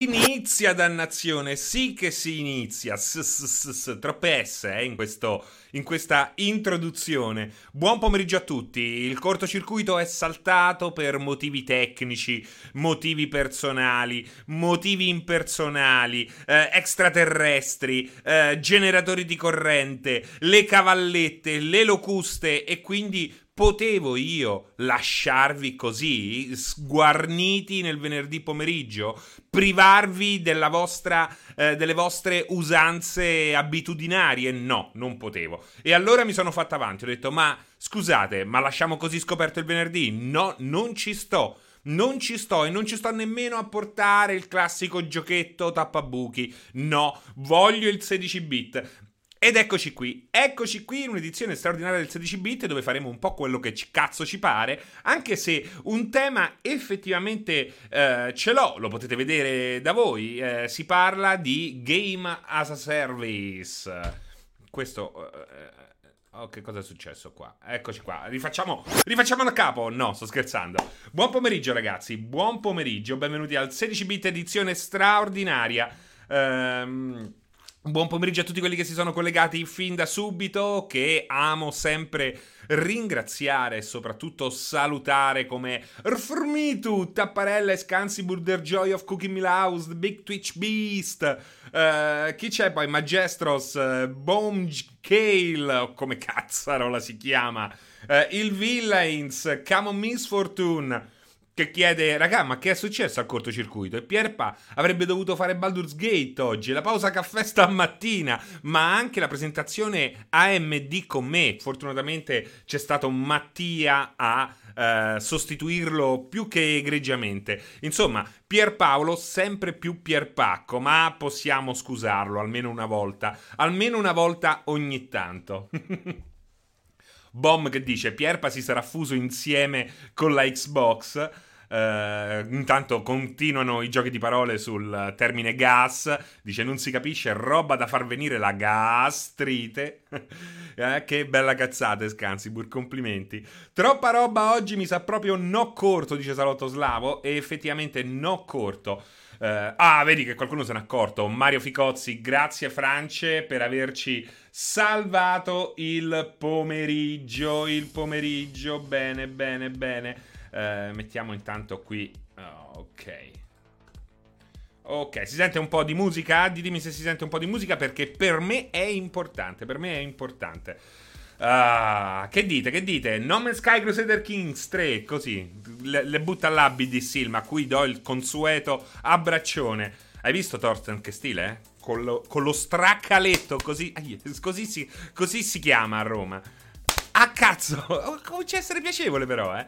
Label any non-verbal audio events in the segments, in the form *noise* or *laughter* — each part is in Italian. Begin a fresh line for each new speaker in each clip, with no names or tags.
Inizia dannazione, sì che si inizia, troppe S eh, in, questo, in, questa introduzione. Buon pomeriggio a tutti, il cortocircuito è saltato per motivi tecnici, motivi personali, motivi impersonali, eh, extraterrestri, eh, generatori di corrente, le cavallette, le locuste e quindi potevo io lasciarvi così, sguarniti nel venerdì pomeriggio, privarvi vostra, eh, delle vostre usanze abitudinarie? No, non potevo. E allora mi sono fatto avanti, ho detto, ma scusate, ma lasciamo così scoperto il venerdì? No, non ci sto. Non ci sto e non ci sto nemmeno a portare il classico giochetto tappabuchi. No, voglio il 16 bit. Ed eccoci qui, eccoci qui in un'edizione straordinaria del 16 bit dove faremo un po' quello che ci, cazzo ci pare, anche se un tema effettivamente eh, ce l'ho, lo potete vedere da voi, eh, si parla di Game as a Service. Questo... Eh, Oh, che cosa è successo qua? Eccoci qua. Rifacciamo, rifacciamo da capo. No, sto scherzando. Buon pomeriggio, ragazzi. Buon pomeriggio. Benvenuti al 16 bit edizione straordinaria. Ehm Buon pomeriggio a tutti quelli che si sono collegati fin da subito, che amo sempre ringraziare e soprattutto salutare come Rfrmitu, Tapparella e Scansibur, Der Joy of Cooking Milaus, The Big Twitch Beast, uh, chi c'è poi? Magestros, uh, Bone Kale, come cazzarola si chiama, uh, il Villains, Come on Misfortune, che chiede, raga, ma che è successo al cortocircuito? E Pierpa avrebbe dovuto fare Baldur's Gate oggi, la pausa caffè stamattina, ma anche la presentazione AMD con me. Fortunatamente c'è stato Mattia a eh, sostituirlo più che egregiamente. Insomma, Pierpaolo sempre più Pierpacco, ma possiamo scusarlo almeno una volta, almeno una volta ogni tanto. *laughs* Bom che dice Pierpa si sarà fuso insieme con la Xbox. Uh, intanto continuano i giochi di parole sul termine gas. Dice: Non si capisce, roba da far venire la gastrite. *laughs* eh, che bella cazzata, Scansibur. Complimenti. Troppa roba oggi mi sa proprio no corto, dice Salotto Slavo. E effettivamente no corto. Uh, ah, vedi che qualcuno se n'è accorto. Mario Ficozzi, grazie France per averci salvato il pomeriggio. Il pomeriggio, bene, bene, bene. Uh, mettiamo intanto qui. Oh, ok. Ok, si sente un po' di musica? Ditemi se si sente un po' di musica perché per me è importante. Per me è importante. Uh, che dite? Che dite? No Sky Crusader Kings 3, così. Le, le butta là BD Silma, a cui do il consueto abbraccione. Hai visto Thorsten che stile, eh? Con lo, con lo straccaletto, così, così, si, così si chiama a Roma. Ah, cazzo! *laughs* Comincia a essere piacevole, però, eh.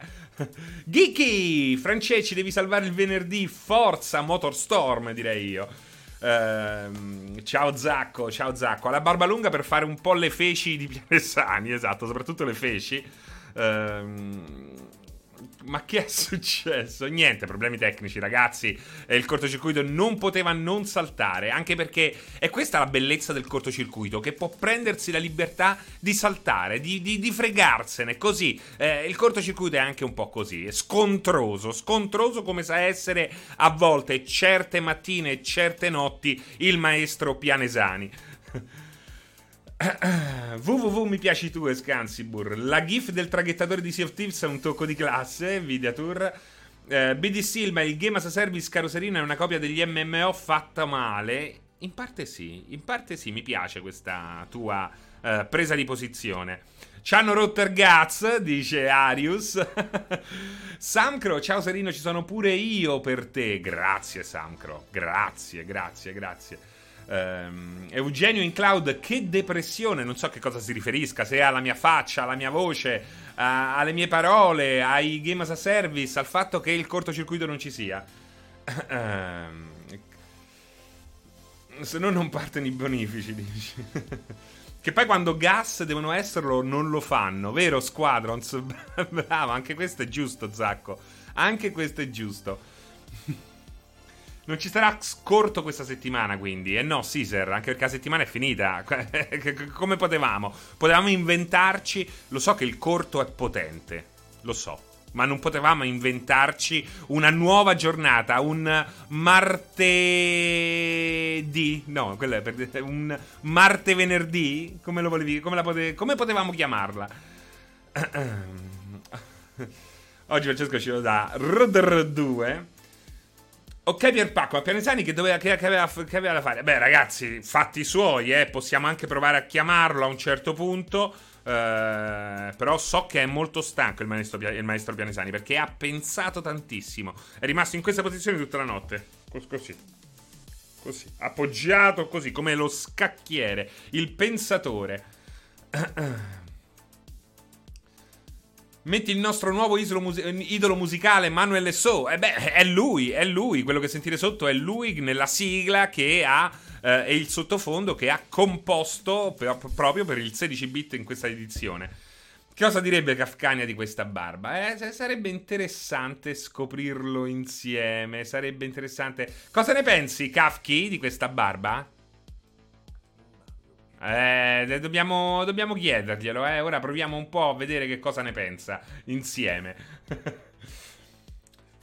Geeky! Francesci, devi salvare il venerdì. Forza Motorstorm, direi io. Ehm, ciao Zacco, ciao Zacco. Alla barba lunga per fare un po' le feci di Pianesani, esatto, soprattutto le feci. Ehm, ma che è successo? Niente, problemi tecnici, ragazzi. Il cortocircuito non poteva non saltare, anche perché è questa la bellezza del cortocircuito, che può prendersi la libertà di saltare, di, di, di fregarsene, così. Eh, il cortocircuito è anche un po' così, è scontroso, scontroso come sa essere a volte, certe mattine e certe notti, il maestro Pianesani. *laughs* *coughs* www mi piaci tu Escansibur La gif del traghettatore di Sea of Thieves è un tocco di classe Videatour eh, BD Silma il game as a service caroserina è una copia degli MMO fatta male In parte sì In parte sì mi piace questa tua eh, presa di posizione ci hanno rotto il Guts, dice Arius. *laughs* Samcro, ciao Serino, ci sono pure io per te. Grazie Samcro, grazie, grazie, grazie. Um, Eugenio in cloud, che depressione, non so a che cosa si riferisca, se alla mia faccia, alla mia voce, a, alle mie parole, ai game as a service, al fatto che il cortocircuito non ci sia. Um, *laughs* se no non partono i bonifici, dici. *laughs* che poi quando gas devono esserlo non lo fanno, vero Squadrons? *laughs* Bravo, anche questo è giusto, Zacco. Anche questo è giusto. Non ci sarà corto questa settimana, quindi. Eh no, Caesar, anche perché la settimana è finita. *laughs* Come potevamo? Potevamo inventarci. Lo so che il corto è potente. Lo so. ma non potevamo inventarci una nuova giornata, un martedì, no, quello è per un marte venerdì, come lo volevi, come, pote, come potevamo chiamarla? *clears throat* Oggi Francesco ci lo da RDR 2 Ok Pierpacco, ma Pianesani che, doveva, che, aveva, che, aveva, da fare? Beh ragazzi, fatti suoi, eh, possiamo anche provare a chiamarlo a un certo punto, eh, però so che è molto stanco il maestro, il maestro, Pianesani perché ha pensato tantissimo, è rimasto in questa posizione tutta la notte, così, così, appoggiato così, come lo scacchiere, il pensatore. *clears throat* Metti il nostro nuovo mus- idolo musicale Manuel So. E beh, è lui, è lui. Quello che sentite sotto è lui nella sigla che ha. Eh, e il sottofondo che ha composto per, proprio per il 16 bit in questa edizione. Cosa direbbe Kafkania di questa barba? Eh, sarebbe interessante scoprirlo insieme. Sarebbe interessante. Cosa ne pensi, Kafki, di questa barba? Eh, dobbiamo, dobbiamo chiederglielo, eh. Ora proviamo un po' a vedere che cosa ne pensa insieme. *laughs*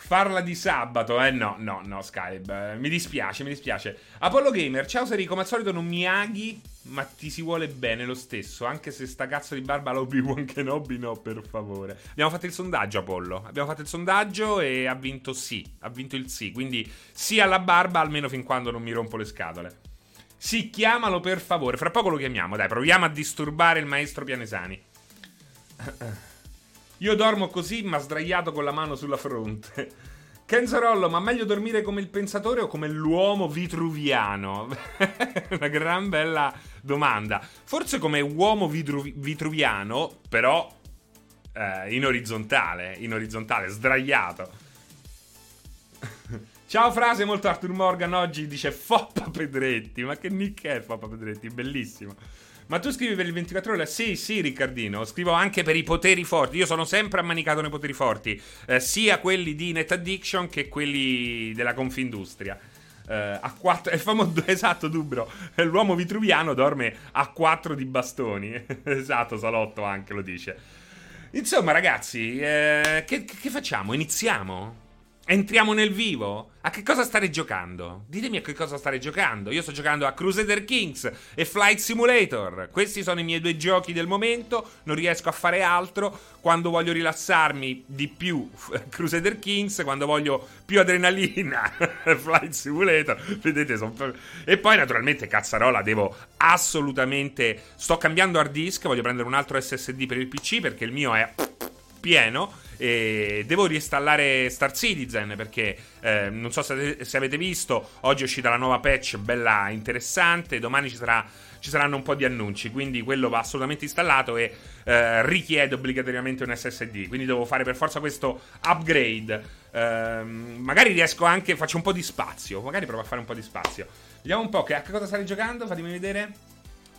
Farla di sabato, eh no, no, no, Skype. Mi dispiace, mi dispiace. Apollo Gamer, ciao Seri, come al solito non mi aghi, ma ti si vuole bene lo stesso. Anche se sta cazzo di barba la Obi-Wan Kenobi, no, per favore. Abbiamo fatto il sondaggio, Apollo. Abbiamo fatto il sondaggio e ha vinto sì. Ha vinto il sì. Quindi sì alla barba, almeno fin quando non mi rompo le scatole. Sì, chiamalo per favore. Fra poco lo chiamiamo, dai, proviamo a disturbare il maestro Pianesani. *coughs* Io dormo così, ma sdraiato con la mano sulla fronte. Kenzarollo, ma meglio dormire come il pensatore o come l'uomo vitruviano? *laughs* Una gran bella domanda. Forse come uomo vitru- vitruviano, però eh, in orizzontale, in orizzontale, sdraiato. Ciao frase molto Arthur Morgan oggi dice Foppa Pedretti. Ma che nick è Foppa Pedretti? Bellissimo. Ma tu scrivi per il 24 ore? Sì, sì, Riccardino. Scrivo anche per i poteri forti. Io sono sempre ammanicato nei poteri forti, eh, sia quelli di Net Addiction che quelli della Confindustria. Eh, a 4 è il famoso *laughs* esatto Dubro l'uomo vitruviano dorme a 4 di bastoni *laughs* esatto Salotto anche lo dice insomma ragazzi eh, che, che facciamo iniziamo Entriamo nel vivo? A che cosa stare giocando? Ditemi a che cosa stare giocando. Io sto giocando a Crusader Kings e Flight Simulator. Questi sono i miei due giochi del momento. Non riesco a fare altro. Quando voglio rilassarmi di più, Crusader Kings. Quando voglio più adrenalina, *laughs* Flight Simulator. Vedete, sono... E poi, naturalmente, cazzarola, devo assolutamente. Sto cambiando hard disk. Voglio prendere un altro SSD per il PC perché il mio è pieno e devo reinstallare Star Citizen perché eh, non so se, se, avete visto, oggi è uscita la nuova patch bella interessante, domani ci, sarà, ci saranno un po' di annunci, quindi quello va assolutamente installato e eh, richiede obbligatoriamente un SSD, quindi devo fare per forza questo upgrade. Eh, magari riesco anche, faccio un po' di spazio, magari provo a fare un po' di spazio. Vediamo un po' che, a che cosa stai giocando, fatemi vedere.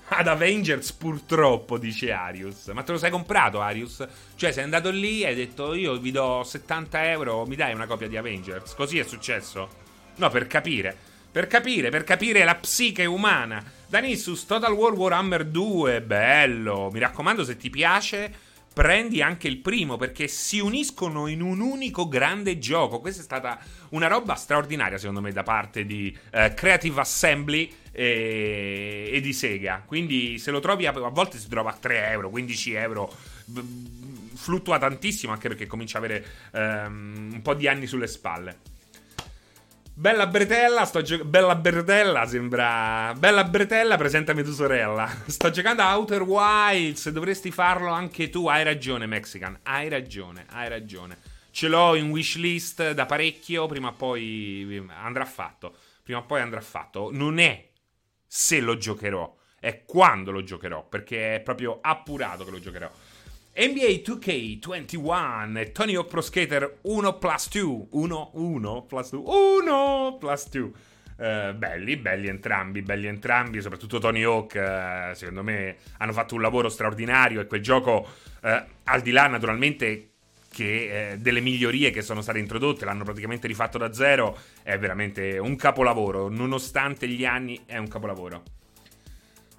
*laughs* Ad Avengers purtroppo, dice Arius. Ma te lo sei comprato, Arius? Cioè, sei andato lì e hai detto io vi do 70 euro, mi dai una copia di Avengers? Così è successo? No, per capire. Per capire, per capire la psiche umana. Danissus, Total War Warhammer 2, bello. Mi raccomando, se ti piace, prendi anche il primo perché si uniscono in un unico grande gioco. Questa è stata una roba straordinaria, secondo me, da parte di uh, Creative Assembly e, e, di Sega. Quindi se lo trovi a, a, volte si trova a 3 euro, 15 euro. Fluttua tantissimo anche perché comincia a avere um, un po' di anni sulle spalle. Bella Bretella, sto gio- Bella Bretella sembra. Bella Bretella, presentami tua sorella. *laughs* Sto giocando a Outer Wilds. Dovresti farlo anche tu. Hai ragione, Mexican. Hai ragione, hai ragione. Ce l'ho in wishlist da parecchio. Prima o poi andrà fatto. Prima o poi andrà fatto. Non è se lo giocherò, è quando lo giocherò, perché è proprio appurato che lo giocherò. NBA 2K21 e Tony Hawk Pro Skater 1 plus 2. 1, 1 plus 2. 1 plus 2. Uh, belli, belli entrambi, belli entrambi, soprattutto Tony Hawk, uh, secondo me hanno fatto un lavoro straordinario e quel gioco, uh, al di là naturalmente che eh, delle migliorie che sono state introdotte, l'hanno praticamente rifatto da zero, è veramente un capolavoro, nonostante gli anni è un capolavoro.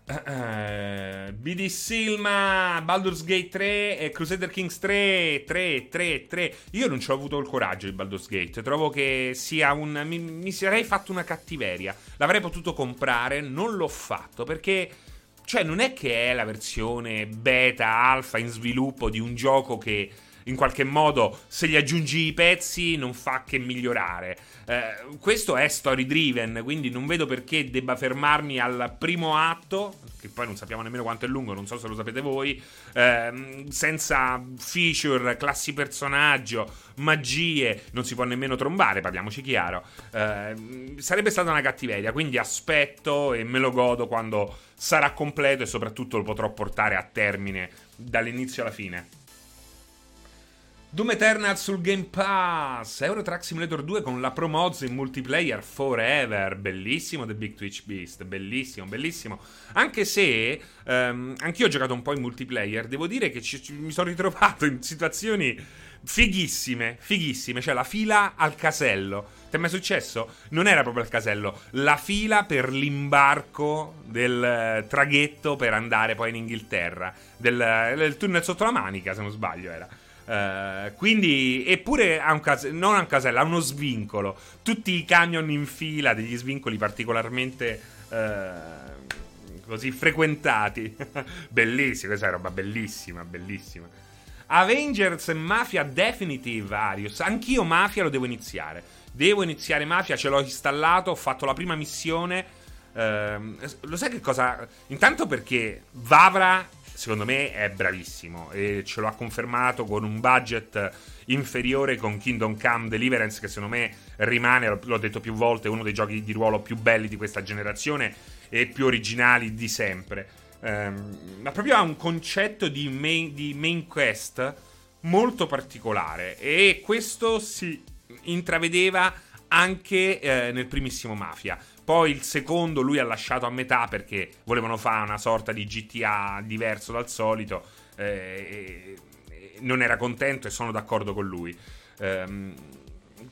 Uh, BD Silma, Baldur's Gate 3 e Crusader Kings 3, 3, 3, 3. Io non ci ho avuto il coraggio di Baldur's Gate. Trovo che sia un. Mi, mi sarei fatto una cattiveria. L'avrei potuto comprare, non l'ho fatto perché. Cioè, non è che è la versione beta, alfa in sviluppo di un gioco che in qualche modo se gli aggiungi i pezzi non fa che migliorare. Eh, questo è story driven, quindi non vedo perché debba fermarmi al primo atto, che poi non sappiamo nemmeno quanto è lungo, non so se lo sapete voi, eh, senza feature, classi personaggio, magie, non si può nemmeno trombare, parliamoci chiaro. Eh, sarebbe stata una cattiveria, quindi aspetto e me lo godo quando sarà completo e soprattutto lo potrò portare a termine dall'inizio alla fine. Doom Eternal sul Game Pass, Euro Truck Simulator 2 con la promozzo in multiplayer forever, bellissimo The Big Twitch Beast, bellissimo, bellissimo. Anche se um, anch'io ho giocato un po' in multiplayer, devo dire che ci, ci, mi sono ritrovato in situazioni fighissime, fighissime, cioè la fila al casello. Ti è mai successo? Non era proprio al casello, la fila per l'imbarco del eh, traghetto per andare poi in Inghilterra, del, del tunnel sotto la manica, se non sbaglio era. Uh, quindi, eppure ha un casello, non ha un casello, ha uno svincolo. Tutti i camion in fila, degli svincoli particolarmente uh, così frequentati. *laughs* bellissima, questa è roba bellissima, bellissima. Avengers Mafia Definitive Arius. Anch'io Mafia lo devo iniziare. Devo iniziare Mafia, ce l'ho installato, ho fatto la prima missione. Uh, lo sai che cosa? Intanto perché Vavra secondo me è bravissimo e ce lo ha confermato con un budget inferiore con Kingdom Come Deliverance che secondo me rimane, l'ho detto più volte, uno dei giochi di ruolo più belli di questa generazione e più originali di sempre. Um, ma proprio ha un concetto di main, di main quest molto particolare e questo si intravedeva anche eh, nel primissimo Mafia. Poi il secondo lui ha lasciato a metà perché volevano fare una sorta di GTA diverso dal solito. Eh, non era contento e sono d'accordo con lui. Ehm,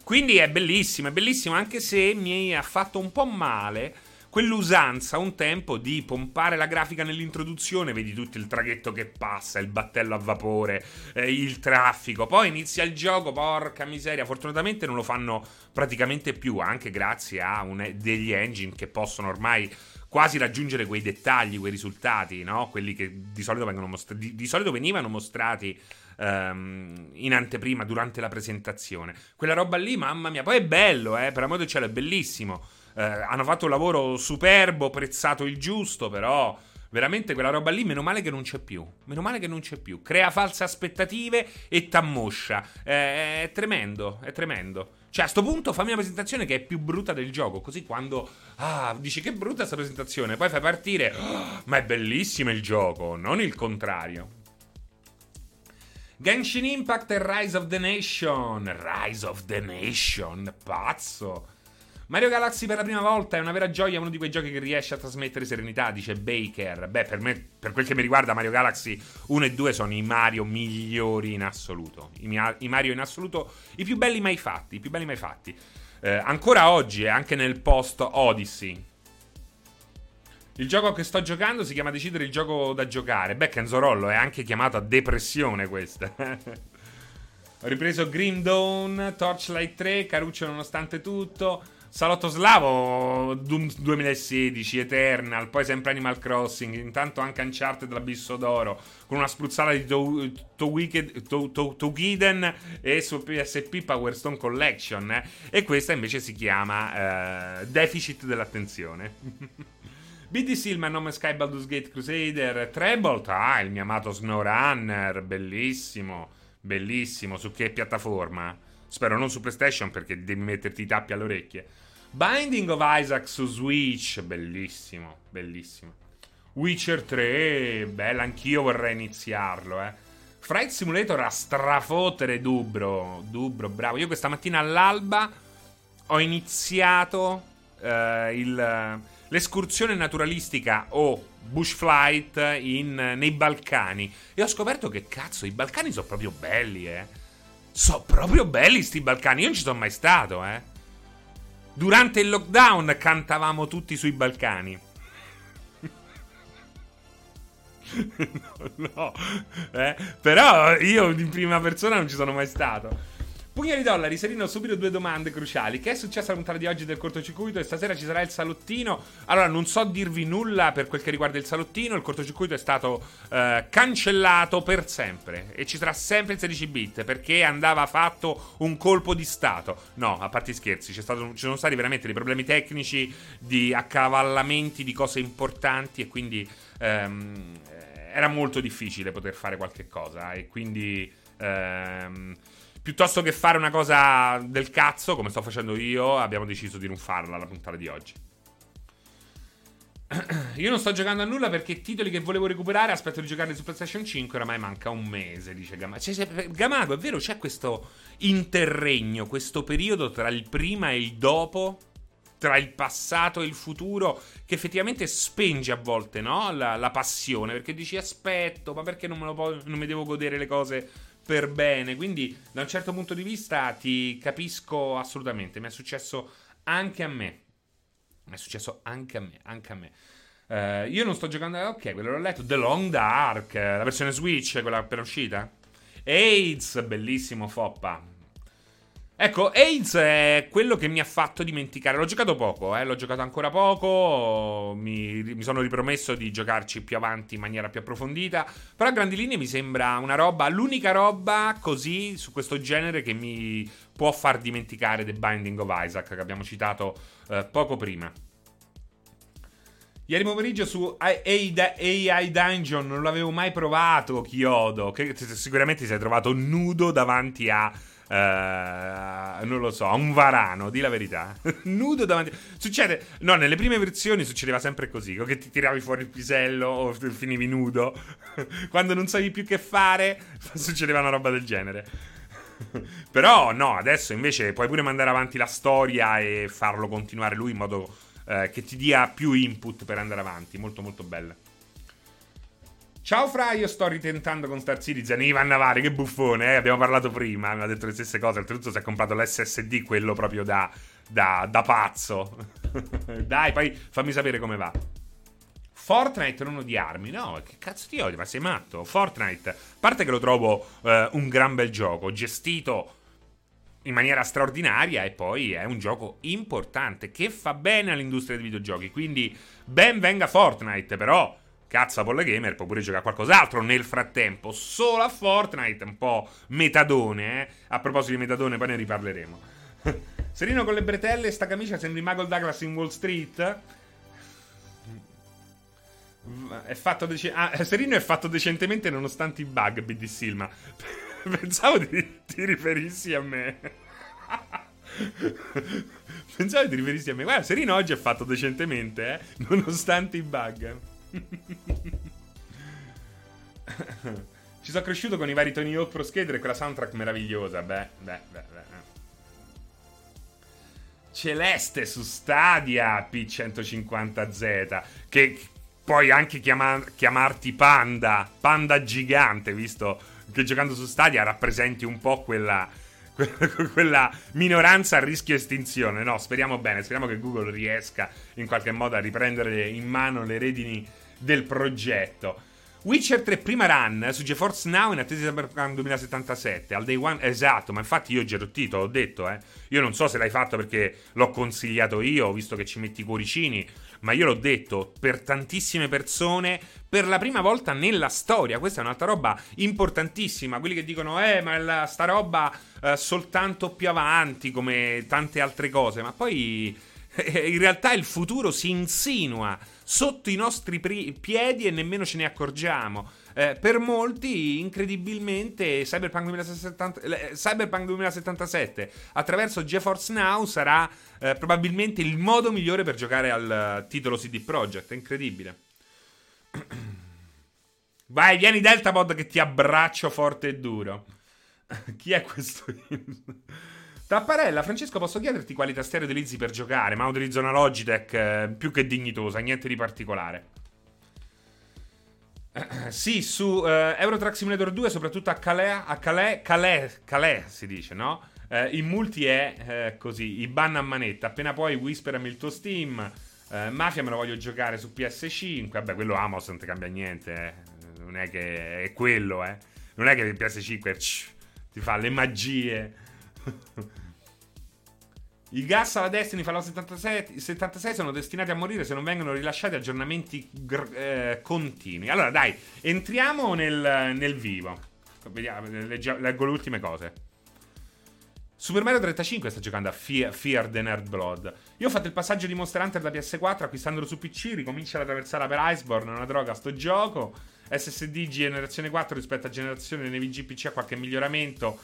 quindi è bellissimo, è bellissimo anche se mi ha fatto un po' male quell'usanza un tempo di pompare la grafica nell'introduzione, vedi tutto il traghetto che passa, il battello a vapore, eh, il traffico, poi inizia il gioco, porca miseria, fortunatamente non lo fanno praticamente più, anche grazie a un, degli engine che possono ormai quasi raggiungere quei dettagli, quei risultati, no? quelli che di solito, most- di, di solito venivano mostrati um, in anteprima durante la presentazione. Quella roba lì, mamma mia, poi è bello, eh, per amore del cielo, è bellissimo. Eh, hanno fatto un lavoro superbo, prezzato il giusto, però veramente quella roba lì, meno male che non c'è più. Meno male che non c'è più. Crea false aspettative e t'ammoscia. Eh, è tremendo, è tremendo. Cioè, a sto punto fammi una presentazione che è più brutta del gioco. Così quando. Ah, dici che brutta questa presentazione. Poi fai partire. Oh, ma è bellissimo il gioco, non il contrario. Genshin Impact e Rise of the Nation. Rise of the Nation, pazzo. Mario Galaxy per la prima volta è una vera gioia, uno di quei giochi che riesce a trasmettere serenità, dice Baker. Beh, per me, per quel che mi riguarda, Mario Galaxy 1 e 2 sono i Mario migliori in assoluto. I, I Mario in assoluto, i più belli mai fatti, i più belli mai fatti. Eh, ancora oggi e anche nel post Odyssey. Il gioco che sto giocando si chiama Decidere il gioco da giocare. Beh, Kenzorollo è anche chiamato a depressione questa. *laughs* Ho ripreso Green Dawn, Torchlight 3, Caruccio nonostante tutto. Salotto Slavo, Doom 2016, Eternal, poi sempre Animal Crossing, intanto anche Uncharted dell'Abisso d'Oro, con una spruzzata di Togiden e su PSP Power Stone Collection. Eh? E questa invece si chiama eh, Deficit dell'attenzione. *laughs* BD Silman, nome Sky Baldur's Gate Crusader, Trebolt, ah, il mio amato SnowRunner, bellissimo, bellissimo, su che piattaforma? Spero non su PlayStation perché devi metterti i tappi alle orecchie. Binding of Isaac su Switch, bellissimo, bellissimo. Witcher 3, bella, anch'io vorrei iniziarlo, eh. Fright Simulator a strafotere Dubro, Dubro, bravo. Io questa mattina all'alba ho iniziato uh, il, l'escursione naturalistica o bush flight in, nei Balcani e ho scoperto che cazzo, i Balcani sono proprio belli, eh. Sono proprio belli sti Balcani, io non ci sono mai stato, eh. Durante il lockdown cantavamo tutti sui Balcani. *laughs* no, eh? Però io in prima persona non ci sono mai stato. Pugna di dollari, Serino, subito due domande cruciali. Che è successo alla puntata di oggi del cortocircuito? E stasera ci sarà il salottino? Allora, non so dirvi nulla per quel che riguarda il salottino. Il cortocircuito è stato eh, cancellato per sempre. E ci sarà sempre il 16 bit perché andava fatto un colpo di Stato. No, a parte scherzi, stato, ci sono stati veramente dei problemi tecnici di accavallamenti di cose importanti e quindi ehm, era molto difficile poter fare qualche cosa. E quindi. Ehm, piuttosto che fare una cosa del cazzo, come sto facendo io, abbiamo deciso di non farla la puntata di oggi. *clears throat* Io non sto giocando a nulla perché titoli che volevo recuperare aspetto di giocarli su PlayStation 5, oramai manca un mese, dice Gamago. Cioè, Gamago, è vero, c'è questo interregno, questo periodo tra il prima e il dopo, tra il passato e il futuro, che effettivamente spenge a volte, no? La, la passione, perché dici aspetto, ma perché non po- non mi devo godere le cose per bene. Quindi, da un certo punto di vista, ti capisco assolutamente. Mi è successo anche a me. Mi è successo anche a me. Anche a me. Uh, io non sto giocando. Ok, quello l'ho letto. The Long Dark, la versione Switch, quella appena uscita. AIDS, bellissimo Foppa. Ecco, AIDS è quello che mi ha fatto dimenticare. L'ho giocato poco, eh, l'ho giocato ancora poco. Mi, mi, sono ripromesso di giocarci più avanti in maniera più approfondita. Però a grandi linee mi sembra una roba, l'unica roba così su questo genere che mi può far dimenticare The Binding of Isaac, che abbiamo citato eh, poco prima. Ieri pomeriggio su AI Dungeon non l'avevo mai provato, Chiodo. Sicuramente ti sei trovato nudo davanti a Uh, non lo so, a un varano, di la verità. *laughs* Nudo davanti. Succede. No, nelle prime versioni succedeva sempre così: che ti tiravi fuori il pisello o finivi nudo. *laughs* Quando non sapevi più che fare, *laughs* succedeva una roba del genere. Però, no, adesso invece puoi pure mandare avanti la storia e farlo continuare lui in modo uh, che ti dia più input per andare avanti. Molto, molto bella. Ciao Fra, io sto ritentando con Star Citizen. Ivan Navari, che buffone, eh? abbiamo parlato prima, mi ha detto le stesse cose. Oltretutto si è comprato l'SSD, quello proprio da, da, da pazzo. *laughs* Dai, poi fammi sapere come va. Fortnite non odiarmi, no, che cazzo ti odio, ma sei matto? Fortnite, a parte che lo trovo eh, un gran bel gioco, gestito in maniera straordinaria e poi è un gioco importante che fa bene all'industria dei videogiochi, quindi ben venga Fortnite, però Cazzo, Apollo Gamer può pure giocare a qualcos'altro nel frattempo. Solo a Fortnite, un po' metadone, eh. A proposito di metadone, poi ne riparleremo. *laughs* Serino con le bretelle, sta camicia sembri Michael Douglas in Wall Street. È fatto dec- ah, Serino è fatto decentemente nonostante i bug, BD Silma. *laughs* Pensavo di, ti riferissi a me. *laughs* Pensavo ti riferissi a me. Guarda, Serino oggi è fatto decentemente, eh, nonostante i bug. *laughs* Ci sono cresciuto con i vari Tony Hawk Pro Skater e quella soundtrack meravigliosa. Beh, beh, beh, beh. Celeste su Stadia P150Z. Che puoi anche chiamar- chiamarti Panda. Panda gigante, visto che giocando su Stadia rappresenti un po' quella *laughs* quella minoranza a rischio estinzione. No, speriamo bene, speriamo che Google riesca in qualche modo a riprendere in mano le redini del progetto. Witcher 3 prima run su GeForce Now in attesa di Cyberpunk 2077 al day one esatto ma infatti io ho gerottito ho detto eh. Io non so se l'hai fatto perché l'ho consigliato io visto che ci metti i cuoricini ma io l'ho detto per tantissime persone per la prima volta nella storia. Questa è un'altra roba importantissima. Quelli che dicono eh ma la, sta roba eh, soltanto più avanti come tante altre cose. Ma poi eh, *laughs* in realtà il futuro si insinua sotto i nostri piedi e nemmeno ce ne accorgiamo. Eh, per molti, incredibilmente, Cyberpunk, 2070, eh, Cyberpunk 2077 attraverso GeForce Now sarà eh, probabilmente il modo migliore per giocare al titolo CD Projekt. È incredibile. *clears throat* Vai, vieni Deltapod che ti abbraccio forte e duro. *laughs* Chi è questo? *laughs* Tapparella, Francesco, posso chiederti quali tastiere utilizzi per giocare? Ma utilizzo una Logitech eh, più che dignitosa, niente di particolare. *clears throat* Sì, su eh, Eurotrack Simulator 2, soprattutto a Calais, a Calais, Calais, Calais si dice, no? Eh, in multi è eh, così, i ban a manetta. Appena poi whisperami il tuo Steam. Mafia me lo voglio giocare su PS5. Vabbè, quello Amos non ti cambia niente. non è che è quello, eh. Non è che il PS5 ti fa le magie. I gas alla Destiny Fallout 76, 76 sono destinati a morire se non vengono rilasciati aggiornamenti gr- eh, continui. Allora, dai, entriamo nel, nel vivo. Vediamo, leggo, leggo le ultime cose. Super Mario 35 sta giocando a Fear, Fear the Nerd Blood. Io ho fatto il passaggio di Monster Hunter da PS4 acquistandolo su PC, ricomincia la traversata per Iceborne, una droga sto gioco. SSD generazione 4 rispetto a generazione NVG PC ha qualche miglioramento.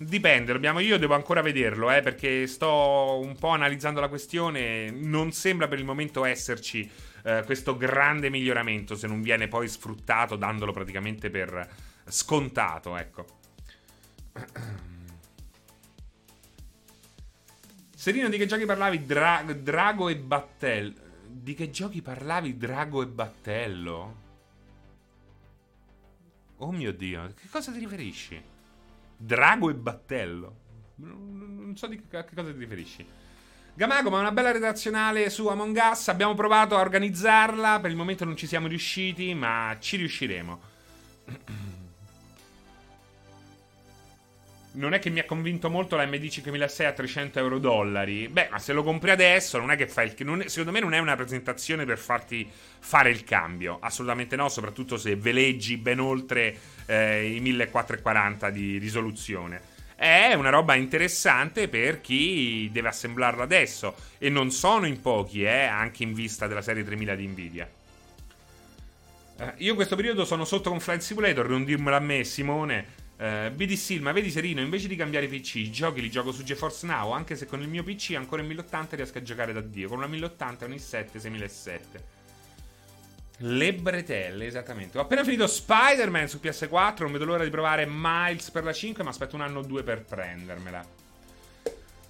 Dipende, dobbiamo, io devo ancora vederlo, eh, perché sto un po' analizzando la questione. Non sembra per il momento esserci eh, questo grande miglioramento, se non viene poi sfruttato dandolo praticamente per scontato, ecco. *clears throat* Serino, di che giochi parlavi? Dra- Drago e Battello. Di che giochi parlavi? Drago e Battello? Oh mio Dio, che cosa ti riferisci? Drago e Battello. Non so di che cosa ti riferisci. Gamago, ma una bella redazionale su Among Us. Abbiamo provato a organizzarla. Per il momento non ci siamo riusciti, ma ci riusciremo. *clears throat* non è che mi ha convinto molto la MD 5006 a 300 euro dollari. Beh, ma se lo compri adesso, non è che fai il. Non secondo me non è una presentazione per farti fare il cambio. Assolutamente no, soprattutto se veleggi ben oltre eh, i 1440 di risoluzione. È una roba interessante per chi deve assemblarla adesso. E non sono in pochi, eh, anche in vista della serie 3000 di Nvidia. Eh, io in questo periodo sono sotto con Flight Simulator, non dirmelo a me, Simone. Uh, BD ma vedi Serino, invece di cambiare PC, i giochi li gioco su GeForce Now, anche se con il mio PC ancora in 1080 riesco a giocare da Dio, con una 1080 e un i7 6007. Le bretelle, esattamente. Ho appena finito Spider-Man su PS4, non vedo l'ora di provare Miles per la 5, ma aspetto un anno o due per prendermela.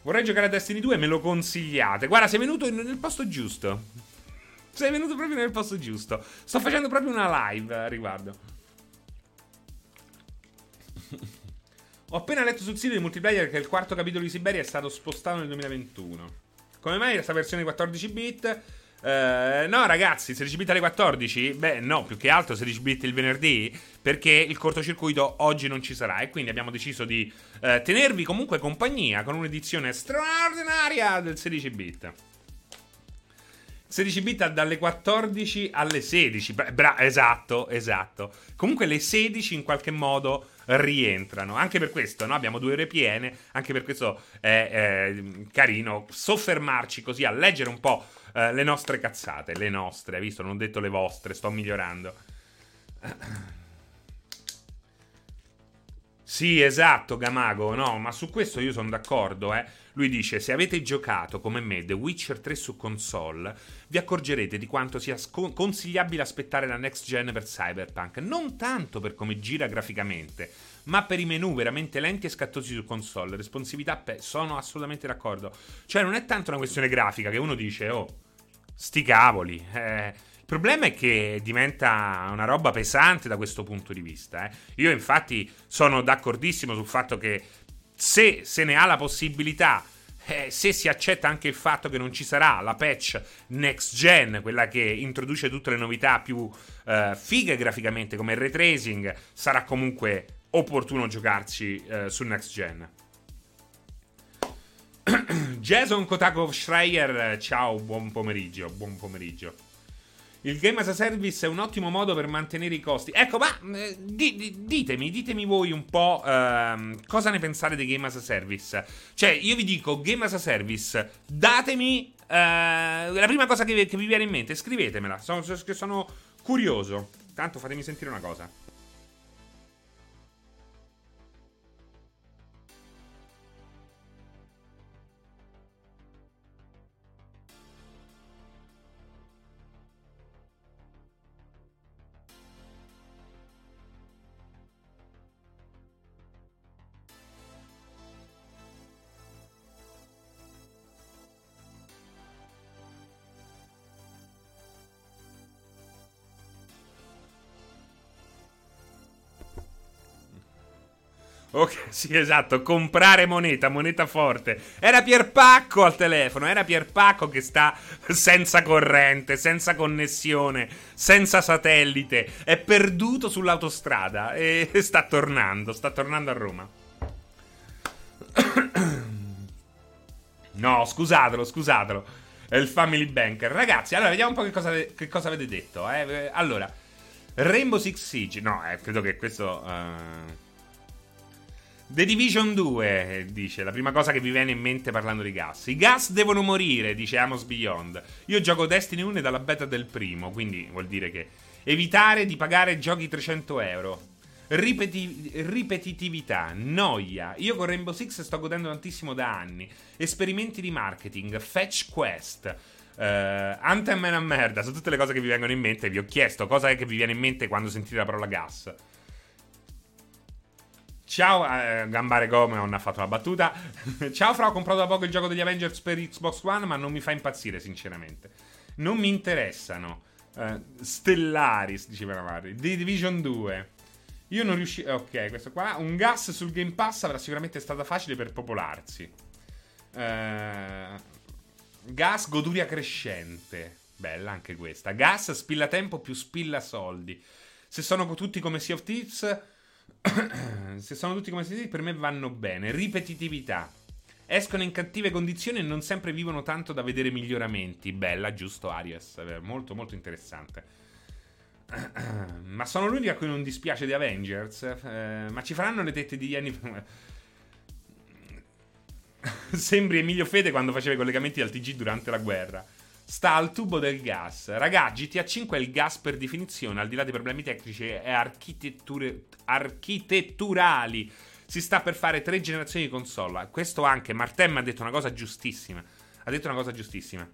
Vorrei giocare a Destiny 2, me lo consigliate. Guarda, sei venuto nel posto giusto. Sei venuto proprio nel posto giusto. Sto facendo proprio una live a riguardo. Ho appena letto sul sito di multiplayer che il quarto capitolo di Siberia è stato spostato nel 2021. Come mai questa versione 14 bit? Uh, no, ragazzi, 16 bit alle 14? Beh, no, più che altro 16 bit il venerdì, perché il cortocircuito oggi non ci sarà e quindi abbiamo deciso di uh, tenervi comunque compagnia con un'edizione straordinaria del 16 bit. 16 bit dalle 14 alle 16. Bra- esatto, esatto. Comunque le 16 in qualche modo rientrano. Anche per questo, no? Abbiamo due ore piene. Anche per questo è, è carino soffermarci così a leggere un po' eh, le nostre cazzate. Le nostre, hai visto? Non ho detto le vostre, sto migliorando. Sì, esatto, Gamago. No, ma su questo io sono d'accordo, eh. Lui dice: Se avete giocato come me The Witcher 3 su console, vi accorgerete di quanto sia sc- consigliabile aspettare la next gen per Cyberpunk. Non tanto per come gira graficamente, ma per i menu veramente lenti e scattosi su console. Responsività, pe- sono assolutamente d'accordo. Cioè, non è tanto una questione grafica che uno dice: Oh, sti cavoli. Eh. Il problema è che diventa una roba pesante da questo punto di vista. Eh. Io, infatti, sono d'accordissimo sul fatto che se se ne ha la possibilità, eh, se si accetta anche il fatto che non ci sarà la patch next gen, quella che introduce tutte le novità più eh, fighe graficamente come il ray tracing, sarà comunque opportuno giocarci eh, sul next gen. *clears throat* Jason Kotakov Schreier, ciao, buon pomeriggio, buon pomeriggio. Il game as a service è un ottimo modo per mantenere i costi. Ecco, ma eh, di, di, ditemi, ditemi voi un po' eh, cosa ne pensate dei game as a service. Cioè, io vi dico game as a service, datemi eh, la prima cosa che, che, vi viene in mente, scrivetemela, sono, sono curioso. Tanto fatemi sentire una cosa. Ok, sì, esatto, comprare moneta, moneta forte. Era Pierpacco al telefono, era Pierpacco che sta senza corrente, senza connessione, senza satellite, è perduto sull'autostrada e *laughs* sta tornando, sta tornando a Roma. No, scusatelo, scusatelo. È il Family Banker. Ragazzi, allora vediamo un po' che cosa, che cosa avete detto. Eh. Allora, Rainbow Six Siege. No, eh, credo che questo... Uh... The Division 2, dice, la prima cosa che vi viene in mente parlando di gas. I gas devono morire, dice Amos Beyond. Io gioco Destiny 1 dalla beta del primo, quindi vuol dire che evitare di pagare giochi 300 euro. Ripeti- ripetitività, noia. Io con Rainbow Six sto godendo tantissimo da anni. Esperimenti di marketing, fetch quest. Uh, Anthem è una merda, sono tutte le cose che vi vengono in mente. Vi ho chiesto cosa è che vi viene in mente quando sentite la parola gas. Ciao, eh, Gambare Gome non ha fatto la battuta. *laughs* Ciao, Fra, ho comprato da poco il gioco degli Avengers per Xbox One, ma non mi fa impazzire, sinceramente. Non mi interessano. Uh, Stellaris, diceva Mari. The Division 2. Io non riuscivo... Ok, questo qua. Un gas sul Game Pass avrà sicuramente stata facile per popolarsi. Uh, gas goduria crescente. Bella anche questa. Gas spilla tempo più spilla soldi. Se sono tutti come Sea of Thieves *coughs* se sono tutti come si per me vanno bene. Ripetitività. Escono in cattive condizioni e non sempre vivono tanto da vedere miglioramenti. Bella, giusto, Arias. Molto, molto interessante. *coughs* ma sono l'unico a cui non dispiace di Avengers. Eh, ma ci faranno le tette di Jenny. *laughs* Sembri Emilio Fede quando faceva i collegamenti al TG durante la guerra sta al tubo del gas. Raga, GTA 5 è il gas per definizione, al di là dei problemi tecnici e architetturali. Si sta per fare tre generazioni di console. Questo anche, Martem ha detto una cosa giustissima. Ha detto una cosa giustissima.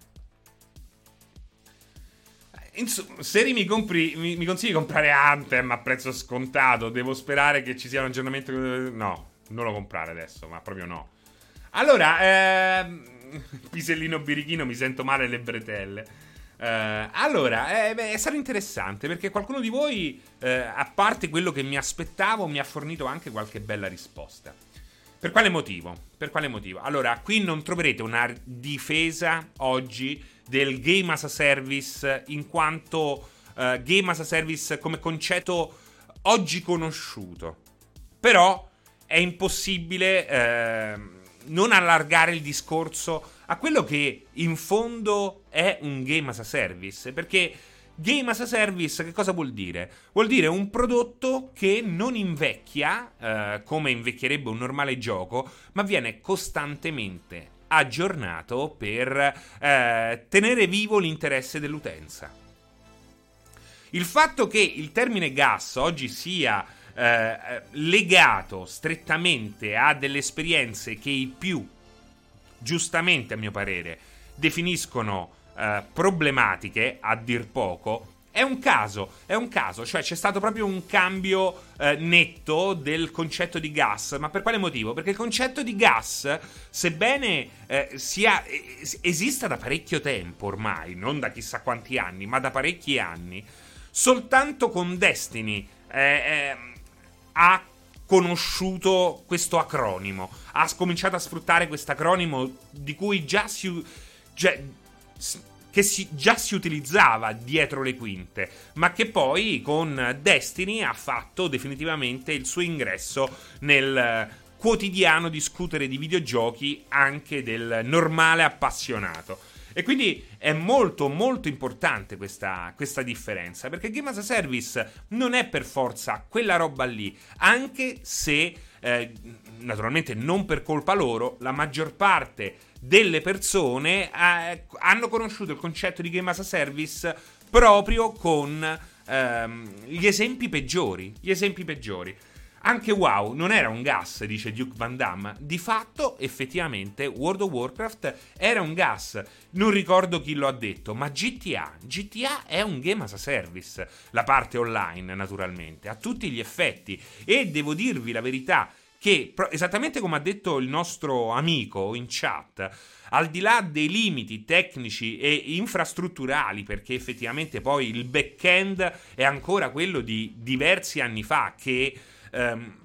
Insomma, se mi, compri, mi, mi, consigli di comprare Anthem a prezzo scontato, devo sperare che ci sia un aggiornamento. No, non lo comprare adesso, ma proprio no. Allora, ehm *laughs* pisellino birichino, mi sento male le bretelle. Uh, allora, eh, beh, è stato interessante perché qualcuno di voi, uh, a parte quello che mi aspettavo, mi ha fornito anche qualche bella risposta. Per quale motivo? Per quale motivo? Allora, qui non troverete una difesa oggi del game as a service in quanto uh, game as a service come concetto oggi conosciuto. Però è impossibile ehm, non allargare il discorso a quello che in fondo è un game as a service. Perché game as a service che cosa vuol dire? Vuol dire un prodotto che non invecchia eh, come invecchierebbe un normale gioco, ma viene costantemente aggiornato per eh, tenere vivo l'interesse dell'utenza. Il fatto che il termine gas oggi sia eh, legato strettamente a delle esperienze che i più, giustamente a mio parere, definiscono eh, problematiche, a dir poco, è un caso, è un caso, cioè c'è stato proprio un cambio eh, netto del concetto di gas, ma per quale motivo? Perché il concetto di gas, sebbene eh, sia, esista da parecchio tempo ormai, non da chissà quanti anni, ma da parecchi anni, soltanto con Destiny eh, eh ha conosciuto questo acronimo, ha cominciato a sfruttare questo acronimo di cui già si, già, che si, già si utilizzava dietro le quinte, ma che poi con Destiny ha fatto definitivamente il suo ingresso nel quotidiano discutere di videogiochi anche del normale appassionato. E quindi è molto molto importante questa, questa, differenza, perché Game as a Service non è per forza quella roba lì, anche se eh, naturalmente non per colpa loro, la maggior parte delle persone eh, hanno conosciuto il concetto di Game as a Service proprio con ehm, gli esempi peggiori, gli esempi peggiori. Anche WoW non era un gas, dice Duke Van Damme. Di fatto, effettivamente, World of Warcraft era un gas. Non ricordo chi lo ha detto, ma GTA. GTA è un game as a service. La parte online, naturalmente, a tutti gli effetti. E devo dirvi la verità che, esattamente come ha detto il nostro amico in chat, al di là dei limiti tecnici e infrastrutturali, perché effettivamente poi il back-end è ancora quello di diversi anni fa, che ehm,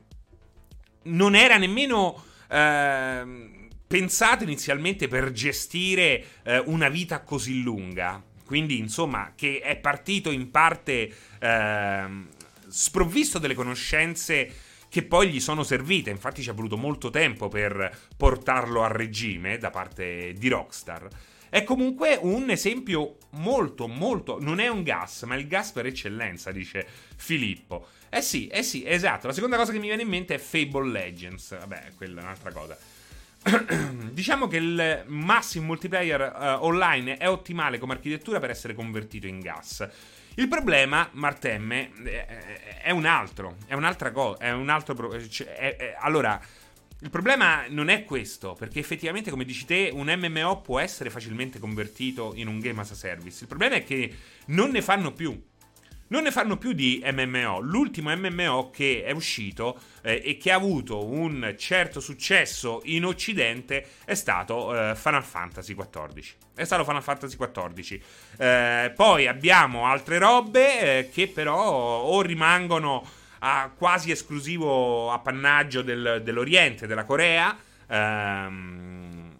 non era nemmeno eh, pensato inizialmente per gestire eh, una vita così lunga. Quindi, insomma, che è partito in parte ehm, sprovvisto delle conoscenze che poi gli sono servite. Infatti, ci ha voluto molto tempo per portarlo a regime da parte di Rockstar. È comunque un esempio molto, molto. Non è un gas, ma il gas per eccellenza, dice Filippo. Eh sì, eh sì, esatto. La seconda cosa che mi viene in mente è Fable Legends. Vabbè, quella è un'altra cosa. *clears throat* diciamo che il massimo multiplayer uh, online è ottimale come architettura per essere convertito in gas. Il problema, Martemme, è un altro. È un'altra cosa. È un altro. Pro- cioè, è, è, allora il problema non è questo, perché effettivamente, come dici te, un MMO può essere facilmente convertito in un game as a service. Il problema è che non ne fanno più. Non ne fanno più di MMO. L'ultimo MMO che è uscito eh, e che ha avuto un certo successo in Occidente è stato eh, Final Fantasy XIV. È stato Final Fantasy XIV. Eh, poi abbiamo altre robe eh, che però o rimangono a quasi esclusivo appannaggio del, dell'Oriente, della Corea. Ehm,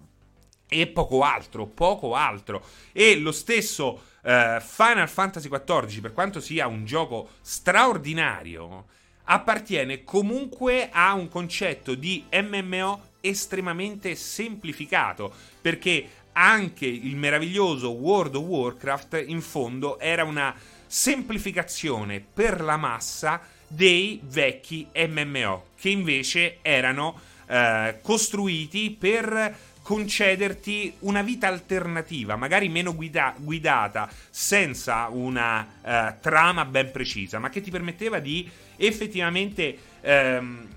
e poco altro, poco altro. E lo stesso uh, Final Fantasy XIV, per quanto sia un gioco straordinario, appartiene comunque a un concetto di MMO estremamente semplificato, perché anche il meraviglioso World of Warcraft in fondo era una semplificazione per la massa dei vecchi MMO, che invece erano eh, costruiti per concederti una vita alternativa, magari meno guida- guidata, senza una eh, trama ben precisa, ma che ti permetteva di effettivamente ehm,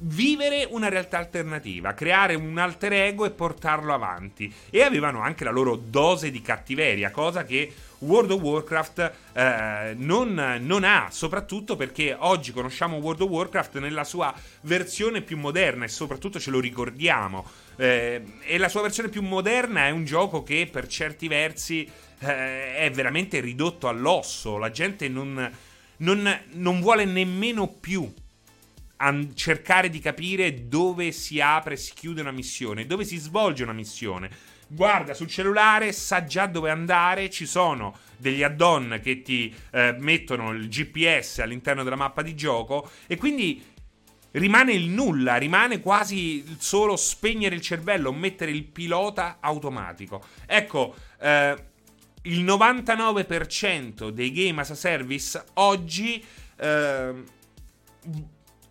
vivere una realtà alternativa, creare un alter ego e portarlo avanti. E avevano anche la loro dose di cattiveria, cosa che World of Warcraft eh, non, non, ha, soprattutto perché oggi conosciamo World of Warcraft nella sua versione più moderna e soprattutto ce lo ricordiamo. Eh, e la sua versione più moderna è un gioco che per certi versi eh, è veramente ridotto all'osso. La gente non, non, non vuole nemmeno più cercare di capire dove si apre e si chiude una missione, dove si svolge una missione guarda sul cellulare, sa già dove andare, ci sono degli add-on che ti eh, mettono il GPS all'interno della mappa di gioco e quindi rimane il nulla, rimane quasi solo spegnere il cervello, mettere il pilota automatico. Ecco, eh, il 99% dei game as a service oggi eh,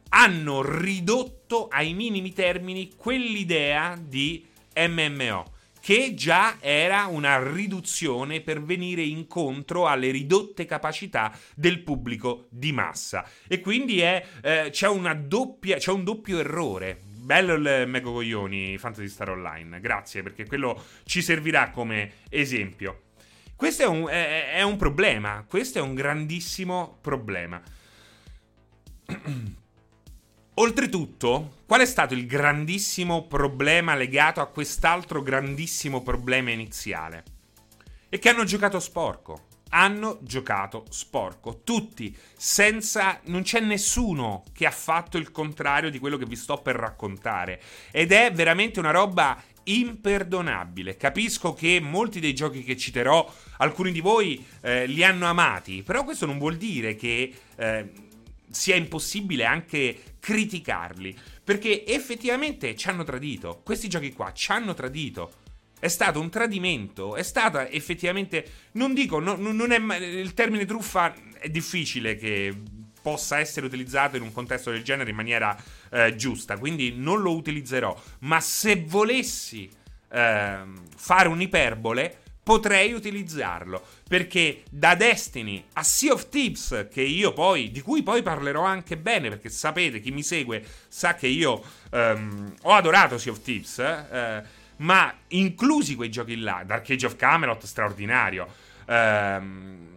hanno ridotto ai minimi termini quell'idea di MMO che già era una riduzione per venire incontro alle ridotte capacità del pubblico di massa. E quindi è, eh, c'è, doppia, c'è un doppio errore. Bello il Mego Coglioni Fantasy Star Online, grazie perché quello ci servirà come esempio. Questo è un, è, è un problema, questo è un grandissimo problema. *clears throat* Oltretutto, qual è stato il grandissimo problema legato a quest'altro grandissimo problema iniziale? E che hanno giocato sporco. Hanno giocato sporco. Tutti, senza... non c'è nessuno che ha fatto il contrario di quello che vi sto per raccontare. Ed è veramente una roba imperdonabile. Capisco che molti dei giochi che citerò, alcuni di voi eh, li hanno amati, però questo non vuol dire che... Eh, sia impossibile anche criticarli. Perché effettivamente ci hanno tradito. Questi giochi qua ci hanno tradito. È stato un tradimento, è stata effettivamente. Non dico, no, non è, il termine truffa è difficile che possa essere utilizzato in un contesto del genere in maniera eh, giusta, quindi non lo utilizzerò. Ma se volessi eh, fare un'iperbole, potrei utilizzarlo. Perché da Destiny a Sea of Thieves, che io poi, di cui poi parlerò anche bene, perché sapete, chi mi segue sa che io um, ho adorato Sea of Thieves, eh, ma inclusi quei giochi là, Dark Age of Camelot, straordinario. Ehm,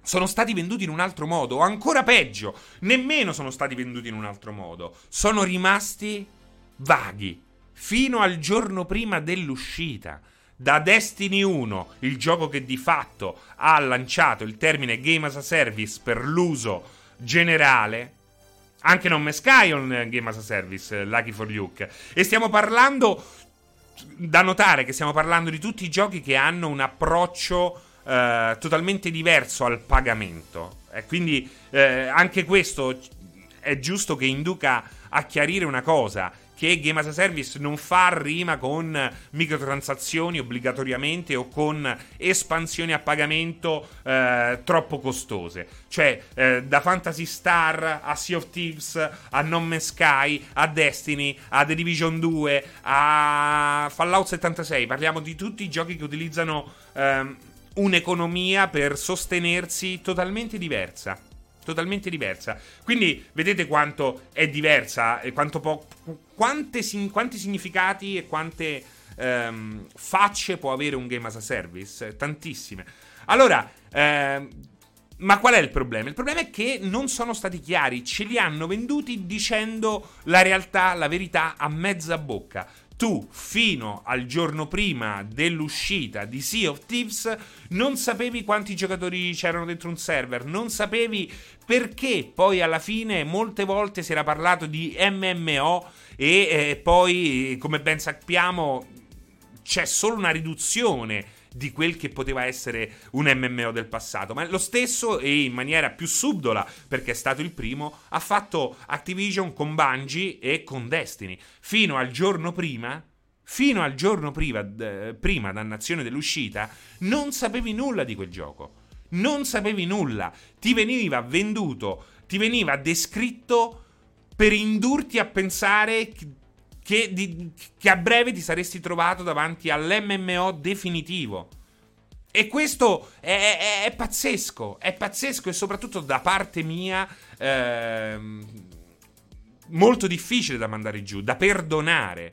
sono stati venduti in un altro modo, o ancora peggio, nemmeno sono stati venduti in un altro modo. Sono rimasti vaghi fino al giorno prima dell'uscita da Destiny 1, il gioco che di fatto ha lanciato il termine Game as a Service per l'uso generale, Anche non Sky on Game as a Service, Lucky for Luke. E stiamo parlando. Da notare che stiamo parlando di tutti i giochi che hanno un approccio eh, totalmente diverso al pagamento. E quindi eh, anche questo è giusto che induca a chiarire una cosa che Game as a Service non fa rima con microtransazioni obbligatoriamente o con espansioni a pagamento eh, troppo costose. Cioè, eh, da Fantasy Star a Sea of Thieves a Non Man's Sky a Destiny a The Division 2 a Fallout 76. Parliamo di tutti i giochi che utilizzano ehm, un'economia per sostenersi totalmente diversa totalmente diversa. Quindi vedete quanto è diversa e quanto po- quante, quanti significati e quante ehm, facce può avere un game as a service? Tantissime. Allora, ehm, ma qual è il problema? Il problema è che non sono stati chiari, ce li hanno venduti dicendo la realtà, la verità a mezza bocca tu fino al giorno prima dell'uscita di Sea of Thieves non sapevi quanti giocatori c'erano dentro un server, non sapevi perché poi alla fine molte volte si era parlato di MMO e eh, poi come ben sappiamo c'è solo una riduzione di quel che poteva essere un MMO del passato. Ma lo stesso e in maniera più subdola, perché è stato il primo, ha fatto Activision con Bungie e con Destiny. Fino al giorno prima, fino al giorno prima, d- prima dannazione dell'uscita, non sapevi nulla di quel gioco. Non sapevi nulla. Ti veniva venduto, ti veniva descritto per indurti a pensare che, di, che a breve ti saresti trovato davanti all'MMO definitivo. E questo è, è, è, pazzesco, è pazzesco e soprattutto da parte mia ehm, molto difficile da mandare giù, da perdonare,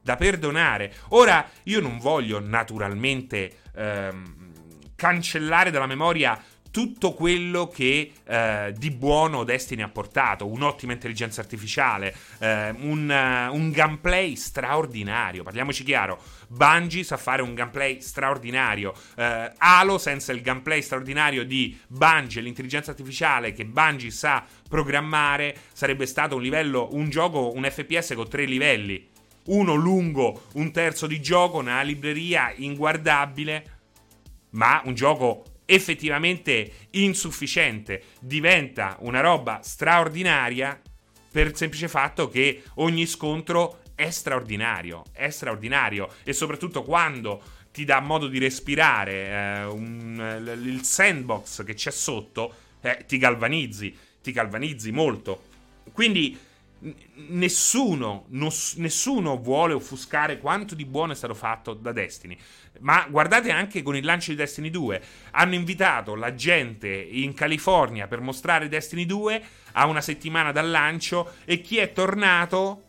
da perdonare. Ora, io non voglio naturalmente ehm, cancellare dalla memoria tutto quello che eh, di buono Destiny ha portato, un'ottima intelligenza artificiale, eh, un, uh, un, gameplay straordinario, parliamoci chiaro, Bungie sa fare un gameplay straordinario, eh, Halo senza il gameplay straordinario di Bungie l'intelligenza artificiale che Bungie sa programmare sarebbe stato un livello, un gioco, un FPS con tre livelli, uno lungo, un terzo di gioco, una libreria inguardabile, ma un gioco effettivamente insufficiente diventa una roba straordinaria per il semplice fatto che ogni scontro è straordinario, è straordinario e soprattutto quando ti dà modo di respirare eh, un, il sandbox che c'è sotto, eh, ti galvanizzi, ti galvanizzi molto. Quindi nessuno, nos, nessuno vuole offuscare quanto di buono è stato fatto da Destiny. Ma guardate anche con il lancio di Destiny 2. Hanno invitato la gente in California per mostrare Destiny 2 a una settimana dal lancio e chi è tornato?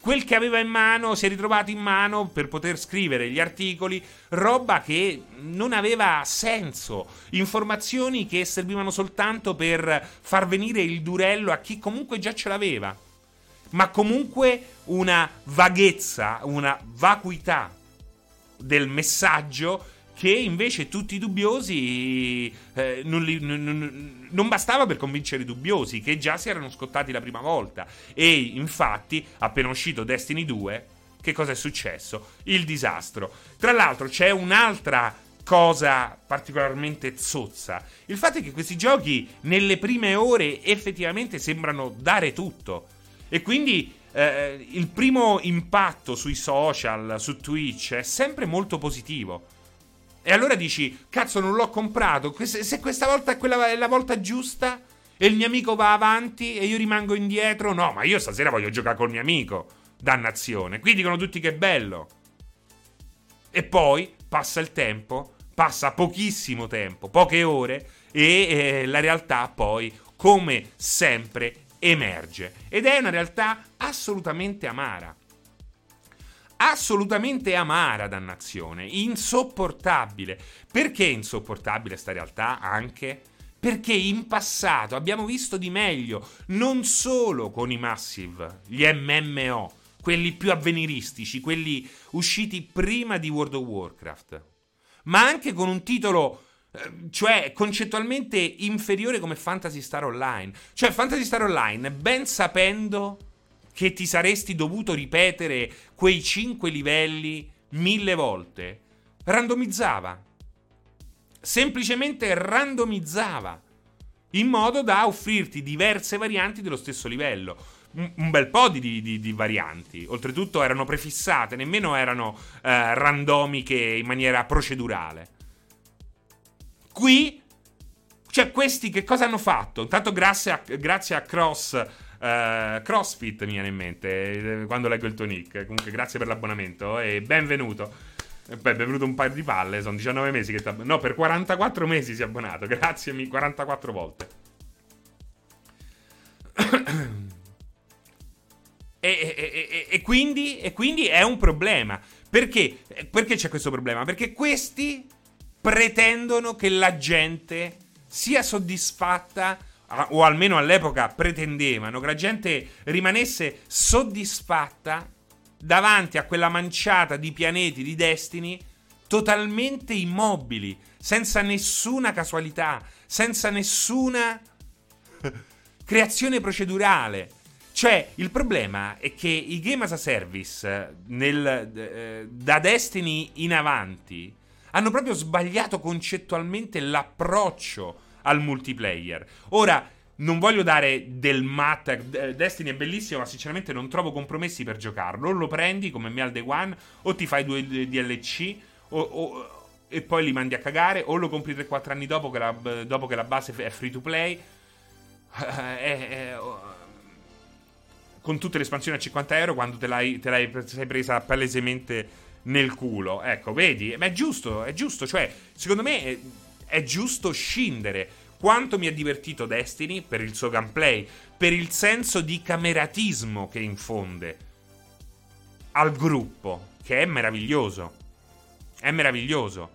Quel che aveva in mano si è ritrovato in mano per poter scrivere gli articoli, roba che non aveva senso, informazioni che servivano soltanto per far venire il durello a chi comunque già ce l'aveva, ma comunque una vaghezza, una vacuità del messaggio che invece tutti i dubbiosi eh, non, li, non, non, bastava per convincere i dubbiosi che già si erano scottati la prima volta e infatti appena uscito Destiny 2 che cosa è successo? Il disastro. Tra l'altro c'è un'altra cosa particolarmente zozza. Il fatto è che questi giochi nelle prime ore effettivamente sembrano dare tutto e quindi eh, il primo impatto sui social, su Twitch è sempre molto positivo. E allora dici, cazzo, non l'ho comprato. Se questa volta è, quella, è la volta giusta e il mio amico va avanti e io rimango indietro, no, ma io stasera voglio giocare col mio amico. Dannazione. Qui dicono tutti che è bello. E poi passa il tempo, passa pochissimo tempo, poche ore, e eh, la realtà poi, come sempre, emerge. Ed è una realtà assolutamente amara assolutamente amara, dannazione, insopportabile. Perché insopportabile sta realtà anche? Perché in passato abbiamo visto di meglio, non solo con i Massive, gli MMO, quelli più avveniristici, quelli usciti prima di World of Warcraft, ma anche con un titolo cioè concettualmente inferiore come Fantasy Star Online. Cioè Fantasy Star Online, ben sapendo che ti saresti dovuto ripetere quei 5 livelli mille volte, randomizzava. Semplicemente randomizzava. In modo da offrirti diverse varianti dello stesso livello. Un, bel po' di, di, di, varianti. Oltretutto erano prefissate, nemmeno erano eh, randomiche in maniera procedurale. Qui, cioè, questi che cosa hanno fatto? Intanto, grazie a, grazie a Cross Uh, CrossFit mi viene in mente eh, quando leggo il tuo nick. Comunque, grazie per l'abbonamento e benvenuto. Beh, benvenuto un paio di palle. Sono 19 mesi che ti abbon- No, per 44 mesi si è abbonato. *laughs* Grazie, 44 volte. *coughs* e, e, e, e, quindi, e quindi è un problema. Perché? Perché c'è questo problema? Perché questi pretendono che la gente sia soddisfatta o almeno all'epoca pretendevano che la gente rimanesse soddisfatta davanti a quella manciata di pianeti di Destiny totalmente immobili, senza nessuna casualità, senza nessuna *laughs* creazione procedurale. Cioè, il problema è che i game as a service nel, eh, da Destiny in avanti hanno proprio sbagliato concettualmente l'approccio al multiplayer. Ora, non voglio dare del mat. Destiny è bellissimo, ma sinceramente non trovo compromessi per giocarlo. O lo prendi come me al day one, o ti fai due DLC, o, o, e poi li mandi a cagare, o lo compri 3-4 anni dopo che, la, dopo che, la, base è free to play. Eh, eh, con tutte le espansioni a 50 euro quando te l'hai, te l'hai sei presa palesemente nel culo. Ecco, vedi? Ma è giusto, è giusto. Cioè, secondo me è, è giusto scindere quanto mi ha divertito Destiny per il suo gameplay, per il senso di cameratismo che infonde al gruppo, che è meraviglioso. È meraviglioso.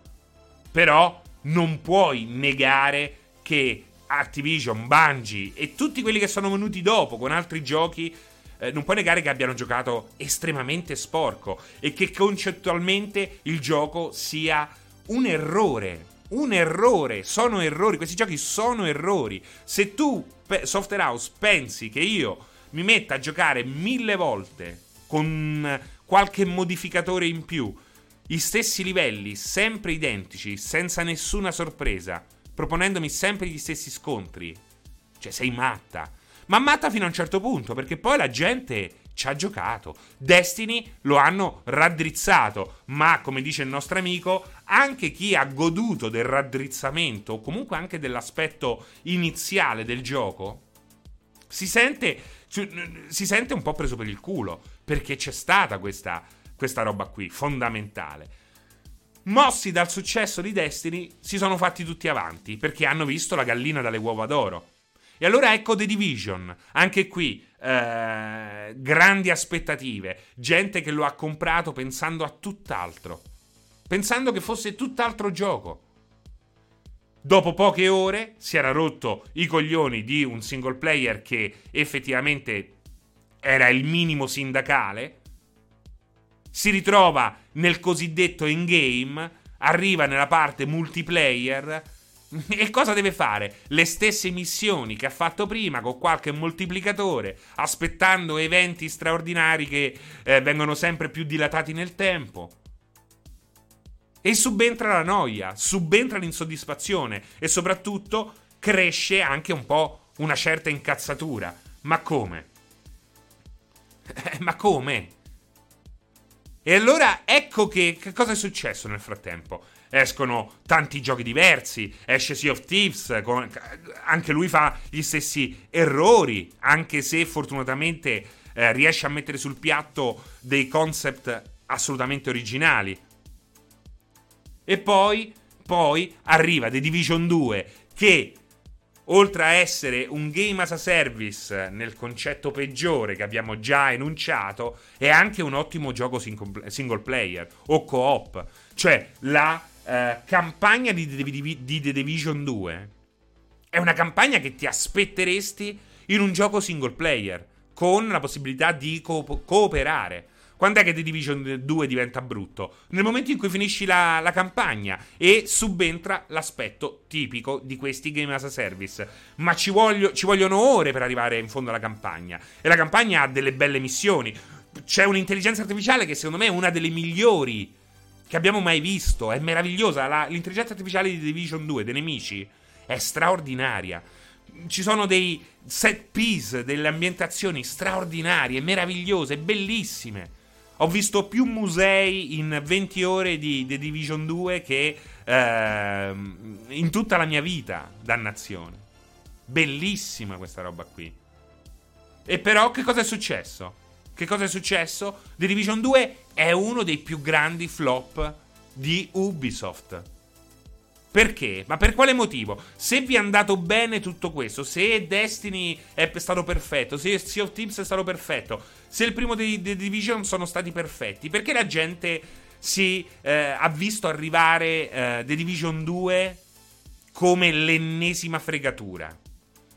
Però non puoi negare che Activision, Bungie e tutti quelli che sono venuti dopo con altri giochi eh, non puoi negare che abbiano giocato estremamente sporco e che concettualmente il gioco sia un errore un errore. Sono errori. Questi giochi sono errori. Se tu, Software House, pensi che io mi metta a giocare mille volte con qualche modificatore in più, gli stessi livelli, sempre identici, senza nessuna sorpresa, proponendomi sempre gli stessi scontri, cioè sei matta. Ma matta fino a un certo punto, perché poi la gente ci ha giocato. Destiny lo hanno raddrizzato, ma come dice il nostro amico, anche chi ha goduto del raddrizzamento o comunque anche dell'aspetto iniziale del gioco si sente, si sente un po' preso per il culo, perché c'è stata questa, questa roba qui, fondamentale. Mossi dal successo di Destiny, si sono fatti tutti avanti, perché hanno visto la gallina dalle uova d'oro. E allora ecco The Division, anche qui eh, grandi aspettative, gente che lo ha comprato pensando a tutt'altro, pensando che fosse tutt'altro gioco. Dopo poche ore si era rotto i coglioni di un single player che effettivamente era il minimo sindacale. Si ritrova nel cosiddetto in-game, arriva nella parte multiplayer *laughs* E cosa deve fare? Le stesse missioni che ha fatto prima con qualche moltiplicatore, aspettando eventi straordinari che eh, vengono sempre più dilatati nel tempo. E subentra la noia, subentra l'insoddisfazione e soprattutto cresce anche un po' una certa incazzatura. Ma come? *laughs* Ma come? E allora ecco che, che cosa è successo nel frattempo escono tanti giochi diversi, esce Sea of Thieves, con, anche lui fa gli stessi errori, anche se fortunatamente eh, riesce a mettere sul piatto dei concept assolutamente originali. E poi, poi arriva The Division 2 che oltre a essere un game as a service nel concetto peggiore che abbiamo già enunciato, è anche un ottimo gioco single player o co-op. Cioè la eh, campagna di, di, di The Division 2 è una campagna che ti aspetteresti in un gioco single player con la possibilità di co- cooperare. Quando è che The Division 2 diventa brutto? Nel momento in cui finisci la, la campagna e subentra l'aspetto tipico di questi game as a service. Ma ci, voglio, ci vogliono ore per arrivare in fondo alla campagna. E la campagna ha delle belle missioni. C'è un'intelligenza artificiale che secondo me è una delle migliori che abbiamo mai visto. È meravigliosa. La, l'intelligenza artificiale di Division 2, dei nemici, è straordinaria. Ci sono dei set piece, delle ambientazioni straordinarie, meravigliose, bellissime. Ho visto più musei in 20 ore di The Division 2 che eh, in tutta la mia vita, dannazione. Bellissima questa roba qui. E però che cosa è successo? Che cosa è successo? The Division 2 è uno dei più grandi flop di Ubisoft. Perché? Ma per quale motivo? Se vi è andato bene tutto questo, se Destiny è stato perfetto, se Sea of Thieves è stato perfetto, se il primo di The Division sono stati perfetti, perché la gente si eh, ha visto arrivare eh, The Division 2 come l'ennesima fregatura?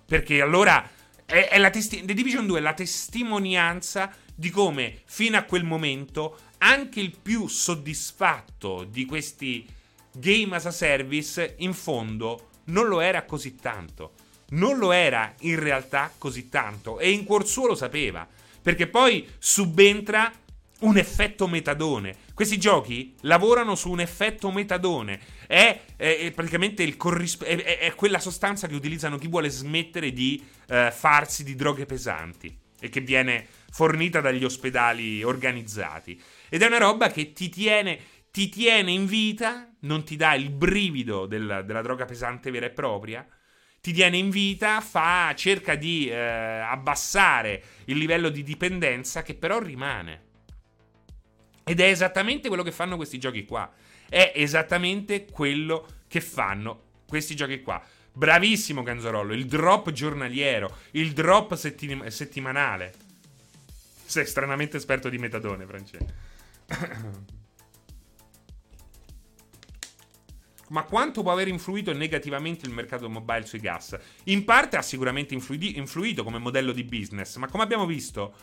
Perché allora è, è testi- The Division 2 è la testimonianza di come fino a quel momento anche il più soddisfatto di questi game as a service, in fondo non lo era così tanto. Non lo era in realtà così tanto. E in cuor suo lo sapeva. Perché poi subentra un effetto metadone. Questi giochi lavorano su un effetto metadone. È, è, è praticamente il corrisp- è, è, quella sostanza che utilizzano chi vuole smettere di eh, farsi di droghe pesanti e che viene fornita dagli ospedali organizzati. Ed è una roba che ti tiene ti tiene in vita, non ti dà il brivido del, della droga pesante vera e propria, ti tiene in vita, fa, cerca di eh, abbassare il livello di dipendenza che però rimane. Ed è esattamente quello che fanno questi giochi qua. È esattamente quello che fanno questi giochi qua. Bravissimo Ganzarollo, il drop giornaliero, il drop settim- settimanale. Sei stranamente esperto di metadone, Francesco. Ma quanto può aver influito negativamente il mercato mobile sui gas? In parte ha sicuramente influito come modello di business, ma come abbiamo visto,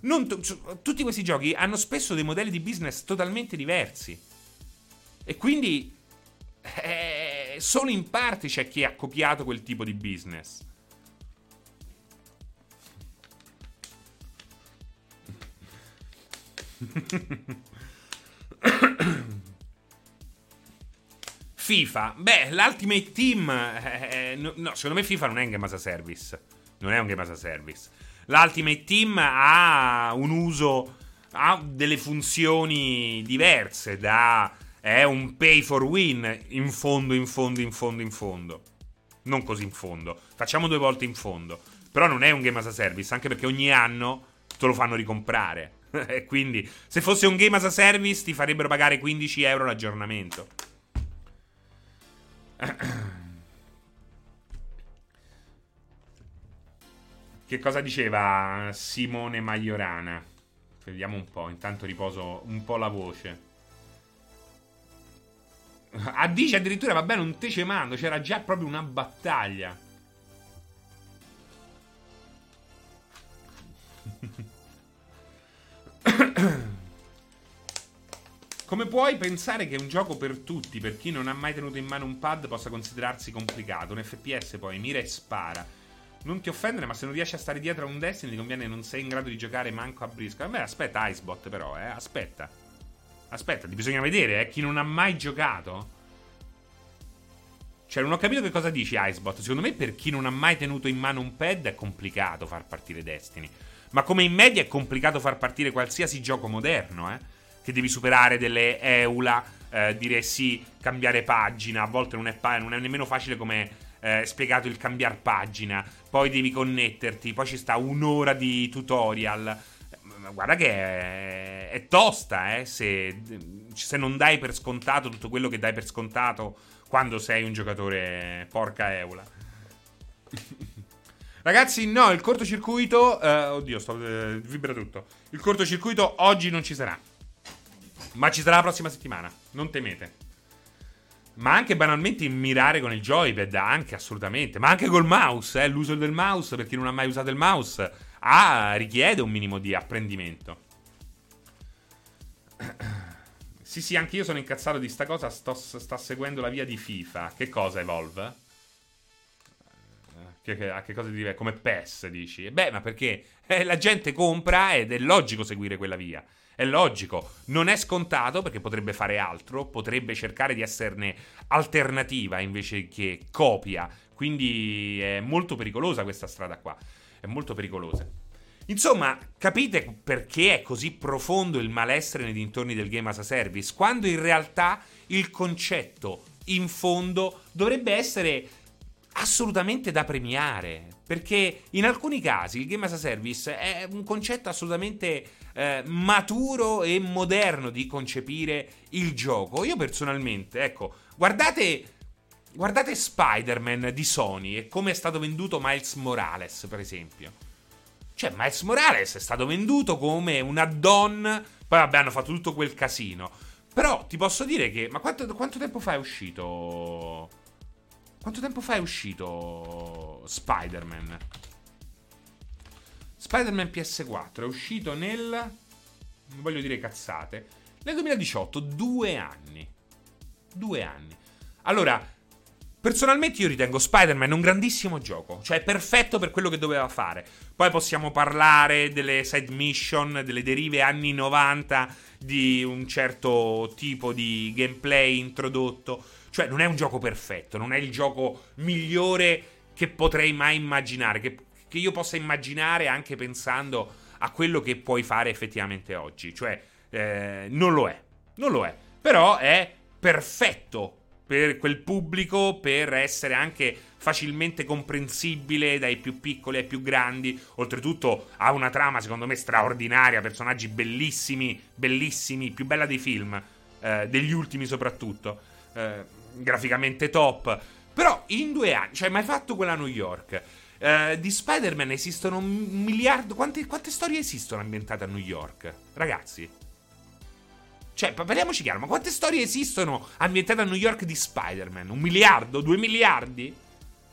t- tutti questi giochi hanno spesso dei modelli di business totalmente diversi. E quindi eh, solo in parte c'è chi ha copiato quel tipo di business. *coughs* FIFA, beh, l'Ultimate Team, eh, eh no, secondo me FIFA non è un game as a service. Non è un game as a service. L'Ultimate Team ha un uso, ha delle funzioni diverse da... È un pay for win in fondo, in fondo, in fondo, in fondo. Non così in fondo. Facciamo due volte in fondo. Però non è un game as a service, anche perché ogni anno te lo fanno ricomprare. *laughs* E quindi, se fosse un game as a service, ti farebbero pagare 15 euro l'aggiornamento. *clears throat* Che cosa diceva Simone Maiorana? Vediamo un po', intanto riposo un po' la voce. A dice addirittura, vabbè, non te cemando, c'era già proprio una battaglia. *clears throat* Come puoi pensare che un gioco per tutti, per chi non ha mai tenuto in mano un pad, possa considerarsi complicato? Un FPS poi, mira e spara. Non ti offendere, ma se non riesci a stare dietro a un Destiny, ti conviene non sei in grado di giocare manco a brisco. Vabbè, aspetta Icebot però, eh, aspetta. Aspetta, ti bisogna vedere, eh, chi non ha mai giocato. Cioè, non ho capito che cosa dici Icebot. Secondo me per chi non ha mai tenuto in mano un pad è complicato far partire Destiny. Ma come in media è complicato far partire qualsiasi gioco moderno, eh che devi superare delle EULA, eh, dire sì, cambiare pagina, a volte non è, pa- non è nemmeno facile come eh, spiegato il cambiare pagina, poi devi connetterti, poi ci sta un'ora di tutorial. Guarda che è, è tosta, eh, se, se non dai per scontato tutto quello che dai per scontato quando sei un giocatore porca EULA. *laughs* Ragazzi, no, il cortocircuito. Eh, oddio, sto, eh, vibra tutto. Il cortocircuito oggi non ci sarà. Ma ci sarà la prossima settimana, non temete. Ma anche banalmente mirare con il joypad, anche assolutamente. Ma anche col mouse, eh, l'uso del mouse, per chi non ha mai usato il mouse, ah, richiede un minimo di apprendimento. Sì, sì, anche io sono incazzato di sta cosa. Sto, sta seguendo la via di FIFA. Che cosa Evolve? Che, a che cosa ti Come PES, dici? Beh, ma perché eh, la gente compra ed è logico seguire quella via. È logico, non è scontato perché potrebbe fare altro, potrebbe cercare di esserne alternativa invece che copia. Quindi è molto pericolosa questa strada qua. È molto pericolosa. Insomma, capite perché è così profondo il malessere nei dintorni del game as a service? Quando in realtà il concetto in fondo dovrebbe essere assolutamente da premiare. Perché in alcuni casi il game as a service è un concetto assolutamente eh, maturo e moderno di concepire il gioco. Io personalmente, ecco, guardate. Guardate Spider-Man di Sony e come è stato venduto Miles Morales, per esempio. Cioè, Miles Morales è stato venduto come un add-on. Poi, vabbè, hanno fatto tutto quel casino. Però ti posso dire che. Ma quanto, quanto tempo fa è uscito? Quanto tempo fa è uscito Spider-Man? Spider-Man PS4 è uscito nel... Non voglio dire cazzate. Nel 2018, due anni. Due anni. Allora, personalmente io ritengo Spider-Man un grandissimo gioco. Cioè, perfetto per quello che doveva fare. Poi possiamo parlare delle side mission, delle derive anni 90 di un certo tipo di gameplay introdotto. Cioè, non è un gioco perfetto, non è il gioco migliore che potrei mai immaginare, che che io possa immaginare anche pensando a quello che puoi fare effettivamente oggi. Cioè, eh, non lo è. Non lo è. Però è perfetto per quel pubblico, per essere anche facilmente comprensibile dai più piccoli ai più grandi. Oltretutto ha una trama, secondo me, straordinaria, personaggi bellissimi, bellissimi, più bella dei film, eh, degli ultimi soprattutto. Eh, graficamente top. Però in due anni, cioè, mai fatto quella a New York? Eh, di Spider-Man esistono un miliardo. Quante, quante, storie esistono ambientate a New York? Ragazzi. Cioè, parliamoci chiaro, ma quante storie esistono ambientate a New York di Spider-Man? Un miliardo? Due miliardi?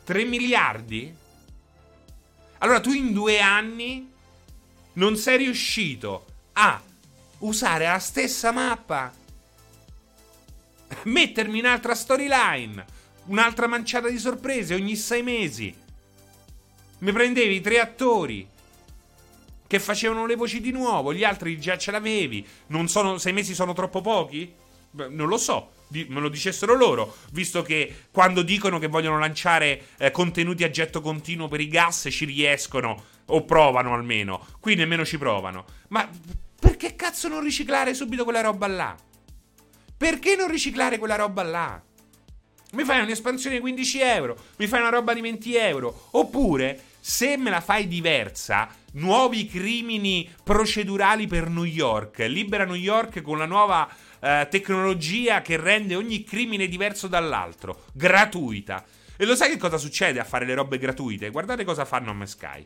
Tre miliardi? Allora tu in due anni non sei riuscito a usare la stessa mappa, mettermi un'altra storyline, un'altra manciata di sorprese ogni sei mesi mi prendevi tre attori che facevano le voci di nuovo, gli altri già ce l'avevi. Non sono, sei mesi sono troppo pochi? Beh, non lo so. Me lo dicessero loro, visto che quando dicono che vogliono lanciare eh, contenuti a getto continuo per i gas ci riescono o provano almeno. Qui nemmeno ci provano. Ma perché cazzo non riciclare subito quella roba là? Perché non riciclare quella roba là? Mi fai un'espansione di 15 euro, mi fai una roba di 20 euro. Oppure, se me la fai diversa, nuovi crimini procedurali per New York, libera New York con la nuova eh, tecnologia che rende ogni crimine diverso dall'altro, gratuita. E lo sai che cosa succede a fare le robe gratuite? Guardate cosa fanno a Sky.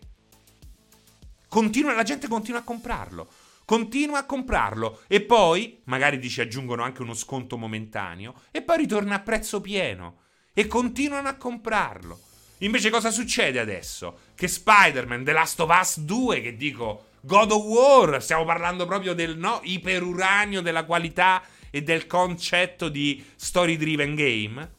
Continua, la gente continua a comprarlo continua a comprarlo e poi, magari dici aggiungono anche uno sconto momentaneo, e poi ritorna a prezzo pieno e continuano a comprarlo. Invece cosa succede adesso? Che Spider-Man, The Last of Us 2, che dico God of War, stiamo parlando proprio del no, iperuranio della qualità e del concetto di story driven game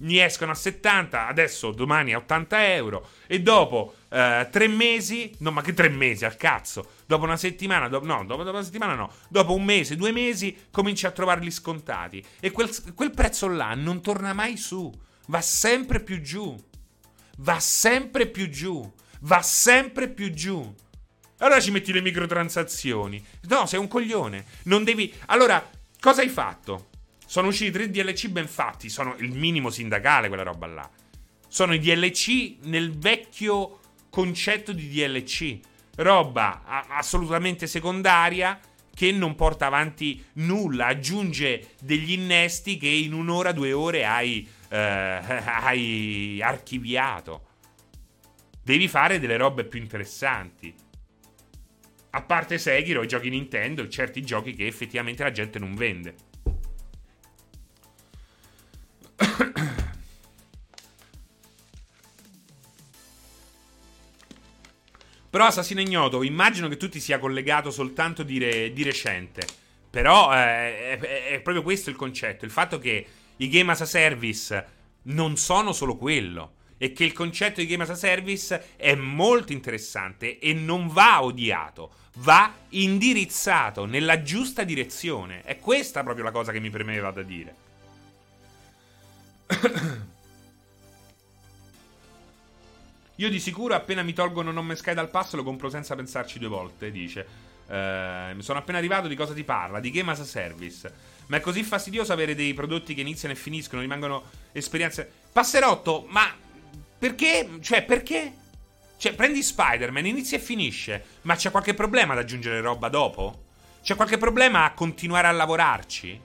mi escono a 70, adesso domani a 80 euro e dopo eh, tre mesi, no ma che tre mesi al cazzo, dopo una settimana, do, no, dopo, dopo, una settimana no, dopo un mese, due mesi cominci a trovarli scontati e quel, quel prezzo là non torna mai su, va sempre più giù, va sempre più giù, va sempre più giù. Allora ci metti le microtransazioni. No, sei un coglione. Non devi. Allora, cosa hai fatto? Sono usciti tre DLC ben fatti. Sono il minimo sindacale, quella roba là. Sono i DLC nel vecchio concetto di DLC. Roba assolutamente secondaria che non porta avanti nulla. Aggiunge degli innesti che in un'ora, due ore hai, eh, *laughs* hai archiviato. Devi fare delle robe più interessanti. A parte Sekiro, i giochi Nintendo certi giochi che effettivamente la gente non vende. *coughs* Però Assassino Ignoto, immagino che tu ti sia collegato soltanto di, re, di recente. Però eh, è, è proprio questo il concetto, il fatto che i game as a service non sono solo quello e che il concetto di game as a service è molto interessante e non va odiato, va indirizzato nella giusta direzione. È questa proprio la cosa che mi premeva da dire. Io di sicuro appena mi tolgono Non Me Sky dal passo lo compro senza pensarci due volte, dice. Eh, sono appena arrivato, di cosa ti parla? Di Game as a Service. Ma è così fastidioso avere dei prodotti che iniziano e finiscono, rimangono esperienze... Passerotto, ma perché? Cioè, perché? Cioè, prendi Spider-Man, inizia e finisce. Ma c'è qualche problema ad aggiungere roba dopo? C'è qualche problema a continuare a lavorarci?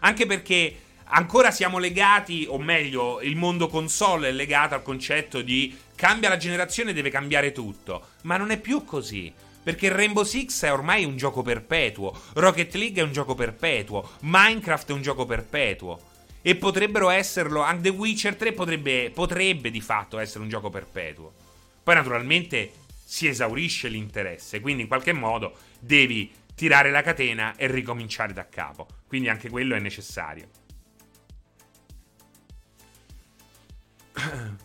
Anche perché ancora siamo legati, o meglio, il mondo console è legato al concetto di cambia la generazione, deve cambiare tutto. Ma non è più così. Perché Rainbow Six è ormai un gioco perpetuo, Rocket League è un gioco perpetuo, Minecraft è un gioco perpetuo. E potrebbero esserlo. Anche The Witcher 3 potrebbe, potrebbe di fatto essere un gioco perpetuo. Poi, naturalmente, si esaurisce l'interesse. Quindi, in qualche modo, devi tirare la catena e ricominciare da capo. Quindi, anche quello è necessario. *coughs*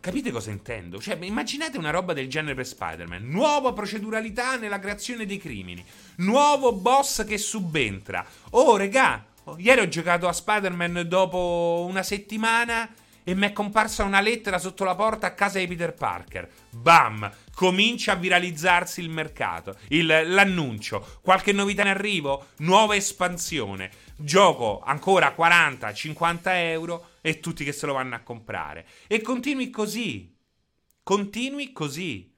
Capite cosa intendo? Cioè, immaginate una roba del genere per Spider-Man. Nuova proceduralità nella creazione dei crimini. Nuovo boss che subentra. Oh, regà, Ieri ho giocato a Spider-Man dopo una settimana e mi è comparsa una lettera sotto la porta a casa di Peter Parker. Bam! Comincia a viralizzarsi il mercato, il, l'annuncio. Qualche novità in arrivo? Nuova espansione. Gioco ancora 40-50 euro e tutti che se lo vanno a comprare. E continui così. Continui così.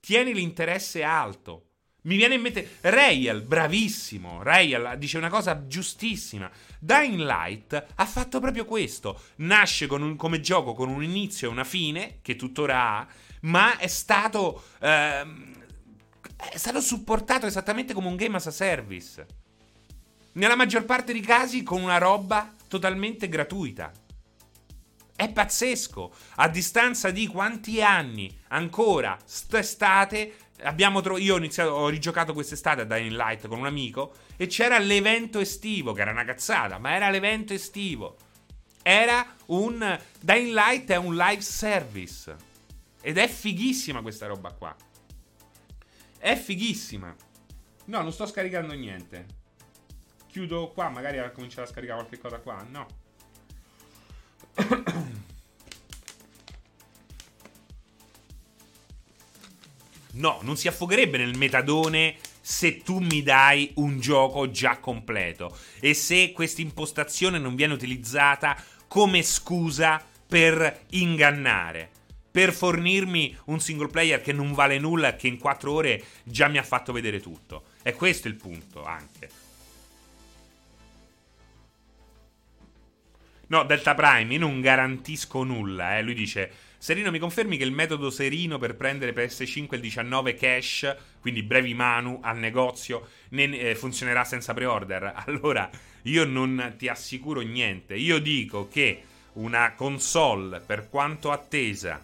Tieni l'interesse alto. Mi viene in mente Rayel, bravissimo. Rayel dice una cosa giustissima. Dying Light ha fatto proprio questo. Nasce un, come gioco con un inizio e una fine, che tuttora ha, ma è stato. Ehm, è stato supportato esattamente come un game as a service. Nella maggior parte dei casi con una roba totalmente gratuita. È pazzesco. A distanza di quanti anni ancora st'estate Abbiamo tro- io ho, iniziato, ho rigiocato quest'estate a Dying Light con un amico e c'era l'evento estivo, che era una cazzata, ma era l'evento estivo. Era un... Dying Light è un live service. Ed è fighissima questa roba qua. È fighissima. No, non sto scaricando niente. Chiudo qua, magari a cominciare a scaricare qualche cosa qua. No. *coughs* No, non si affogherebbe nel metadone se tu mi dai un gioco già completo e se questa impostazione non viene utilizzata come scusa per ingannare, per fornirmi un single player che non vale nulla e che in 4 ore già mi ha fatto vedere tutto. E questo è il punto anche. No, Delta Prime, io non garantisco nulla, eh. Lui dice Serino, mi confermi che il metodo Serino per prendere PS5 il 19 cash, quindi brevi manu al negozio, ne, eh, funzionerà senza pre-order? *laughs* Allora, io non ti assicuro niente. Io dico che una console, per quanto attesa,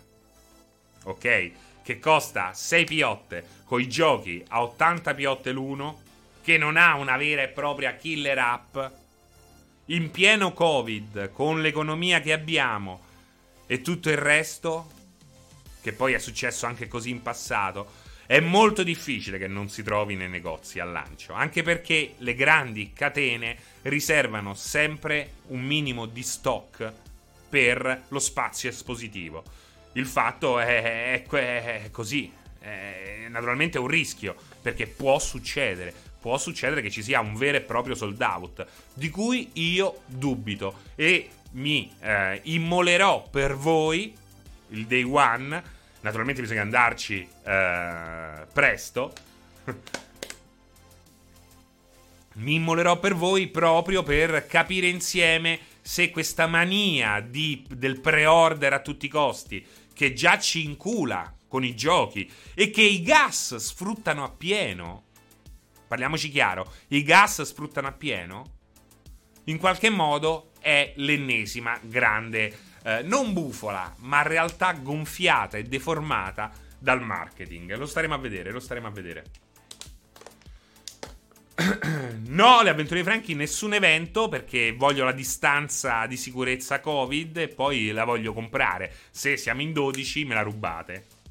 ok, che costa 6 piotte, con i giochi a 80 piotte l'uno, che non ha una vera e propria killer app, in pieno Covid, con l'economia che abbiamo, e tutto il resto, che poi è successo anche così in passato, è molto difficile che non si trovi nei negozi al lancio, anche perché le grandi catene riservano sempre un minimo di stock per lo spazio espositivo. Il fatto è, è, è così, è, naturalmente è un rischio, perché può succedere, può succedere che ci sia un vero e proprio sold out, di cui io dubito e mi eh, immolerò per voi il day one. Naturalmente bisogna andarci eh, presto. *laughs* mi immolerò per voi proprio per capire insieme se questa mania di, del pre-order a tutti i costi, che già ci incula con i giochi e che i gas sfruttano appieno, parliamoci chiaro, i gas sfruttano appieno, in qualche modo è l'ennesima grande, eh, non bufola, ma realtà gonfiata e deformata dal marketing. Lo staremo a vedere, lo staremo a vedere. *clears throat* No, le avventure di Frankie, nessun evento perché voglio la distanza di sicurezza Covid e poi la voglio comprare. Se siamo in 12 me la rubate.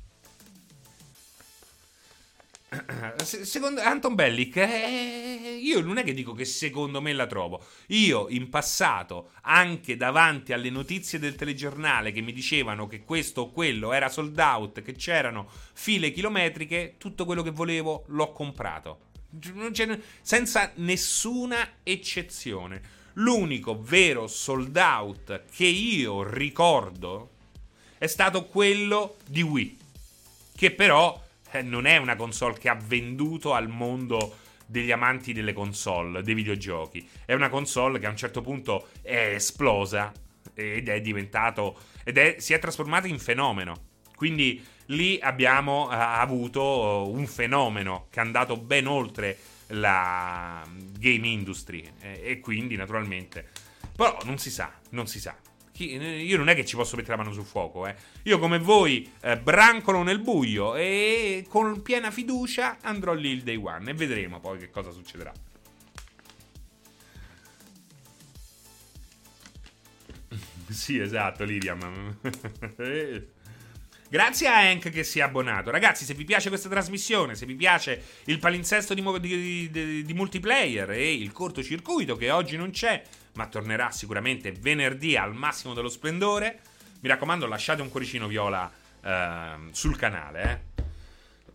*clears throat* Secondo Anton Bellic, eh, io non è che dico che secondo me la trovo. Io in passato, anche davanti alle notizie del telegiornale che mi dicevano che questo o quello era sold out, che c'erano file chilometriche, tutto quello che volevo l'ho comprato. senza nessuna eccezione. L'unico vero sold out che io ricordo è stato quello di Wii, che però eh, non è una console che ha venduto al mondo degli amanti delle console, dei videogiochi. È una console che a un certo punto è esplosa ed è diventato ed è, si è trasformata in fenomeno. Quindi lì abbiamo uh, avuto un fenomeno che è andato ben oltre la game industry e, e quindi naturalmente però non si sa, non si sa. Io non è che ci posso mettere la mano sul fuoco, eh. Io come voi eh, brancolo nel buio e con piena fiducia andrò lì il day one e vedremo poi che cosa succederà. *laughs* sì, esatto, Liriam. *laughs* Grazie a Hank che si è abbonato. Ragazzi, se vi piace questa trasmissione, se vi piace il palinsesto di, di, di, di multiplayer e il cortocircuito che oggi non c'è, ma tornerà sicuramente venerdì al massimo dello splendore. Mi raccomando, lasciate un cuoricino viola eh, sul canale.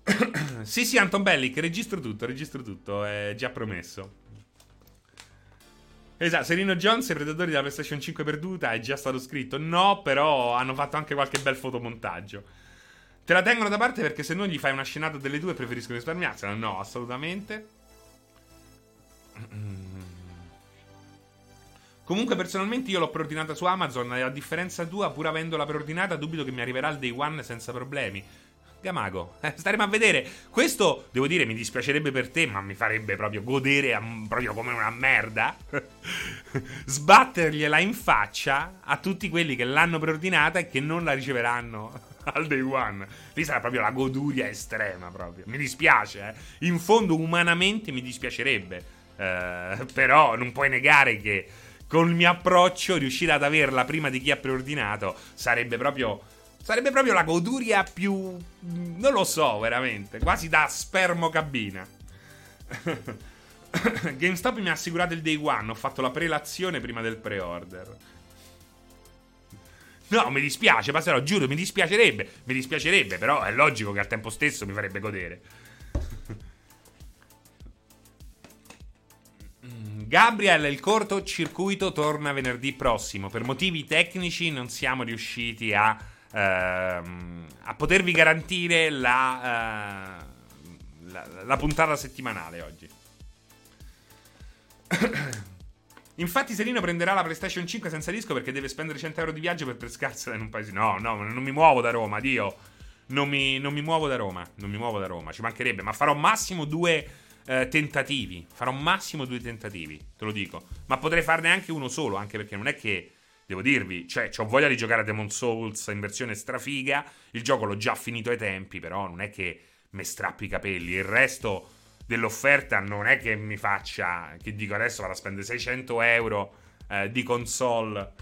Eh. *coughs* sì, sì, Anton Bellic, registro tutto, registro tutto, è già promesso. Esatto, Serino Jones, i predatori della PlayStation 5 perduta, è già stato scritto. No, però hanno fatto anche qualche bel fotomontaggio. Te la tengono da parte perché se no gli fai una scenata delle due preferisco risparmiarsela. No, assolutamente. *clears throat* Comunque, personalmente, io l'ho preordinata su Amazon e a differenza tua, pur avendola preordinata, dubito che mi arriverà il day one senza problemi. Gamago, eh, staremo a vedere. Questo, devo dire, mi dispiacerebbe per te, ma mi farebbe proprio godere a, proprio come una merda. *laughs* Sbattergliela in faccia a tutti quelli che l'hanno preordinata e che non la riceveranno *laughs* al day one. Lì sarà proprio la goduria estrema, proprio. Mi dispiace, eh. In fondo, umanamente mi dispiacerebbe. Eh, però non puoi negare che con il mio approccio riuscire ad averla prima di chi ha preordinato sarebbe proprio sarebbe proprio la goduria più non lo so veramente quasi da spermocabina *laughs* GameStop mi ha assicurato il day one ho fatto la prelazione prima del pre-order No, mi dispiace, Passerò, giuro, mi dispiacerebbe. Mi dispiacerebbe, però è logico che al tempo stesso mi farebbe godere. Gabriel, il cortocircuito torna venerdì prossimo. Per motivi tecnici non siamo riusciti a, ehm, a potervi garantire la, eh, la, la puntata settimanale oggi. *coughs* Infatti, Serino prenderà la PlayStation 5 senza disco perché deve spendere 100 euro di viaggio per pescarsela in un paese. No, no, non mi muovo da Roma, Dio. Non mi, non mi muovo da Roma. Non mi muovo da Roma, ci mancherebbe. Ma farò massimo due eh, tentativi. Farò massimo due tentativi, te lo dico. Ma potrei farne anche uno solo, anche perché non è che. Devo dirvi, cioè, ho voglia di giocare a Demon Souls in versione strafiga. Il gioco l'ho già finito ai tempi, però non è che mi strappi i capelli. Il resto dell'offerta non è che mi faccia. Che dico adesso vado a spendere 600 euro eh, di console.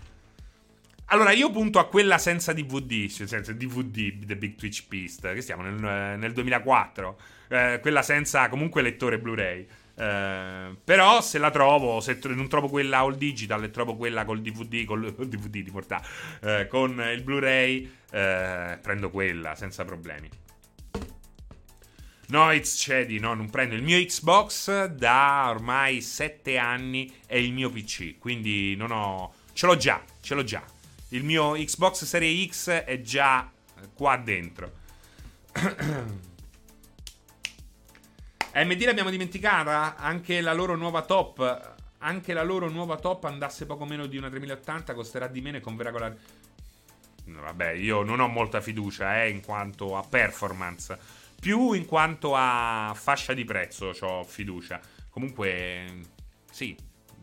Allora, io punto a quella senza DVD, cioè senza DVD, The Big Twitch Beast, che stiamo nel, nel 2004 eh, quella senza comunque lettore Blu-ray. Eh, però se la trovo, se non trovo quella all digital e trovo quella col DVD, col *laughs* DVD di portà, eh, con il Blu-ray, eh, prendo quella senza problemi. No, it's Cedi, no, non prendo. Il mio Xbox da ormai 7 anni è il mio PC, quindi non ho... Ce l'ho già, ce l'ho già. Il mio Xbox Serie X è già qua dentro. *clears throat* AMD l'abbiamo dimenticata, anche la loro nuova top anche la loro nuova top andasse poco meno di una 3080 costerà di meno e converrà con la vabbè, io non ho molta fiducia eh, in quanto a performance, più in quanto a fascia di prezzo ho fiducia. Comunque sì,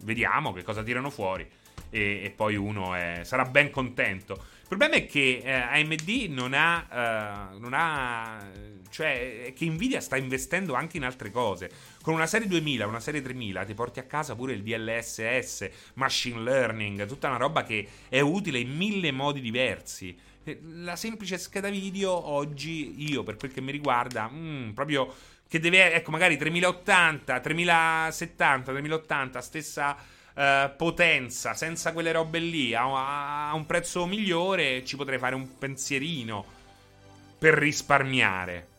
vediamo che cosa tirano fuori. e, e poi uno è, sarà ben contento. Il problema è che eh, AMD non ha, uh, non ha. Cioè, che Nvidia sta investendo anche in altre cose. Con una serie 2000, una serie 3000, ti porti a casa pure il DLSS, machine learning, tutta una roba che è utile in mille modi diversi. La semplice scheda video oggi, io per quel che mi riguarda, mm, proprio che deve, ecco, magari 3080, 3070, 3080, stessa uh, potenza, senza quelle robe lì, a, a un prezzo migliore, ci potrei fare un pensierino per risparmiare.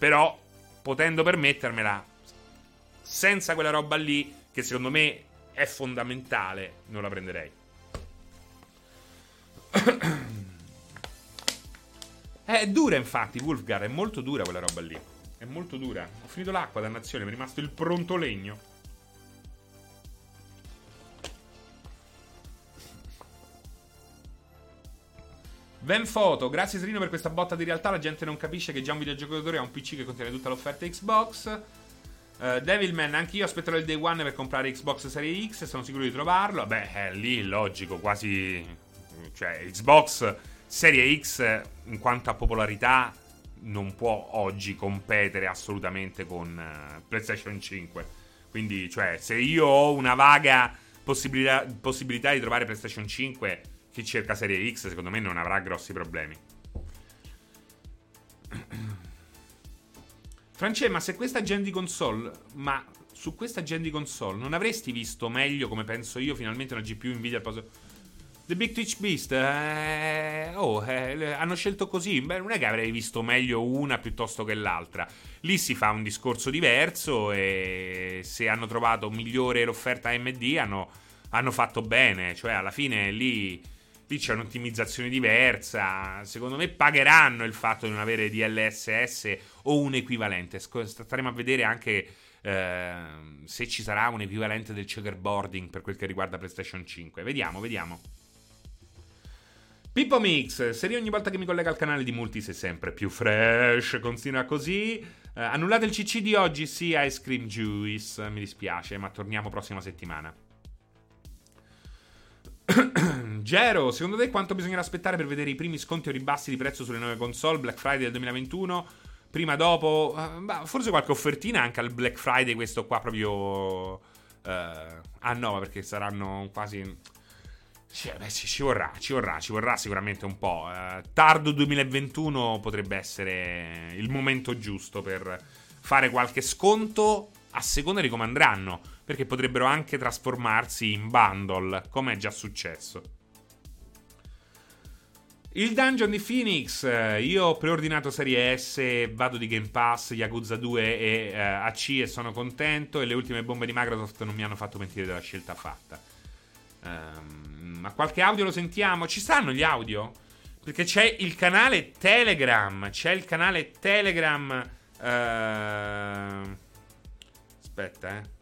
Però, potendo permettermela, senza quella roba lì, che secondo me è fondamentale, non la prenderei. *clears throat* È dura, infatti, Wolfgar, è molto dura quella roba lì. È molto dura. Ho finito l'acqua, dannazione, mi è rimasto il pronto legno. Ben foto, grazie Serino per questa botta di realtà. La gente non capisce che già un videogiocatore ha un PC che contiene tutta l'offerta Xbox. Uh, Devilman, anche io aspetterò il day one per comprare Xbox Series X. Sono sicuro di trovarlo. Beh, è lì logico, quasi. Cioè, Xbox Serie X, in quanto a popolarità, non può oggi competere assolutamente con uh, PlayStation 5. Quindi, cioè, se io ho una vaga possibilità, possibilità di trovare PlayStation 5, chi cerca Serie X, secondo me, non avrà grossi problemi. *clears throat* France, ma se questa gen di console, ma su questa gen di console, non avresti visto meglio, come penso io, finalmente una GPU Nvidia al posto The Big Twitch Beast, eh, oh, eh, hanno scelto così. Beh, non è che avrei visto meglio una piuttosto che l'altra. Lì si fa un discorso diverso e se hanno trovato migliore l'offerta AMD hanno, hanno fatto bene. Cioè, alla fine lì, lì c'è un'ottimizzazione diversa. Secondo me pagheranno il fatto di non avere DLSS o un equivalente. Staremo a vedere anche... Eh, se ci sarà un equivalente del checkerboarding per quel che riguarda PlayStation 5. Vediamo, vediamo. Pippo Mix, se io ogni volta che mi collega al canale di Multi sei sempre più fresh, continua così. Uh, annullate il CC di oggi, sì, Ice Cream Juice, mi dispiace, ma torniamo prossima settimana. *coughs* Gero, secondo te quanto bisognerà aspettare per vedere i primi sconti o ribassi di prezzo sulle nuove console Black Friday del 2021? Prima, dopo, uh, forse qualche offertina anche al Black Friday, questo qua proprio... Uh, ah no, perché saranno quasi sì, beh, sì, ci vorrà, ci vorrà, ci vorrà sicuramente un po'. Eh, tardo 2021 potrebbe essere il momento giusto per fare qualche sconto a seconda di come andranno, perché potrebbero anche trasformarsi in bundle, come è già successo. Il dungeon di Phoenix, eh, io ho preordinato Serie S, vado di Game Pass, Yakuza 2 e eh, AC e sono contento e le ultime bombe di Microsoft non mi hanno fatto mentire della scelta fatta. Um, ma qualche audio lo sentiamo? Ci stanno gli audio? Perché c'è il canale Telegram. C'è il canale Telegram. Uh... Aspetta, eh.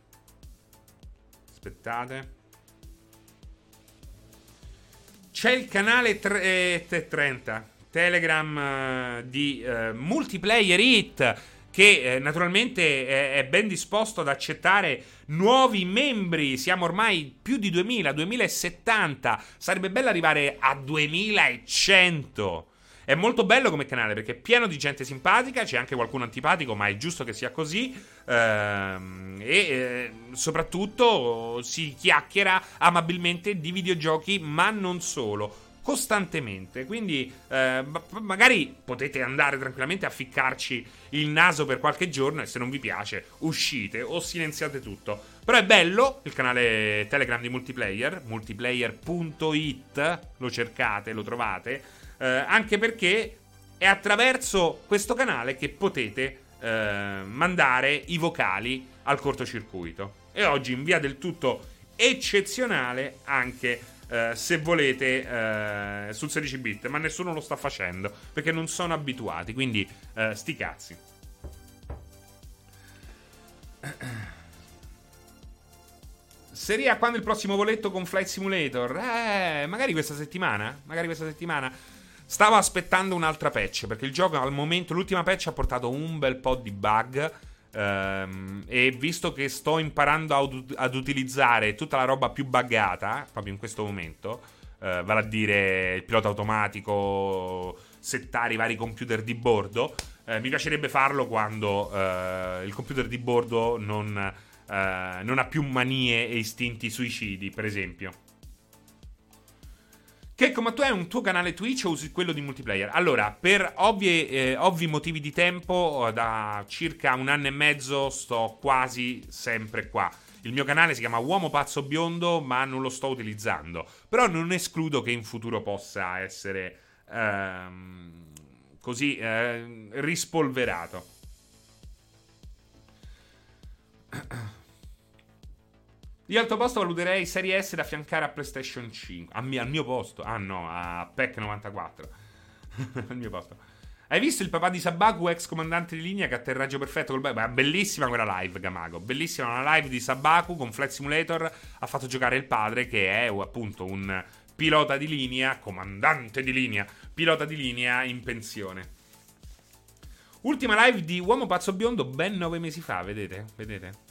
Aspettate. C'è il canale tre, eh, 30 Telegram eh, di eh, Multiplayer Hit che eh, naturalmente è, ben disposto ad accettare nuovi membri. Siamo ormai più di 2000, 2070. Sarebbe bello arrivare a 2100. È molto bello come canale perché è pieno di gente simpatica, c'è anche qualcuno antipatico, ma è giusto che sia così. Ehm, e eh, soprattutto si chiacchiera amabilmente di videogiochi, ma non solo costantemente. Quindi eh, magari potete andare tranquillamente a ficcarci il naso per qualche giorno e se non vi piace uscite o silenziate tutto. Però è bello il canale Telegram di multiplayer, multiplayer.it, lo cercate, lo trovate, eh, anche perché è attraverso questo canale che potete eh, mandare i vocali al cortocircuito. E oggi in via del tutto eccezionale anche eh, se volete, eh, sul 16 bit, ma nessuno lo sta facendo perché non sono abituati. Quindi, eh, sti cazzi. Seria quando il prossimo voletto con Flight Simulator? Eh, magari questa settimana. Magari questa settimana. Stavo aspettando un'altra patch perché il gioco al momento, l'ultima patch ha portato un bel po' di bug. Um, e visto che sto imparando ad, ad, utilizzare tutta la roba più buggata, proprio in questo momento, uh, vale a dire il pilota automatico, settare i vari computer di bordo, uh, mi piacerebbe farlo quando uh, il computer di bordo non, non ha più manie e istinti suicidi, per esempio. Che come tu hai un tuo canale Twitch o usi quello di multiplayer? Allora, per ovvie, eh, ovvi motivi di tempo, da circa un anno e mezzo sto quasi sempre qua. Il mio canale si chiama Uomo Pazzo Biondo, ma non lo sto utilizzando. Però non escludo che in futuro possa essere ehm, così eh, rispolverato. *clears throat* Io al tuo posto valuterei Serie S da affiancare a PlayStation 5. A mio, al mio posto. Ah no, a PEC 94. *laughs* al mio posto. Hai visto il papà di Sabaku, ex comandante di linea, che atterraggio perfetto col Beh, bellissima quella live, Gamago. Bellissima una live di Sabaku con Flight Simulator. Ha fatto giocare il padre, che è appunto un pilota di linea, comandante di linea, pilota di linea in pensione. Ultima live di Uomo Pazzo Biondo ben nove mesi fa, vedete? Vedete?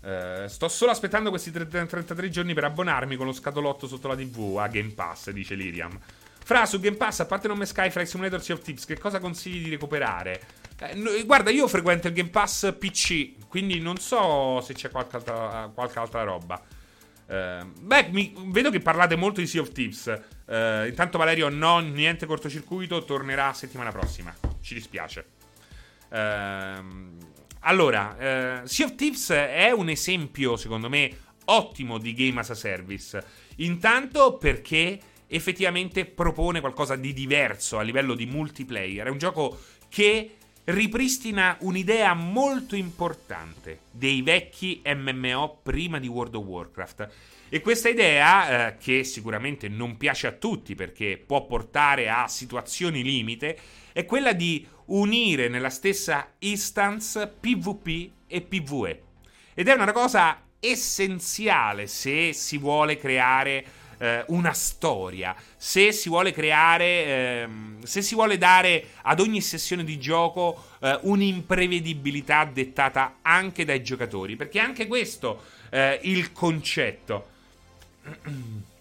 Uh, sto solo aspettando questi 33 giorni per abbonarmi con lo scatolotto sotto la TV a Game Pass, dice Liriam. Fra, su Game Pass, a parte non me Sky, Flight Simulator Sea of Tips, che cosa consigli di recuperare? Eh, no, guarda, io frequento il Game Pass PC, quindi non so se c'è qualche altra, qualche altra roba. Uh, beh, mi, vedo che parlate molto di Sea of Tips. Uh, intanto Valerio, no, niente cortocircuito, tornerà settimana prossima. Ci dispiace. Ehm... Allora, eh, Sea of Thieves è un esempio, secondo me, ottimo di game as a service. Intanto perché effettivamente propone qualcosa di diverso a livello di multiplayer. È un gioco che ripristina un'idea molto importante dei vecchi MMO prima di World of Warcraft. E questa idea, eh, che sicuramente non piace a tutti perché può portare a situazioni limite, è quella di unire nella stessa instance PvP e PvE. Ed è una cosa essenziale se si vuole creare eh, una storia, se si vuole creare, eh, se si vuole dare ad ogni sessione di gioco eh, un'imprevedibilità dettata anche dai giocatori, perché anche questo è eh, il concetto. *clears throat*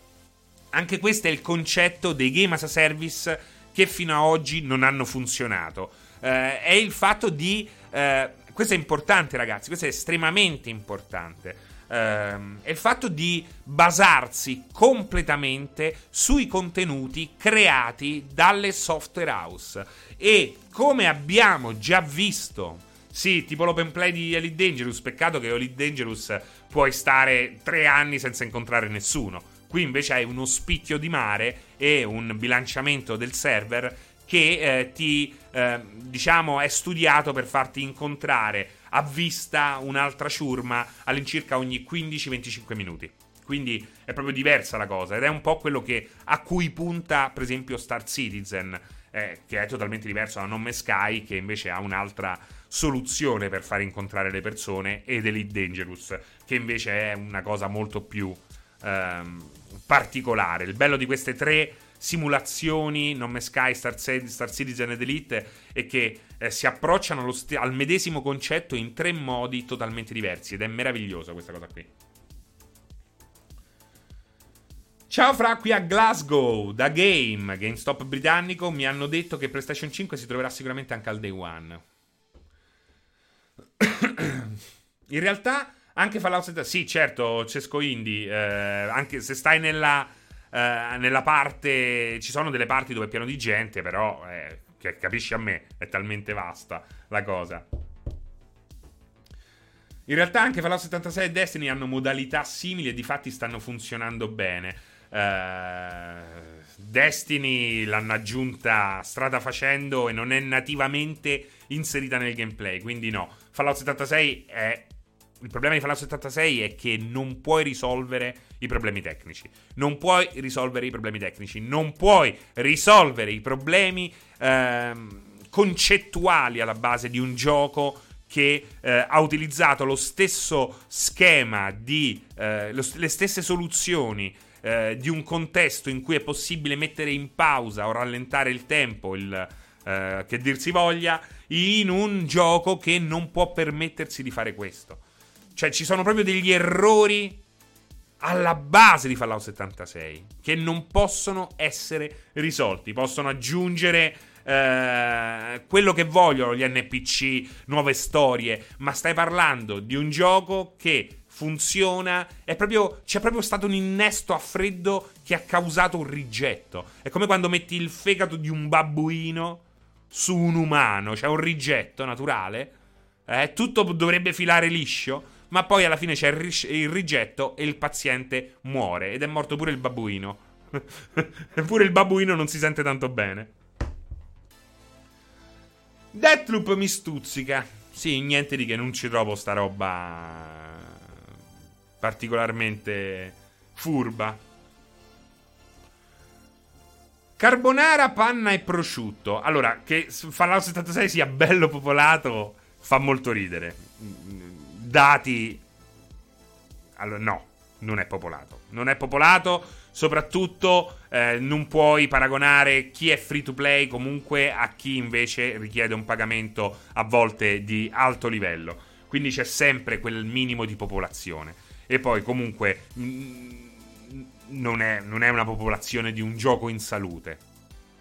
Anche questo è il concetto dei game as a service che fino ad oggi non hanno funzionato. Eh, è il fatto di... Eh, questo è importante ragazzi, questo è estremamente importante. Uh, è il fatto di basarsi completamente sui contenuti creati dalle software house. E come abbiamo già visto, sì, tipo l'open play di Elite Dangerous, peccato che Elite Dangerous puoi stare tre anni senza incontrare nessuno. Qui invece hai uno spicchio di mare e un bilanciamento del server che eh, ti, eh, diciamo, è studiato per farti incontrare a vista un'altra ciurma all'incirca ogni 15-25 minuti. Quindi è proprio diversa la cosa ed è un po' quello che, a cui punta, per esempio, Star Citizen, eh, che è totalmente diverso da Nome Sky, che invece ha un'altra soluzione per far incontrare le persone, ed Elite Dangerous, che invece è una cosa molto più ehm, particolare. Il bello di queste tre simulazioni Non Me Sky, Star, Star Citizen ed Elite è che eh, si approcciano st- al medesimo concetto in tre modi totalmente diversi ed è meravigliosa questa cosa qui. Ciao fra qui a Glasgow, da Game, GameStop britannico, mi hanno detto che PlayStation 5 si troverà sicuramente anche al day one. In realtà anche Fallout 70, sì, certo, Cesco Indie, eh, anche se stai nella, eh, nella parte, ci sono delle parti dove è pieno di gente, però, eh, che capisci a me, è talmente vasta la cosa. In realtà anche Fallout 76 e Destiny hanno modalità simili e di fatti stanno funzionando bene. Uh, Destiny l'hanno aggiunta strada facendo e non è nativamente inserita nel gameplay, quindi no. Fallout 76 è il problema di Fallout 76 è che non puoi risolvere i problemi tecnici. Non puoi risolvere i problemi tecnici. Non puoi risolvere i problemi ehm, concettuali alla base di un gioco che eh, ha utilizzato lo stesso schema di eh, lo, le stesse soluzioni eh, di un contesto in cui è possibile mettere in pausa o rallentare il tempo, il, eh, che dir si voglia, in un gioco che non può permettersi di fare questo. Cioè, ci sono proprio degli errori alla base di Fallout 76 che non possono essere risolti. Possono aggiungere eh, quello che vogliono gli NPC, nuove storie, ma stai parlando di un gioco che funziona. È proprio, c'è proprio stato un innesto a freddo che ha causato un rigetto. È come quando metti il fegato di un babbuino su un umano, c'è un rigetto naturale. Eh, tutto dovrebbe filare liscio. Ma poi alla fine c'è il, rigetto e il paziente muore. Ed è morto pure il babbuino. *laughs* Eppure il babbuino non si sente tanto bene. Deathloop mi stuzzica. Sì, niente di che, non ci trovo sta roba particolarmente furba. Carbonara, panna e prosciutto. Allora, che Fallout 76 sia bello popolato fa molto ridere. Dati... Allora, no, non è popolato. Non è popolato, soprattutto eh, non puoi paragonare chi è free to play comunque a chi invece richiede un pagamento a volte di alto livello. Quindi c'è sempre quel minimo di popolazione. E poi comunque... Mh, non è, non è una popolazione di un gioco in salute.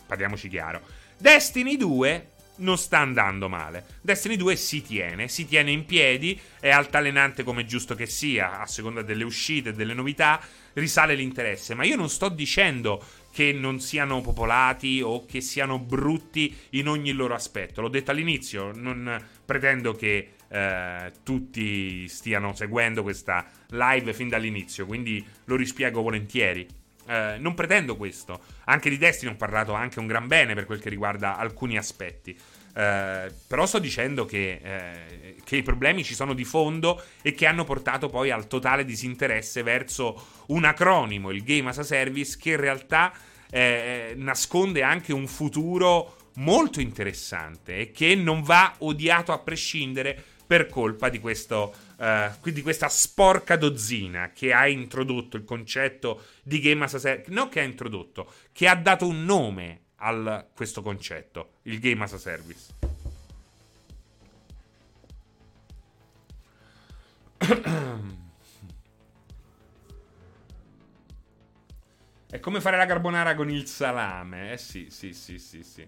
Parliamoci chiaro. Destiny 2 non sta andando male. Destiny 2 si tiene, si tiene in piedi, è altalenante come giusto che sia, a seconda delle uscite e delle novità, risale l'interesse. Ma io non sto dicendo che non siano popolati o che siano brutti in ogni loro aspetto. L'ho detto all'inizio, non pretendo che eh, tutti stiano seguendo questa live fin dall'inizio, quindi lo rispiego volentieri. Eh, non pretendo questo. Anche di Destiny ho parlato anche un gran bene per quel che riguarda alcuni aspetti. Eh, però sto dicendo che, eh, che, i problemi ci sono di fondo e che hanno portato poi al totale disinteresse verso un acronimo, il Game as a Service, che in realtà eh, nasconde anche un futuro molto interessante e che non va odiato a prescindere per colpa di, questo, uh, di questa sporca dozzina che ha introdotto il concetto di Game as a Service. Non che ha introdotto, che ha dato un nome a questo concetto, il Game as a Service. *coughs* È come fare la carbonara con il salame. Eh sì, sì, sì, sì, sì.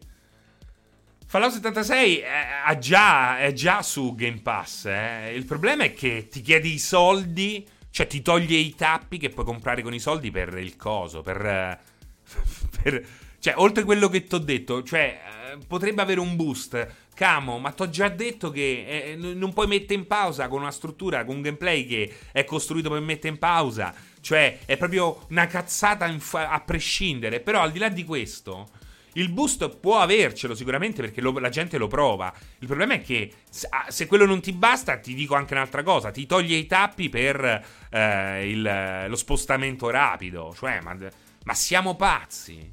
Fallout 76 è già, è già su Game Pass. Eh. Il problema è che ti chiedi i soldi, cioè ti toglie i tappi che puoi comprare con i soldi per il coso, per... *laughs* per cioè, oltre quello che ti ho detto, cioè, eh, potrebbe avere un boost. Camo, ma ti ho già detto che eh, non puoi mettere in pausa con una struttura, con un gameplay che è costruito per mettere in pausa. Cioè, è proprio una cazzata fa- a prescindere. Però, al di là di questo, il boost può avercelo sicuramente perché lo, la gente lo prova. Il problema è che ah, se quello non ti basta, ti dico anche un'altra cosa: ti toglie i tappi per eh, il, lo spostamento rapido. Cioè, ma, ma, siamo pazzi.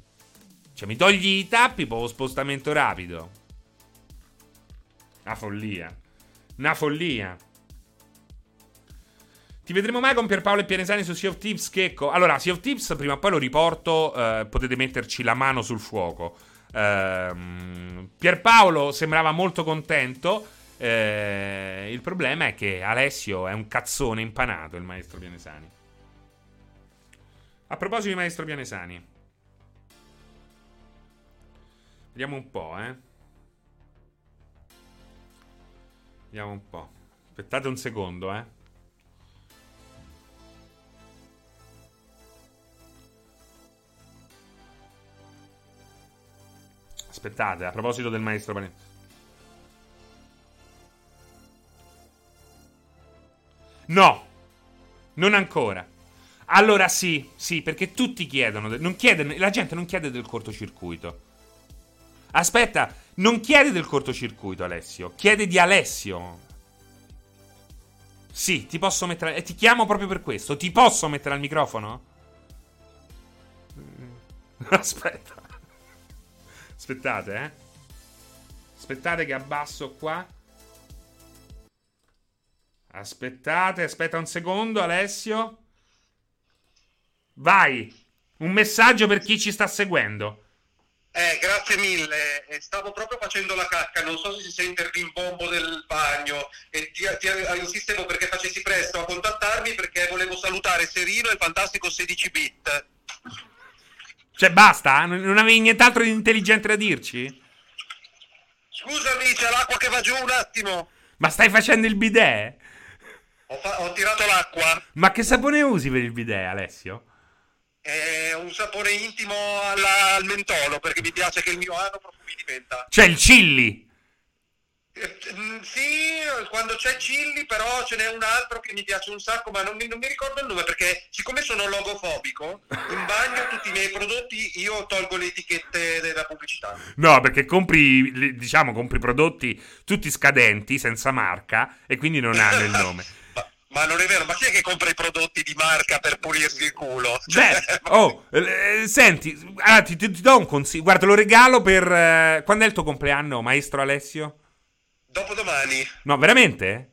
Cioè, mi togli i tappi per lo spostamento rapido. Una follia. Una follia. Ti vedremo mai con Pierpaolo e Pianesani su Sea of Tips, Checco? Allora, Sea of Tips prima o poi lo riporto, eh, potete metterci la mano sul fuoco. Eh, Pierpaolo sembrava molto contento. Eh, il problema è che Alessio è un cazzone impanato, il maestro Pianesani. A proposito di maestro Pianesani. Vediamo un po', eh. Vediamo un po'. Aspettate un secondo, eh. Aspettate, a proposito del maestro Panettone. No, non ancora. Allora sì, sì, perché tutti chiedono. Non chiede, la gente non chiede del cortocircuito. Aspetta, non chiede del cortocircuito, Alessio. Chiede di Alessio. Sì, ti posso mettere. E ti chiamo proprio per questo. Ti posso mettere al microfono? *laughs* Aspetta. Aspettate, eh. Aspettate che abbasso qua. Aspettate, aspetta un secondo, Alessio. Vai. Un messaggio per chi ci sta seguendo.
Eh, grazie mille. Eh, Stavo proprio facendo la cacca, non so se si sente il rimbombo del bagno e ti, ti insistevo perché facessi presto a contattarmi perché volevo salutare Serino e il fantastico 16 bit.
Cioè, basta? Non avevi nient'altro di intelligente da dirci?
Scusami, c'è l'acqua che va giù un attimo.
Ma stai facendo il bidet?
Ho, fa- ho tirato l'acqua.
Ma che sapone usi per il bidet, Alessio?
È un sapore intimo alla- al mentolo perché mi piace che il mio ano profumi di menta.
Cioè, il chilli.
Eh, mm, Sì, quando c'è Chilli, però ce n'è un altro che mi piace un sacco, ma non mi, non mi ricordo il nome perché siccome sono logofobico, in bagno tutti i miei prodotti io tolgo le etichette della pubblicità.
No, perché compri, diciamo, compri prodotti tutti scadenti, senza marca, e quindi non hanno il nome. *laughs*
Ma, non è vero, ma chi è che compra i prodotti di marca per pulirsi il culo? Cioè, *laughs*
Beh, oh, eh, senti, ah, ti, ti- ti do un consiglio. Guarda, lo regalo per... eh, quando è il tuo compleanno, maestro Alessio?
Dopodomani?
No, veramente?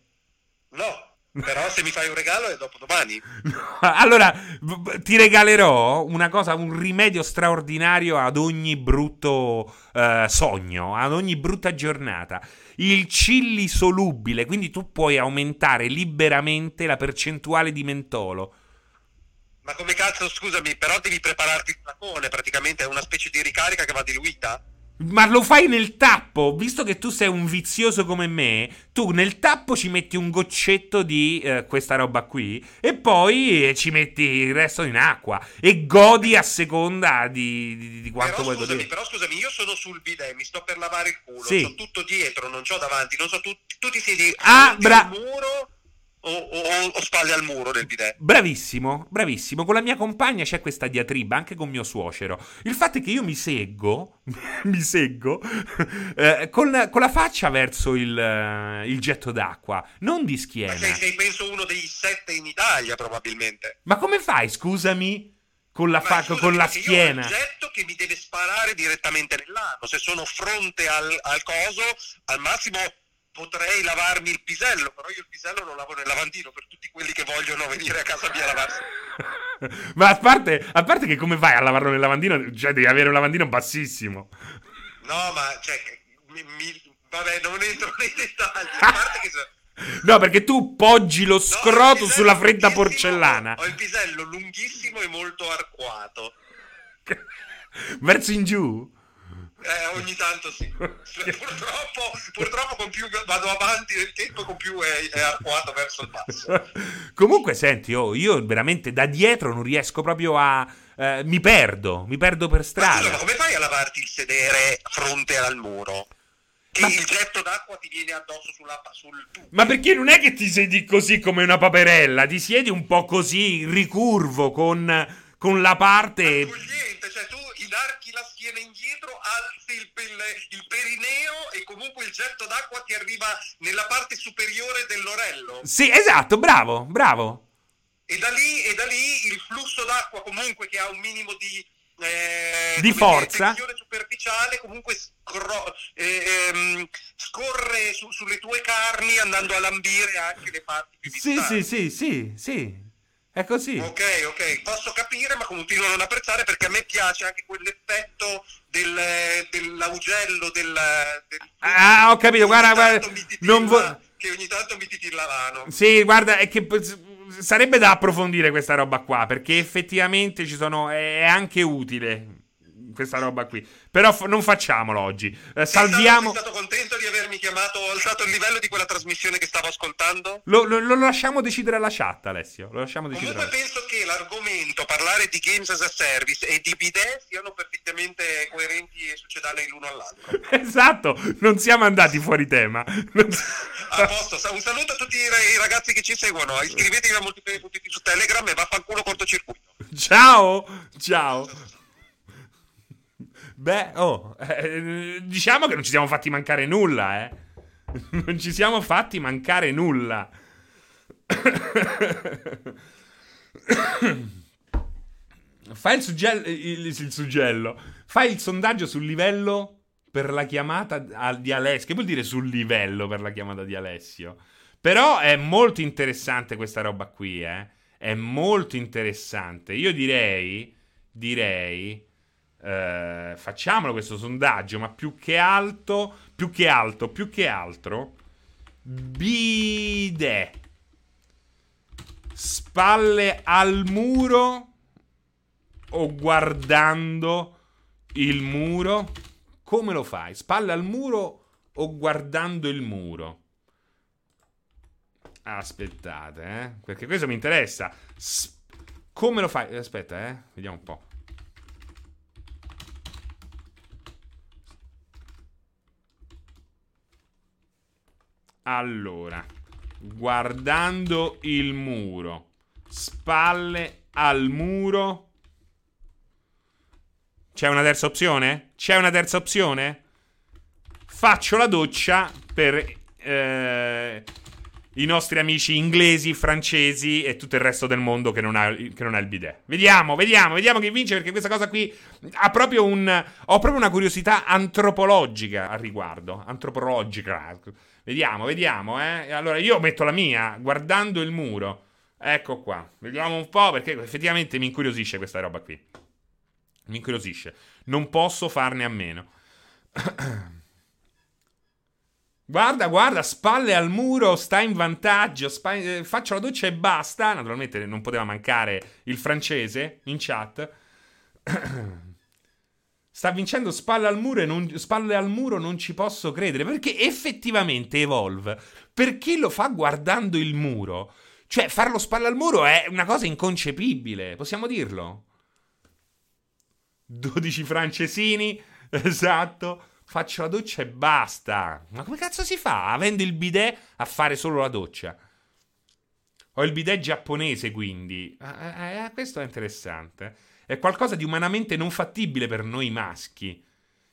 No, però se mi fai un regalo è dopodomani. *laughs*
Allora, v- v- ti regalerò una cosa, un rimedio straordinario ad ogni brutto eh, sogno, ad ogni brutta giornata. Il chilli solubile, quindi tu puoi aumentare liberamente la percentuale di mentolo.
Ma come cazzo, scusami, però devi prepararti il flacone, praticamente è una specie di ricarica che va diluita?
Ma lo fai nel tappo, visto che tu sei un vizioso come me, tu nel tappo ci metti un goccetto di eh, questa roba qui e poi eh, ci metti il resto in acqua e godi a seconda di, di- di quanto
però,
vuoi
scusami,
godere.
però scusami, io sono sul bidet, mi sto per lavare il culo,
Sì.
tutto dietro, non c'ho davanti, non so, tu, tu ti siedi
Ah, bra-
muro o, o- o spalle al muro del bidet?
Bravissimo, bravissimo. Con la mia compagna c'è questa diatriba, anche con mio suocero. Il fatto è che io mi seggo, *laughs* mi seggo, *laughs* eh, con, con la faccia verso il, eh, il getto d'acqua, non di
Ma
schiena.
sei, sei penso uno dei sette in Italia probabilmente.
Ma come fai, scusami? Con la,
Ma
fa-
scusami,
con la schiena.
Io ho il getto che mi deve sparare direttamente nell'ano. Se sono fronte al, al coso, al massimo potrei lavarmi il pisello, però io il pisello lo lavo nel lavandino per tutti quelli che vogliono venire a casa mia a lavarsi. *laughs*
Ma a parte, a parte che come fai a lavarlo nel lavandino? Cioè, devi avere un lavandino bassissimo.
No, ma cioè, mi, mi- vabbè, non entro nei dettagli. A parte che *laughs*
No, perché tu poggi lo
No,
scroto
pisello
sulla fredda porcellana.
Ho il pisello lunghissimo e molto arcuato. *laughs*
Verso in giù.
Eh, ogni tanto sì. *laughs* *laughs* Purtroppo, purtroppo con più vado avanti nel tempo, con più è, è arcuato verso il basso. *laughs*
Comunque, senti, oh, io veramente da dietro non riesco proprio a. eh, mi perdo, mi perdo per
Ma scusa, ma
strada.
come fai a lavarti il sedere fronte al muro? Che
Ma-
il getto d'acqua ti viene addosso sulla, sul tubo.
Ma perché non è che ti siedi così come una paperella? Ti siedi un po' così, ricurvo, con, con la parte.
Accogliente, cioè tu inarchi la schiena indietro, alzi il, il- il perineo e comunque il getto d'acqua ti arriva nella parte superiore dell'orello.
Sì, esatto, bravo, bravo.
E da lì, e da lì il flusso d'acqua comunque che ha un minimo di... eh,
Di
dire,
forza.
tensione superficiale comunque scro- eh, ehm, scorre su- sulle tue carni andando a lambire anche le parti più
Sì,
distanti.
sì, sì, sì, sì. È così.
Ok, ok, posso capire, ma continuo a non apprezzare perché a me piace anche quell'effetto del, dell'augello del, del
Ah, ho capito, guarda, guarda,
titilla-
non vo-
che ogni tanto mi titilla l'ano.
Sì, guarda, è che sarebbe da approfondire questa roba qua, perché effettivamente ci sono è anche utile questa roba qui. Però f- non facciamolo oggi. Eh, salviamo
Sei stato contento di avermi chiamato, ho alzato il livello di quella trasmissione che stavo ascoltando?
lo, lo- lo lasciamo decidere alla chat, Alessio. Lo lasciamo decidere.
Comunque penso che l'argomento, parlare di games as a service e di bidet siano perfettamente coerenti e succedanei l'uno all'altro. *laughs*
Esatto, non siamo andati fuori tema. *laughs*
A posto, un saluto a tutti i ra- i ragazzi che ci seguono, iscrivetevi a Multiplayer.it su Telegram e vaffanculo cortocircuito.
Ciao, ciao. Beh, oh, eh, diciamo che non ci siamo fatti mancare nulla, eh. *laughs* Non ci siamo fatti mancare nulla. *coughs* Fai il, suggello, il, il suggello. Fai il sondaggio sul livello per la chiamata di Alessio. Che vuol dire sul livello per la chiamata di Alessio? Però è molto interessante questa roba qui, eh. È molto interessante. Io direi, direi, Eh, facciamolo questo sondaggio, ma più che alto, più che alto, più che altro, bide. Spalle al muro o guardando il muro? Come lo fai? Spalle al muro o guardando il muro? Aspettate, eh? Perché questo mi interessa. S- come lo fai? Aspetta, eh? Vediamo un po'. Allora, guardando il muro, spalle al muro. C'è una terza opzione? C'è una terza opzione? Faccio la doccia per eh, i nostri amici inglesi, francesi e tutto il resto del mondo che non, ha, che non ha il bidet. Vediamo, vediamo, vediamo chi vince perché questa cosa qui ha proprio un... Ho proprio una curiosità antropologica al riguardo. Antropologica. Vediamo, vediamo, eh. Allora io metto la mia guardando il muro. Ecco qua. Vediamo un po' perché effettivamente mi incuriosisce questa roba qui. Mi incuriosisce. Non posso farne a meno. *clears throat* Guarda, guarda, spalle al muro, sta in vantaggio. Spa- eh, faccio la doccia e basta. Naturalmente non poteva mancare il francese in chat. *clears throat* sta vincendo spalle al muro e non, spalle al muro non ci posso credere. Perché effettivamente Evolve, per chi lo fa guardando il muro, cioè farlo spalle al muro è una cosa inconcepibile. Possiamo dirlo? 12 francesini, *laughs* esatto faccio la doccia e basta. Ma come cazzo si fa, avendo il bidet, a fare solo la doccia? Ho il bidet giapponese, quindi. Eh, eh, questo è interessante. È qualcosa di umanamente non fattibile per noi maschi.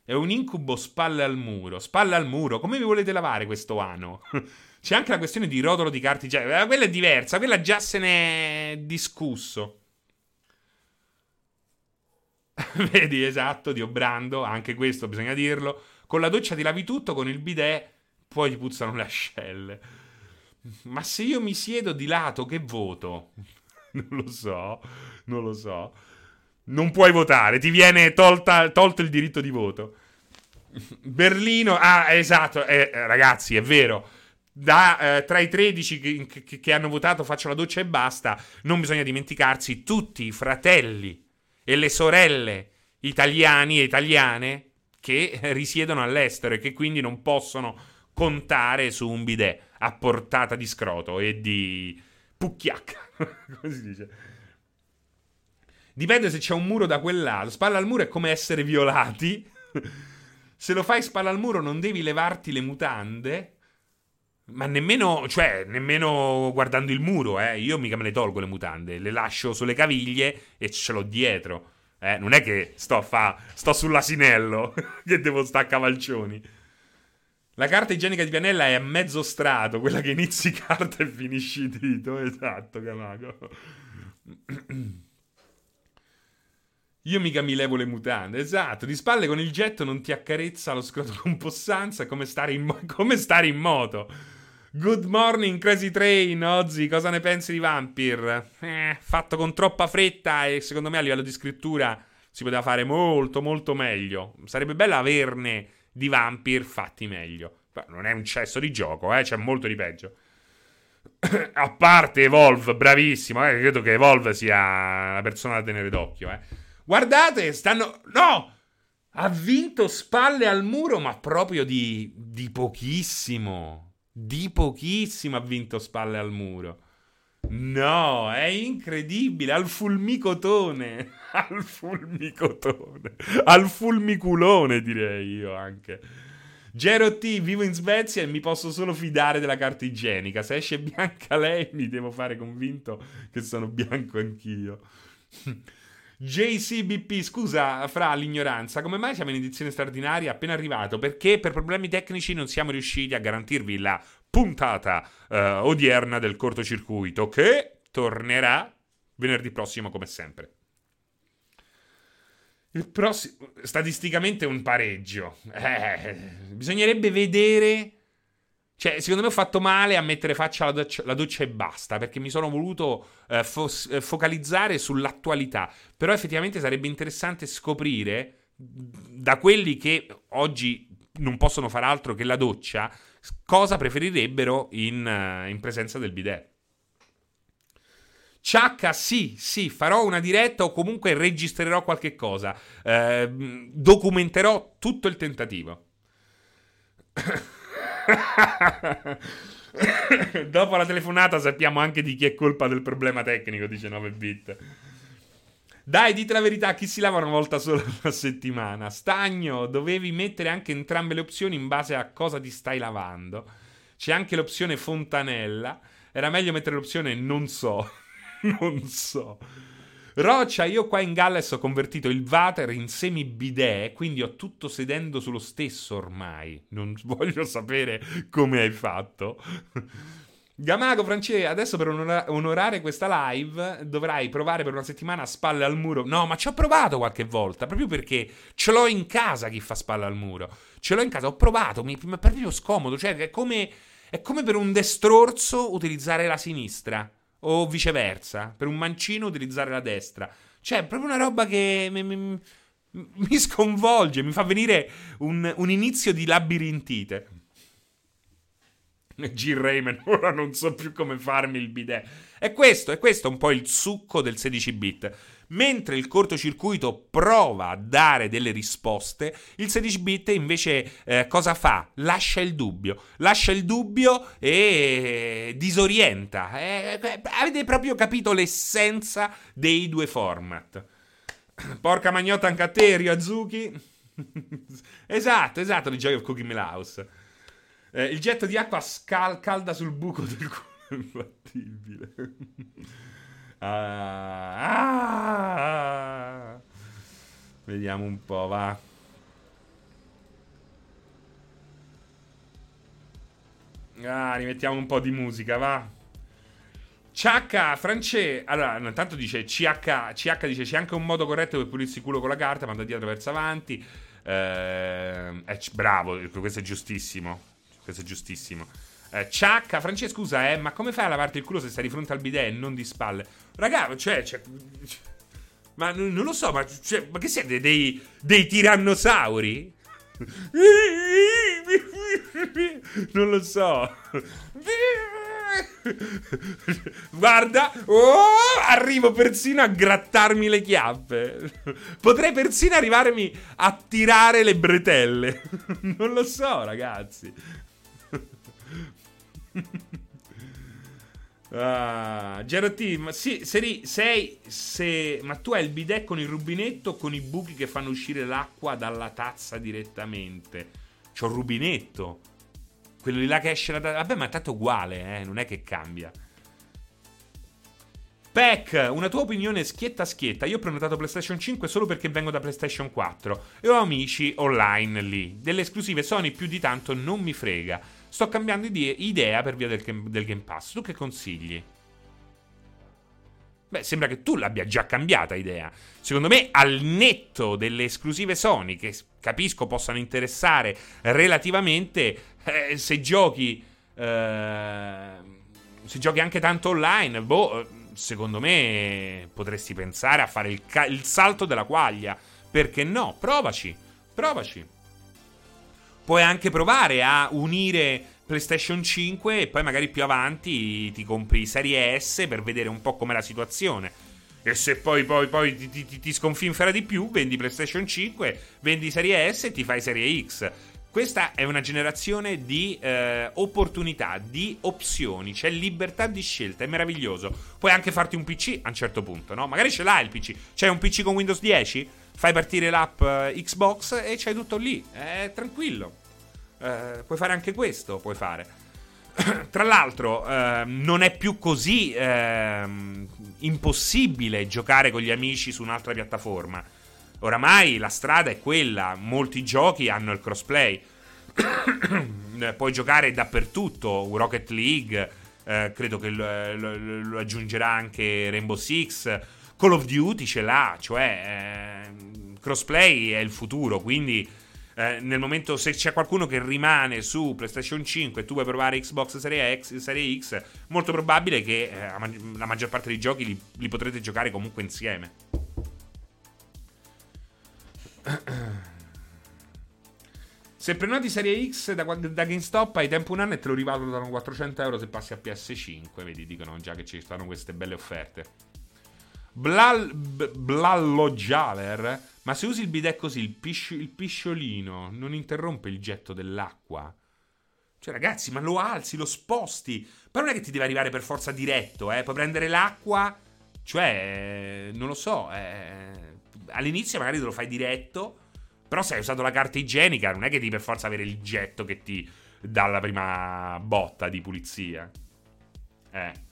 È un incubo spalle al muro. Spalle al muro. Come vi volete lavare questo ano? *laughs* C'è anche la questione di rotolo di carta igienica. Quella è diversa. Quella già se ne è discusso. *laughs* Vedi, esatto, Dio Brando, anche questo bisogna dirlo. Con la doccia ti lavi tutto, con il bidet poi ti puzzano le ascelle. Ma se io mi siedo di lato, che voto? *laughs* non lo so, non lo so. Non puoi votare, ti viene tolta, tolto il diritto di voto. Berlino, ah, esatto, eh, eh ragazzi, è vero. Da, eh, tra i 13 che, che, che hanno votato faccio la doccia e basta, non bisogna dimenticarsi tutti i fratelli e le sorelle italiani e italiane che risiedono all'estero e che quindi non possono contare su un bidet a portata di scroto e di pucchiacca. *laughs* Come si dice? Dipende se c'è un muro da quel lato. Spalla al muro è come essere violati. *laughs* se lo fai spalla al muro non devi levarti le mutande. Ma nemmeno, cioè, nemmeno guardando il muro, eh. Io mica me le tolgo le mutande, le lascio sulle caviglie e ce l'ho dietro. Eh, non è che sto fa, sto sull'asinello *laughs* che devo stare a cavalcioni. La carta igienica di Pianella è a mezzo strato, quella che inizi *laughs* carta e finisci dito. Esatto, Camago. *clears throat* Io mica mi levo le mutande, esatto. Di spalle con il getto non ti accarezza lo scroto con possanza, come stare in, mo- come stare in moto. Good morning, Crazy Train. Ozzy, cosa ne pensi di Vampir? Eh, fatto con troppa fretta e secondo me a livello di scrittura si poteva fare molto, molto meglio. Sarebbe bello averne di Vampir fatti meglio. Però non è un cesso di gioco, eh, c'è molto di peggio. *coughs* a parte Evolve, bravissimo, eh, credo che Evolve sia la persona da tenere d'occhio, eh. Guardate, stanno... No! Ha vinto spalle al muro, ma proprio di, di pochissimo. Di pochissimo ha vinto spalle al muro. No, è incredibile. Al fulmicotone. *laughs* Al fulmicotone. Al fulmiculone, direi io anche. Gero T, vivo in Svezia e mi posso solo fidare della carta igienica. Se esce bianca *laughs* lei, mi devo fare convinto che sono bianco anch'io. JCBP, scusa fra l'ignoranza, come mai siamo in edizione straordinaria appena arrivato? Perché per problemi tecnici non siamo riusciti a garantirvi la puntata uh, odierna del cortocircuito che tornerà venerdì prossimo come sempre. Il prossimo, statisticamente un pareggio. Eh, bisognerebbe vedere Cioè, secondo me ho fatto male a mettere faccia alla doccia, la doccia e basta, perché mi sono voluto eh, fo- eh, focalizzare sull'attualità. Però effettivamente sarebbe interessante scoprire da quelli che oggi non possono fare altro che la doccia, cosa preferirebbero in, uh, in presenza del bidet. Ciacca, sì, sì, farò una diretta o comunque registrerò qualche cosa. Eh, documenterò tutto il tentativo. *coughs* *laughs* Dopo la telefonata sappiamo anche di chi è colpa del problema tecnico, dice 9bit. Dai, dite la verità, chi si lava una volta sola *laughs* a settimana? Stagno, dovevi mettere anche entrambe le opzioni in base a cosa ti stai lavando. C'è anche l'opzione fontanella. Era meglio mettere l'opzione non so. *laughs* non so. Roccia, io qua in Galles ho convertito il water in semi bidet, quindi ho tutto sedendo sullo stesso ormai. Non *laughs* voglio sapere come hai fatto. Gamago, Francesco, adesso per onora- onorare questa live dovrai provare per una settimana a spalle al muro. No, ma ci ho provato qualche volta, proprio perché ce l'ho in casa chi fa spalle al muro. Ce l'ho in casa, ho provato, mi, mi è proprio scomodo. Cioè, è come, è come per un destrorso utilizzare la sinistra. O viceversa, per un mancino utilizzare la destra. Cioè, è proprio una roba che mi, mi, mi sconvolge, mi fa venire un, un inizio di labirintite. *laughs* G. Rayman, *laughs* ora non so più come farmi il bidet. È questo, è questo un po' il succo del 16 bit. Mentre il cortocircuito prova a dare delle risposte, il 16 bit invece eh, cosa fa? Lascia il dubbio. Lascia il dubbio e disorienta. Eh, avete proprio capito l'essenza dei due format. *clears throat* Porca magnotta anche a te, Ryazuki. *laughs* esatto, esatto, di Joy of Cooking House. Eh, il getto di acqua scal- calda sul buco del culo *laughs* imbattibile. Ah, ah, Vediamo un po', va. Ah, rimettiamo un po' di musica, va. CH, France. Allora, intanto dice CH, CH dice c'è anche un modo corretto per pulirsi il culo con la carta, manda dietro verso avanti. Eh, eh, bravo, questo è giustissimo. Questo è giustissimo. Eh, ciacca, Francesco, scusa, eh, ma come fai a lavarti il culo se stai di fronte al bidet e non di spalle? Raga, cioè, cioè ma non lo so, ma, cioè, ma che siete dei, dei tirannosauri? non lo so. Guarda, oh, arrivo persino a grattarmi le chiappe. Potrei persino arrivarmi a tirare le bretelle. Non lo so, ragazzi. *laughs* ah, ma sì, sei, sei se, ma tu hai il bidet con il rubinetto con i buchi che fanno uscire l'acqua dalla tazza direttamente. C'ho il rubinetto. Quello là che esce la tazza. Vabbè, ma è tanto uguale, eh, non è che cambia. Peck, una tua opinione schietta schietta. Io ho prenotato PlayStation 5 solo perché vengo da PlayStation 4 e ho amici online lì. Delle esclusive Sony più di tanto non mi frega. Sto cambiando idea per via del, del Game Pass. Tu che consigli? Beh, sembra che tu l'abbia già cambiata idea. Secondo me, al netto delle esclusive Sony, che capisco possano interessare relativamente, eh, se giochi. Eh, se giochi anche tanto online, boh, secondo me potresti pensare a fare il, ca- il salto della quaglia. Perché no? Provaci, provaci puoi anche provare a unire PlayStation 5 e poi magari più avanti ti compri Serie S per vedere un po' com'è la situazione. E se poi, poi, poi ti, ti, ti sconfinfera di più, vendi PlayStation 5, vendi Serie S e ti fai Serie X. Questa è una generazione di eh, opportunità, di opzioni, c'è libertà di scelta, è meraviglioso. Puoi anche farti un PC a un certo punto, no? Magari ce l'hai il PC. C'hai un PC con Windows 10? Fai partire l'app eh, Xbox e c'hai tutto lì. È tranquillo. Eh, puoi fare anche questo, puoi fare. *clears throat* Tra l'altro, eh, non è più così eh, impossibile giocare con gli amici su un'altra piattaforma. Oramai la strada è quella, molti giochi hanno il crossplay. *clears throat* puoi giocare dappertutto, Rocket League, eh, credo che lo, lo, lo, aggiungerà anche Rainbow Six, Call of Duty ce l'ha, cioè eh, crossplay è il futuro, quindi eh, nel momento se c'è qualcuno che rimane su PlayStation 5 e tu vuoi provare Xbox Serie X, Serie X molto probabile che eh, la maggior parte dei giochi li, li potrete giocare comunque insieme. *clears throat* Se prenoti Serie X da, da, GameStop hai tempo un anno e te lo rivalutano 400 euro se passi a PS5. Vedi, dicono già che ci stanno queste belle offerte. Blal, b, Blallo Jaler. Ma se usi il bidet così, il, pisci, il pisciolino non interrompe il getto dell'acqua? Cioè, ragazzi, ma lo alzi, lo sposti. Però non è che ti deve arrivare per forza diretto, eh. Puoi prendere l'acqua. Cioè, non lo so. Eh, all'inizio magari te lo fai diretto. Però se hai usato la carta igienica, non è che devi per forza avere il getto che ti dà la prima botta di pulizia. Eh.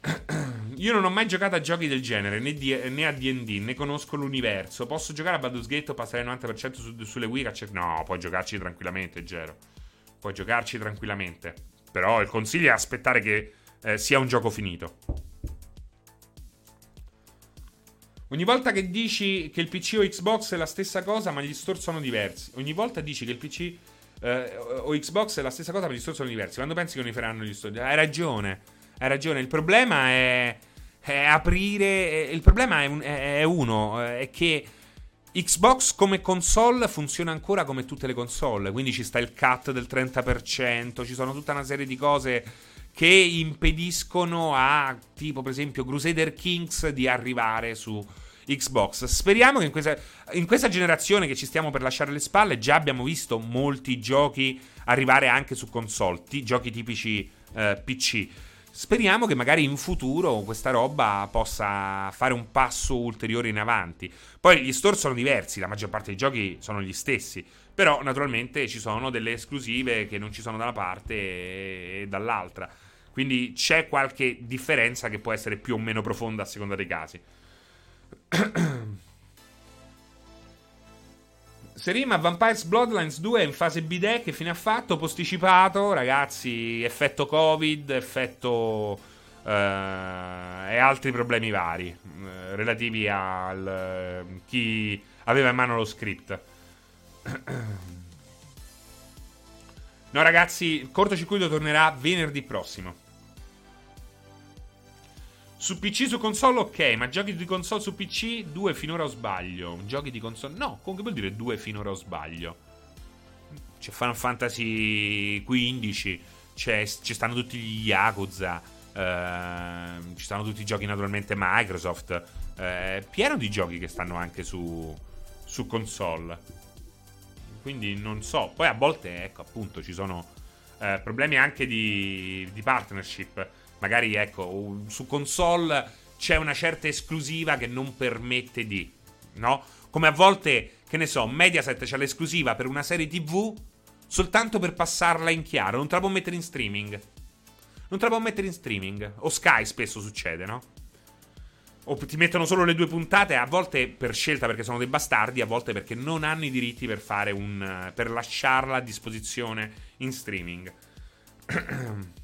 *clears throat* Io non ho mai giocato a giochi del genere, né, di, né a DD, né conosco l'universo. Posso giocare a Baldur's Gate o passare il 90% su, sulle Wii? No, puoi giocarci tranquillamente, Gero. Puoi giocarci tranquillamente. Però il consiglio è aspettare che eh, sia un gioco finito. Ogni volta che dici che il PC o Xbox è la stessa cosa, ma gli store sono diversi. Ogni volta dici che il PC eh, o Xbox è la stessa cosa, ma gli store sono diversi. Quando pensi che uniferanno gli store? Hai ragione. Hai ragione. Il problema è è aprire. Il problema è, un, è, uno: è che Xbox come console funziona ancora come tutte le console. Quindi ci sta il cut del 30%, ci sono tutta una serie di cose che impediscono a, tipo per esempio, Crusader Kings di arrivare su Xbox. Speriamo che in questa, in questa, generazione che ci stiamo per lasciare alle spalle già abbiamo visto molti giochi arrivare anche su console, t- giochi tipici eh, PC. Speriamo che magari in futuro questa roba possa fare un passo ulteriore in avanti. Poi gli store sono diversi, la maggior parte dei giochi sono gli stessi, però naturalmente ci sono delle esclusive che non ci sono da una parte e dall'altra. Quindi c'è qualche differenza che può essere più o meno profonda a seconda dei casi. *clears throat* Serima Vampires Bloodlines 2 è in fase bidet che fine ha fatto? Posticipato, ragazzi, effetto Covid, effetto eh, e altri problemi vari eh, relativi a eh, chi aveva in mano lo script. *clears throat* no, ragazzi, il cortocircuito tornerà venerdì prossimo. Su PC, su console, ok, ma giochi di console su PC, due finora o sbaglio. Giochi di console, no, come vuol dire due finora o sbaglio? C'è Final Fantasy XV, c'è, ci stanno tutti gli Yakuza, eh, ci stanno tutti i giochi naturalmente Microsoft, eh, pieno di giochi che stanno anche su, su console. Quindi non so, poi a volte, ecco, appunto, ci sono eh, problemi anche di, di partnership magari ecco, su console c'è una certa esclusiva che non permette di, no? Come a volte, che ne so, Mediaset c'ha l'esclusiva per una serie TV soltanto per passarla in chiaro, non te la può mettere in streaming. Non te la può mettere in streaming. O Sky spesso succede, no? O ti mettono solo le due puntate, a volte per scelta perché sono dei bastardi, a volte perché non hanno i diritti per fare un. per lasciarla a disposizione in streaming. *clears throat*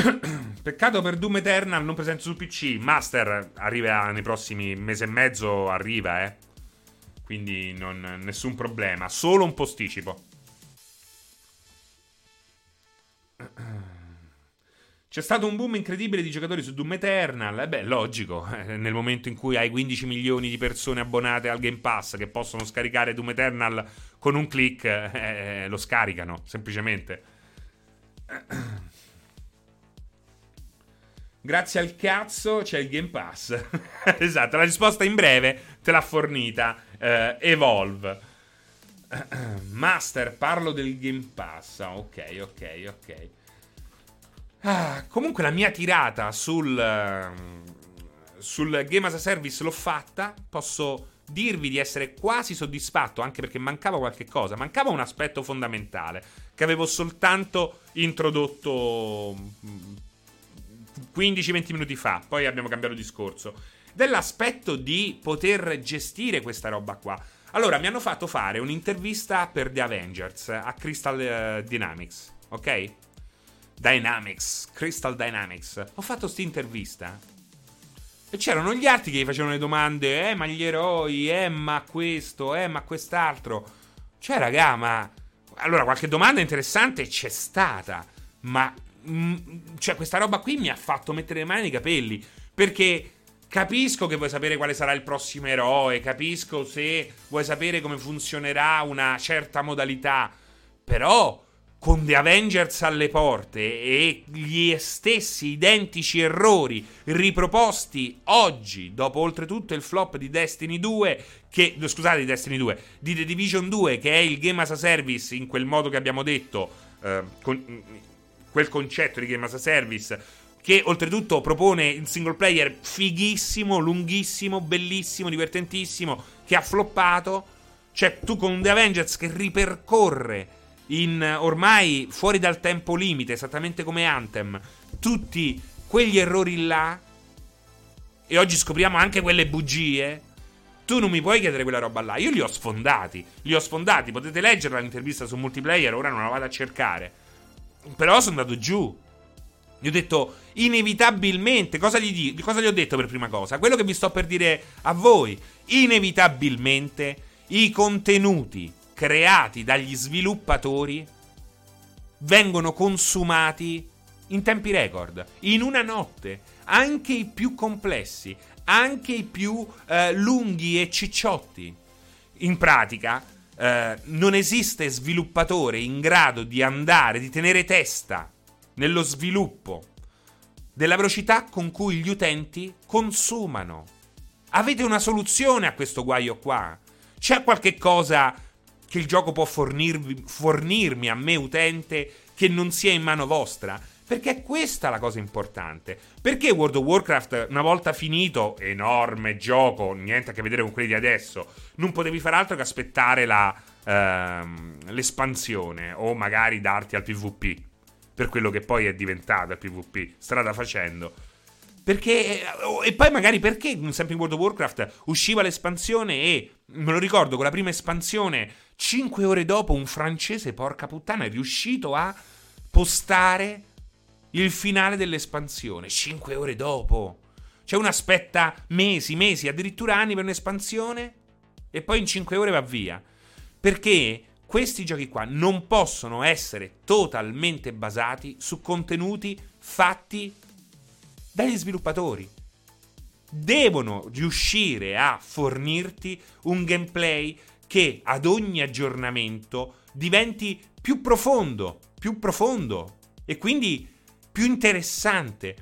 *coughs* Peccato per Doom Eternal non presente su PC. Master arriva nei prossimi mesi e mezzo, arriva, eh. Quindi non, nessun problema. Solo un posticipo. *coughs* C'è stato un boom incredibile di giocatori su Doom Eternal. E eh beh, logico. Eh, nel momento in cui hai 15 milioni di persone abbonate al Game Pass che possono scaricare Doom Eternal con un click, eh, lo scaricano, semplicemente. *coughs* Grazie al cazzo c'è il Game Pass. *laughs* esatto, la risposta in breve te l'ha fornita uh, Evolve. *clears throat* Master, parlo del Game Pass. Ah, ok, ok, ok. Ah, comunque la mia tirata sul, uh, sul Game as a Service l'ho fatta. Posso dirvi di essere quasi soddisfatto, anche perché mancava qualche cosa. Mancava un aspetto fondamentale che avevo soltanto introdotto mm, 15-20 minuti fa, poi abbiamo cambiato discorso, dell'aspetto di poter gestire questa roba qua. Allora, mi hanno fatto fare un'intervista per The Avengers a Crystal uh, Dynamics, ok? Dynamics, Crystal Dynamics. Ho fatto questa intervista E c'erano gli altri che gli facevano le domande, eh ma gli eroi, eh ma questo, eh ma quest'altro. Cioè raga, ma... Allora qualche domanda interessante c'è stata, ma... Mh, cioè questa roba qui mi ha fatto mettere le mani nei capelli, perché capisco che vuoi sapere quale sarà il prossimo eroe, capisco se vuoi sapere come funzionerà una certa modalità, però con The Avengers alle porte e gli stessi identici errori riproposti oggi, dopo oltretutto il flop di Destiny 2, che, scusate, di Destiny 2, di The Division 2, che è il game as a service in quel modo che abbiamo detto, eh, con, quel concetto di game as a service, che oltretutto propone il single player fighissimo, lunghissimo, bellissimo, divertentissimo, che ha floppato. Cioè, tu con The Avengers che ripercorre in ormai fuori dal tempo limite, esattamente come Anthem, tutti quegli errori là, e oggi scopriamo anche quelle bugie. Tu non mi puoi chiedere quella roba là. Io li ho sfondati. Li ho sfondati. Potete leggerla l'intervista su multiplayer. Ora non la vado a cercare. Però sono andato giù. Gli ho detto inevitabilmente. Cosa gli, cosa gli ho detto per prima cosa? Quello che vi sto per dire a voi. Inevitabilmente i contenuti creati dagli sviluppatori vengono consumati in tempi record, in una notte, anche i più complessi, anche i più eh, lunghi e cicciotti. In pratica, eh, non esiste sviluppatore in grado di andare, di tenere testa nello sviluppo della velocità con cui gli utenti consumano. Avete una soluzione a questo guaio qua? C'è qualche cosa che il gioco può fornirvi, fornirmi a me utente che non sia in mano vostra? Perché è questa la cosa importante. Perché World of Warcraft, una volta finito, enorme gioco, niente a che vedere con quelli di adesso, non potevi fare altro che aspettare la, ehm, l'espansione o magari darti al PvP, per quello che poi è diventato il PvP, strada facendo. Perché, e poi magari perché sempre in World of Warcraft usciva l'espansione e, me lo ricordo, con la prima espansione 5 ore dopo un francese, porca puttana, è riuscito a postare il finale dell'espansione. 5 ore dopo. C'è uno aspetta mesi, mesi, addirittura anni per un'espansione e poi in 5 ore va via. Perché questi giochi qua non possono essere totalmente basati su contenuti fatti dagli sviluppatori. Devono riuscire a fornirti un gameplay che ad ogni aggiornamento diventi più profondo, più profondo e quindi più interessante.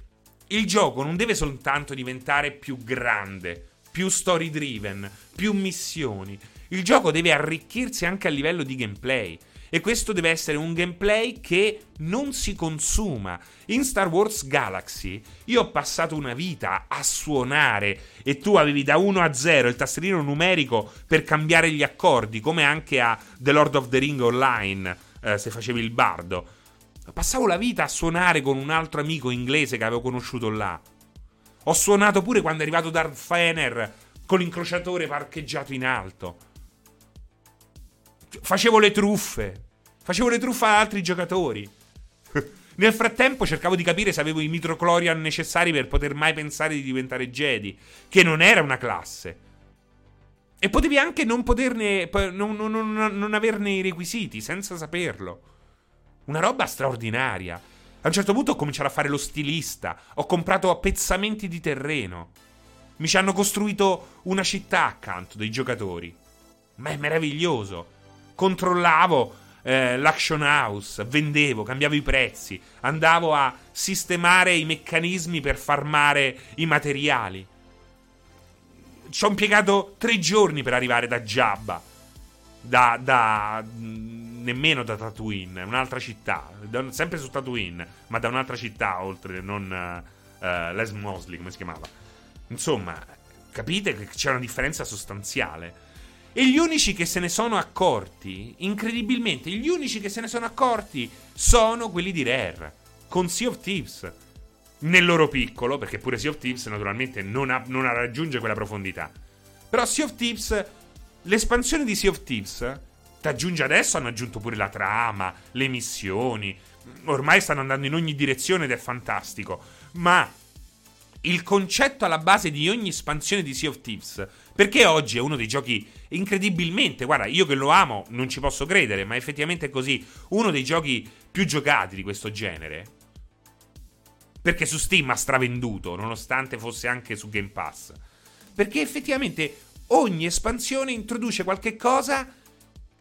Il gioco non deve soltanto diventare più grande, più story driven, più missioni. Il gioco deve arricchirsi anche a livello di gameplay. E questo deve essere un gameplay che non si consuma. In Star Wars Galaxy io ho passato una vita a suonare e tu avevi da 1 a 0 il tastierino numerico per cambiare gli accordi, come anche a The Lord of the Ring Online, eh, se facevi il bardo. Passavo la vita a suonare con un altro amico inglese che avevo conosciuto là. Ho suonato pure quando è arrivato Darth Fener con l'incrociatore parcheggiato in alto. Facevo le truffe. Facevo le truffe ad altri giocatori. *laughs* Nel frattempo cercavo di capire se avevo i mitroclorian necessari per poter mai pensare di diventare Jedi, che non era una classe. E potevi anche non poterne. non, non, non, non averne i requisiti, senza saperlo. Una roba straordinaria. A un certo punto ho cominciato a fare lo stilista. Ho comprato appezzamenti di terreno. Mi ci hanno costruito una città accanto dei giocatori. Ma è meraviglioso controllavo eh, l'action house, vendevo, cambiavo i prezzi, andavo a sistemare i meccanismi per farmare i materiali. Ci ho impiegato tre giorni per arrivare da Jabba, da, da nemmeno da Tatooine, un'altra città, da, sempre su Tatooine, ma da un'altra città oltre, non uh, Les Mosley, come si chiamava. Insomma, capite che c'è una differenza sostanziale. E gli unici che se ne sono accorti, incredibilmente, gli unici che se ne sono accorti sono quelli di Rare, con Sea of Thieves. Nel loro piccolo, perché pure Sea of Thieves naturalmente non, ha, non raggiunge quella profondità. Però Sea of Thieves, l'espansione di Sea of Thieves, ti aggiunge adesso, hanno aggiunto pure la trama, le missioni. Ormai stanno andando in ogni direzione ed è fantastico. Ma il concetto alla base di ogni espansione di Sea of Thieves. Perché oggi è uno dei giochi incredibilmente, guarda, io che lo amo non ci posso credere, ma effettivamente è così, uno dei giochi più giocati di questo genere. Perché su Steam ha stravenduto, nonostante fosse anche su Game Pass. Perché effettivamente ogni espansione introduce qualche cosa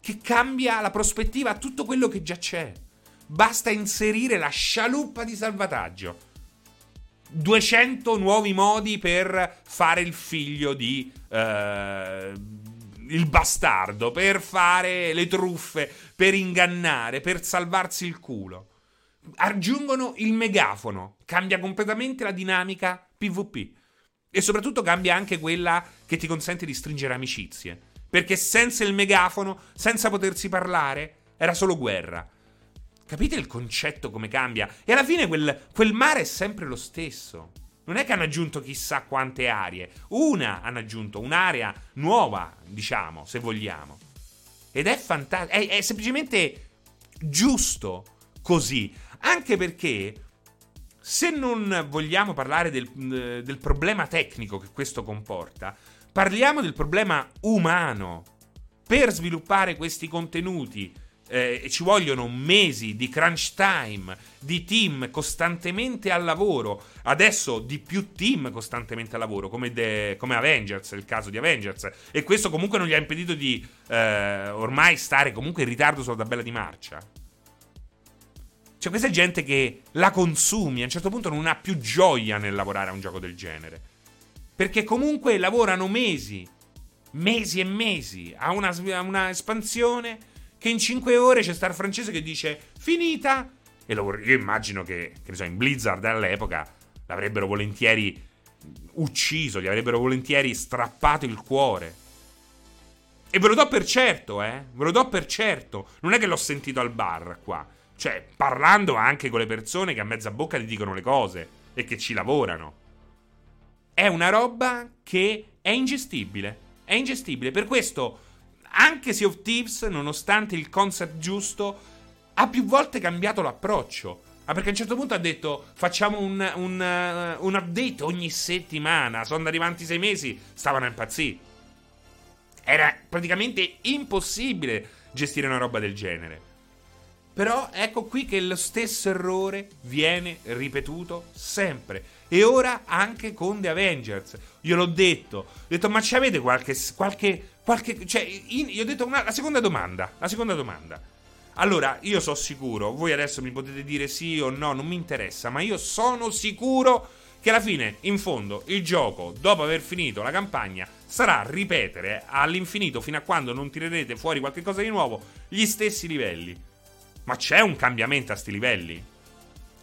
che cambia la prospettiva a tutto quello che già c'è. Basta inserire la scialuppa di salvataggio. 200 nuovi modi per fare il figlio di eh, il bastardo, per fare le truffe, per ingannare, per salvarsi il culo. Aggiungono il megafono, cambia completamente la dinamica PvP. E soprattutto cambia anche quella che ti consente di stringere amicizie. Perché senza il megafono, senza potersi parlare, era solo guerra. Capite il concetto come cambia? E alla fine quel, quel mare è sempre lo stesso. Non è che hanno aggiunto chissà quante aree. Una hanno aggiunto, un'area nuova, diciamo, se vogliamo. Ed è fantastico. È, è semplicemente giusto così. Anche perché se non vogliamo parlare del, del, problema tecnico che questo comporta, parliamo del problema umano. Per sviluppare questi contenuti eh, ci vogliono mesi di crunch time, di team costantemente al lavoro, adesso di più team costantemente al lavoro, come, de, come Avengers, il caso di Avengers, e questo comunque non gli ha impedito di eh, ormai stare comunque in ritardo sulla tabella di marcia. Cioè, questa è gente che la consumi, a un certo punto non ha più gioia nel lavorare a un gioco del genere. Perché comunque lavorano mesi, mesi e mesi a una, a una espansione che in 5 ore c'è Star francese che dice finita. E lo, io immagino che, che so, in Blizzard all'epoca l'avrebbero volentieri ucciso, gli avrebbero volentieri strappato il cuore. E ve lo do per certo, eh? Ve lo do per certo. Non è che l'ho sentito al bar qua. Cioè, parlando anche con le persone che a mezza bocca ti dicono le cose e che ci lavorano. È una roba che è ingestibile. È ingestibile. Per questo anche Sea of Thieves, nonostante il concept giusto, ha più volte cambiato l'approccio. Ah, perché a un certo punto ha detto facciamo un, un, uh, un update ogni settimana. Sono arrivati sei mesi, stavano a impazzire. Era praticamente impossibile gestire una roba del genere. Però ecco qui che lo stesso errore viene ripetuto sempre. E ora anche con The Avengers. Io l'ho detto. Ho detto, ma ci avete qualche, qualche Qualche, cioè, in, io ho detto una, la seconda domanda. La seconda domanda. Allora, io sono sicuro, voi adesso mi potete dire sì o no, non mi interessa, ma io sono sicuro che alla fine, in fondo, il gioco, dopo aver finito la campagna, sarà ripetere all'infinito fino a quando non tirerete fuori qualcosa di nuovo gli stessi livelli. Ma c'è un cambiamento a sti livelli?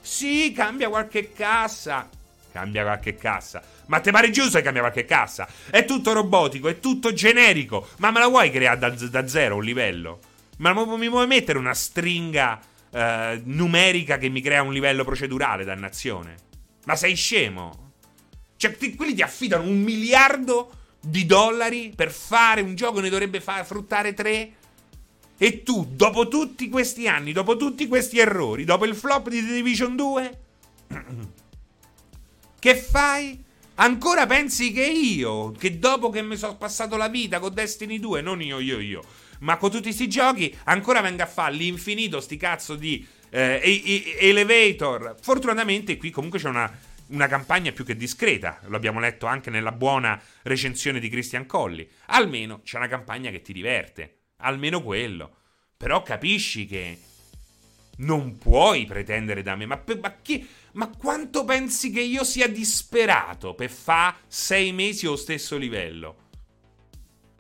Sì, cambia qualche cassa. Cambia qualche cassa. Ma te pare giusto che cambia qualche cassa? È tutto robotico, è tutto generico. Ma me la vuoi creare da, da zero un livello? Ma mi vuoi mettere una stringa uh, numerica che mi crea un livello procedurale, dannazione? Ma sei scemo? Cioè, ti, quelli ti affidano un miliardo di dollari per fare un gioco, ne dovrebbe far fruttare tre? E tu, dopo tutti questi anni, dopo tutti questi errori, dopo il flop di The Division 2, *clears throat* che fai? Ancora pensi che io, che dopo che mi sono passato la vita con Destiny 2, non io, io, io, ma con tutti questi giochi, ancora venga a fare l'infinito sti cazzo di eh, Elevator. Fortunatamente qui comunque c'è una, una campagna più che discreta, lo abbiamo letto anche nella buona recensione di Christian Colli. Almeno c'è una campagna che ti diverte, almeno quello. Però capisci che non puoi pretendere da me, ma, ma chi... Ma quanto pensi che io sia disperato per fa sei mesi allo stesso livello?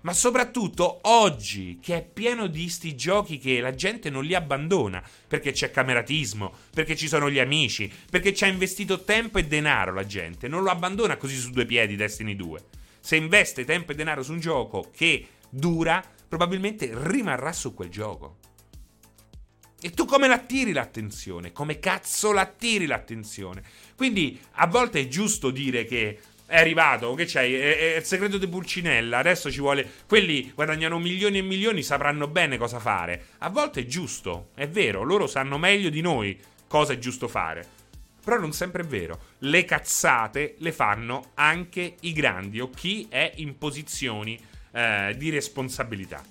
Ma soprattutto oggi, che è pieno di sti giochi che la gente non li abbandona, perché c'è cameratismo, perché ci sono gli amici, perché ci ha investito tempo e denaro la gente, non lo abbandona così su due piedi Destiny 2. Se investe tempo e denaro su un gioco che dura, probabilmente rimarrà su quel gioco. E tu come l'attiri l'attenzione? Come cazzo l'attiri l'attenzione? Quindi a volte è giusto dire che è arrivato, che c'hai? È, è, il segreto di Pulcinella. Adesso ci vuole. Quelli guadagnano milioni e milioni, sapranno bene cosa fare. A volte è giusto, è vero, loro sanno meglio di noi cosa è giusto fare. Però non sempre è vero. Le cazzate le fanno anche i grandi o chi è in posizioni eh, di responsabilità.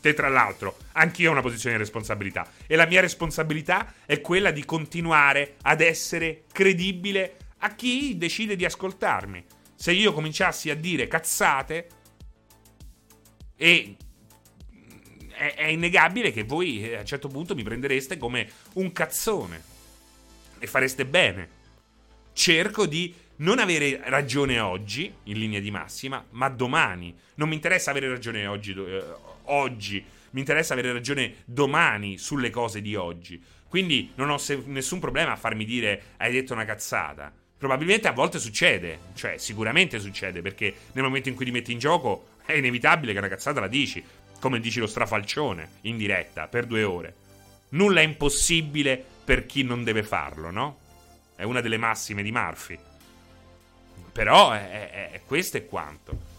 Te, tra l'altro, anch'io ho una posizione di responsabilità. E la mia responsabilità è quella di continuare ad essere credibile a chi decide di ascoltarmi. Se io cominciassi a dire cazzate, e è, è innegabile che voi eh, a un certo punto mi prendereste come un cazzone. E fareste bene. Cerco di non avere ragione oggi, in linea di massima, ma domani. Non mi interessa avere ragione oggi, eh, oggi. mi interessa avere ragione domani sulle cose di oggi. Quindi non ho se- nessun problema a farmi dire hai detto una cazzata. Probabilmente a volte succede, cioè sicuramente succede, perché nel momento in cui ti metti in gioco è inevitabile che una cazzata la dici, come dici lo strafalcione, in diretta, per due ore. Nulla è impossibile per chi non deve farlo, no? È una delle massime di Murphy. Però è, è, è questo è quanto.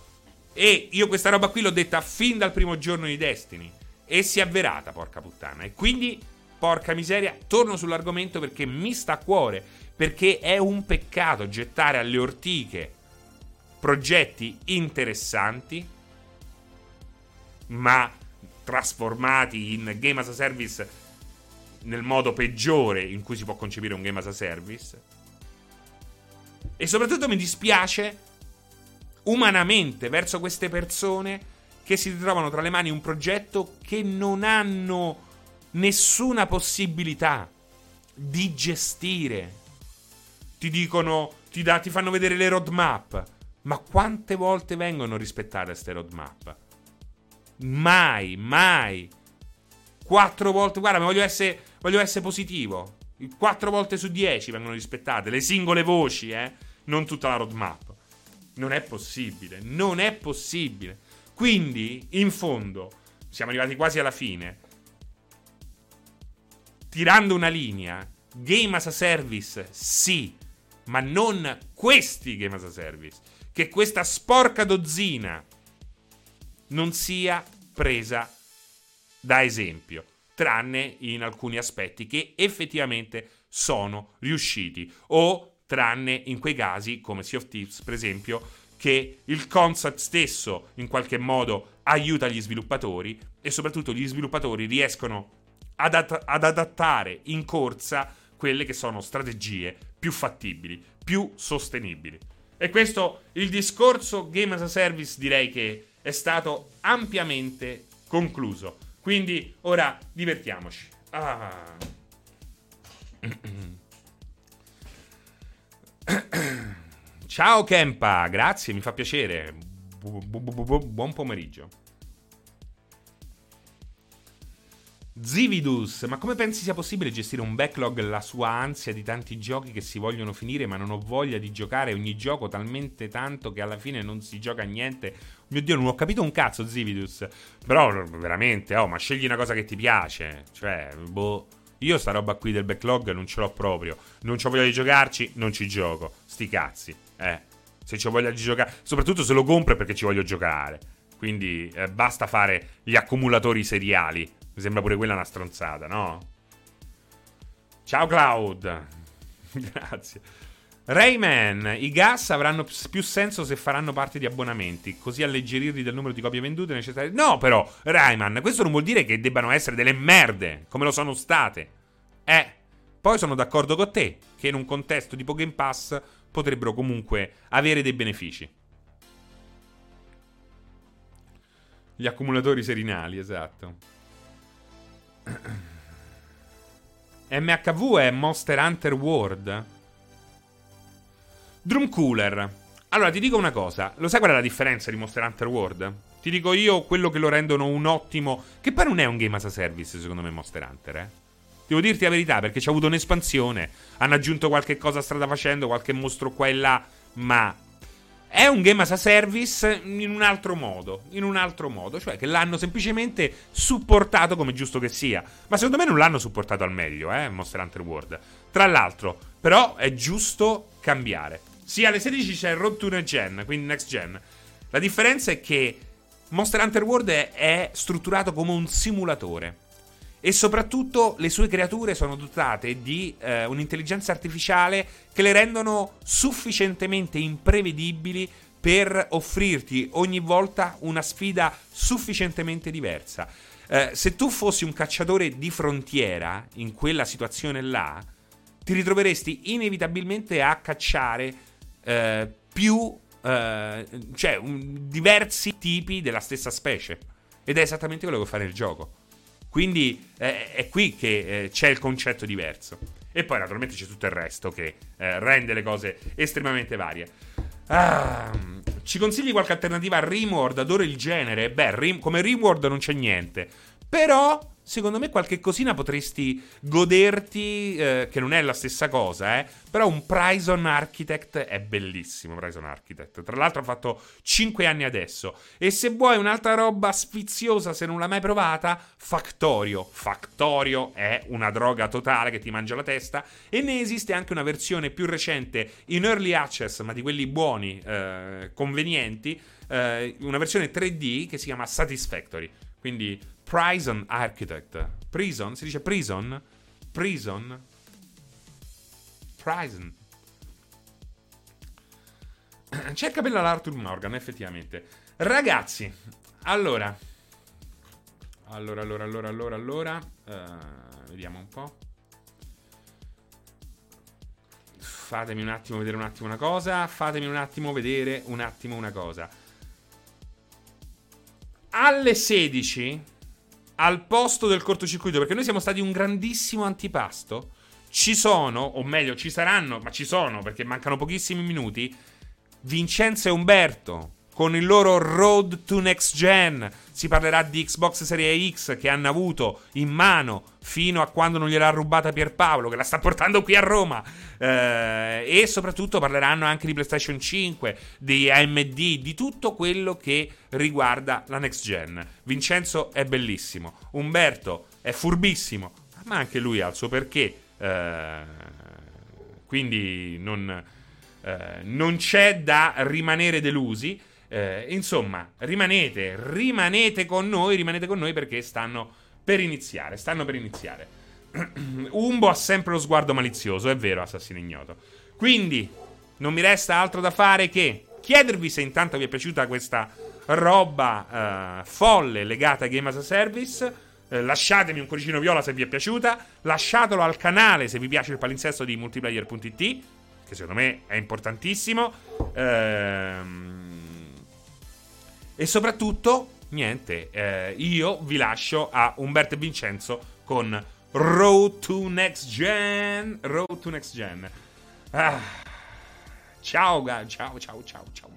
E io questa roba qui l'ho detta fin dal primo giorno di Destiny. E si è avverata, porca puttana. E quindi, porca miseria, torno sull'argomento perché mi sta a cuore. Perché è un peccato gettare alle ortiche progetti interessanti, ma trasformati in game as a service nel modo peggiore in cui si può concepire un game as a service. E soprattutto mi dispiace umanamente verso queste persone che si ritrovano tra le mani un progetto che non hanno nessuna possibilità di gestire. Ti dicono, ti, da, ti fanno vedere le roadmap. Ma quante volte vengono rispettate queste roadmap? Mai, mai. Quattro volte, guarda, voglio essere, voglio essere positivo. Quattro volte su dieci vengono rispettate, le singole voci, eh? Non tutta la roadmap. Non è possibile, non è possibile. Quindi, in fondo, siamo arrivati quasi alla fine. Tirando una linea, game as a service, sì, ma non questi game as a service. Che questa sporca dozzina non sia presa da esempio, tranne in alcuni aspetti che effettivamente sono riusciti o tranne in quei casi come Sea of Thieves per esempio che il concept stesso in qualche modo aiuta gli sviluppatori e soprattutto gli sviluppatori riescono ad, at- ad adattare in corsa quelle che sono strategie più fattibili, più sostenibili. E questo il discorso Game as a Service direi che è stato ampiamente concluso. Quindi ora divertiamoci. Ah. *clears throat* *clears throat* Ciao Kempa, grazie, mi fa piacere. Bu- bu- bu- buon pomeriggio. Zividus, ma come pensi sia possibile gestire un backlog la sua ansia di tanti giochi che si vogliono finire ma non ho voglia di giocare ogni gioco talmente tanto che alla fine non si gioca niente? Mio Dio, non ho capito un cazzo Zividus, però veramente, oh, ma scegli una cosa che ti piace, cioè, boh, io sta roba qui del backlog non ce l'ho proprio, non ho voglia di giocarci, non ci gioco, sti cazzi, eh, se ho voglia di giocare, soprattutto se lo compro perché ci voglio giocare, quindi eh, basta fare gli accumulatori seriali mi sembra pure quella una stronzata, no? Ciao Cloud. *laughs* Grazie. Rayman, i gas avranno più senso se faranno parte di abbonamenti, così alleggerirli del numero di copie vendute necessarie. No, però, Rayman, questo non vuol dire che debbano essere delle merde, come lo sono state. Eh, poi sono d'accordo con te, che in un contesto tipo Game Pass potrebbero comunque avere dei benefici. Gli accumulatori serinali, esatto. *clears throat* MHV è Monster Hunter World. Drum Cooler. Allora, ti dico una cosa. Lo sai qual è la differenza di Monster Hunter World? Ti dico io quello che lo rendono un ottimo. Che poi non è un game as a service, secondo me, Monster Hunter, eh. Devo dirti la verità, perché ha avuto un'espansione. Hanno aggiunto qualche cosa strada facendo, qualche mostro qua e là. Ma è un game as a service in un altro modo. In un altro modo. Cioè che l'hanno semplicemente supportato come giusto che sia. Ma secondo me non l'hanno supportato al meglio, eh, Monster Hunter World. Tra l'altro, però è giusto cambiare. Sì, alle 16 c'è Road to Next Gen, quindi Next Gen. La differenza è che Monster Hunter World è, è strutturato come un simulatore. e soprattutto le sue creature sono dotate di eh, un'intelligenza artificiale che le rendono sufficientemente imprevedibili per offrirti ogni volta una sfida sufficientemente diversa. Eh, se tu fossi un cacciatore di frontiera in quella situazione là, ti ritroveresti inevitabilmente a cacciare eh, più, eh, cioè un, diversi tipi della stessa specie. Ed è esattamente quello che fa nel gioco. Quindi eh, è qui che eh, c'è il concetto diverso. E poi naturalmente c'è tutto il resto che eh, rende le cose estremamente varie. Ah, ci consigli qualche alternativa a Rimworld? Adoro il genere. Beh, rim- come Rimworld non c'è niente. Però secondo me qualche cosina potresti goderti, eh, che non è la stessa cosa, eh. Però un Prison Architect è bellissimo, Prison Architect. Tra l'altro ha fatto 5 anni adesso. E se vuoi un'altra roba sfiziosa, se non l'hai mai provata, Factorio. Factorio è una droga totale che ti mangia la testa. E ne esiste anche una versione più recente in early access, ma di quelli buoni, eh, convenienti. Eh, una versione 3D che si chiama Satisfactory. Quindi Prison Architect. Prison? Si dice prison? Prison? Prison. *clears throat* C'è il capello all'Arthur Morgan, effettivamente. Ragazzi, allora. Allora, allora, allora, allora, allora. Uh, vediamo un po'. Fatemi un attimo vedere un attimo una cosa. Fatemi un attimo vedere un attimo una cosa. Alle 16 al posto del cortocircuito, perché noi siamo stati un grandissimo antipasto, ci sono, o meglio, ci saranno, ma ci sono perché mancano pochissimi minuti, Vincenzo e Umberto con il loro Road to Next Gen. Si parlerà di Xbox Series X che hanno avuto in mano fino a quando non gliel'ha rubata Pierpaolo, che la sta portando qui a Roma. Eh, e soprattutto parleranno anche di PlayStation 5, di AMD, di tutto quello che riguarda la Next Gen. Vincenzo è bellissimo, Umberto è furbissimo, ma anche lui ha il suo perché. Eh, quindi non, eh, non c'è da rimanere delusi. Eh, insomma, rimanete, rimanete con noi, rimanete con noi perché stanno per iniziare, stanno per iniziare. *clears throat* Umbo ha sempre lo sguardo malizioso, è vero, assassino ignoto. Quindi, non mi resta altro da fare che chiedervi se intanto vi è piaciuta questa roba uh, folle legata a Game as a Service. Uh, lasciatemi un cuoricino viola se vi è piaciuta. Lasciatelo al canale se vi piace il palinsesto di multiplayer.it, che secondo me è importantissimo. Ehm e soprattutto, niente, eh, io vi lascio a Umberto e Vincenzo con Road to Next Gen. Road to Next Gen. Ah. Ciao, ciao, ciao, ciao, ciao.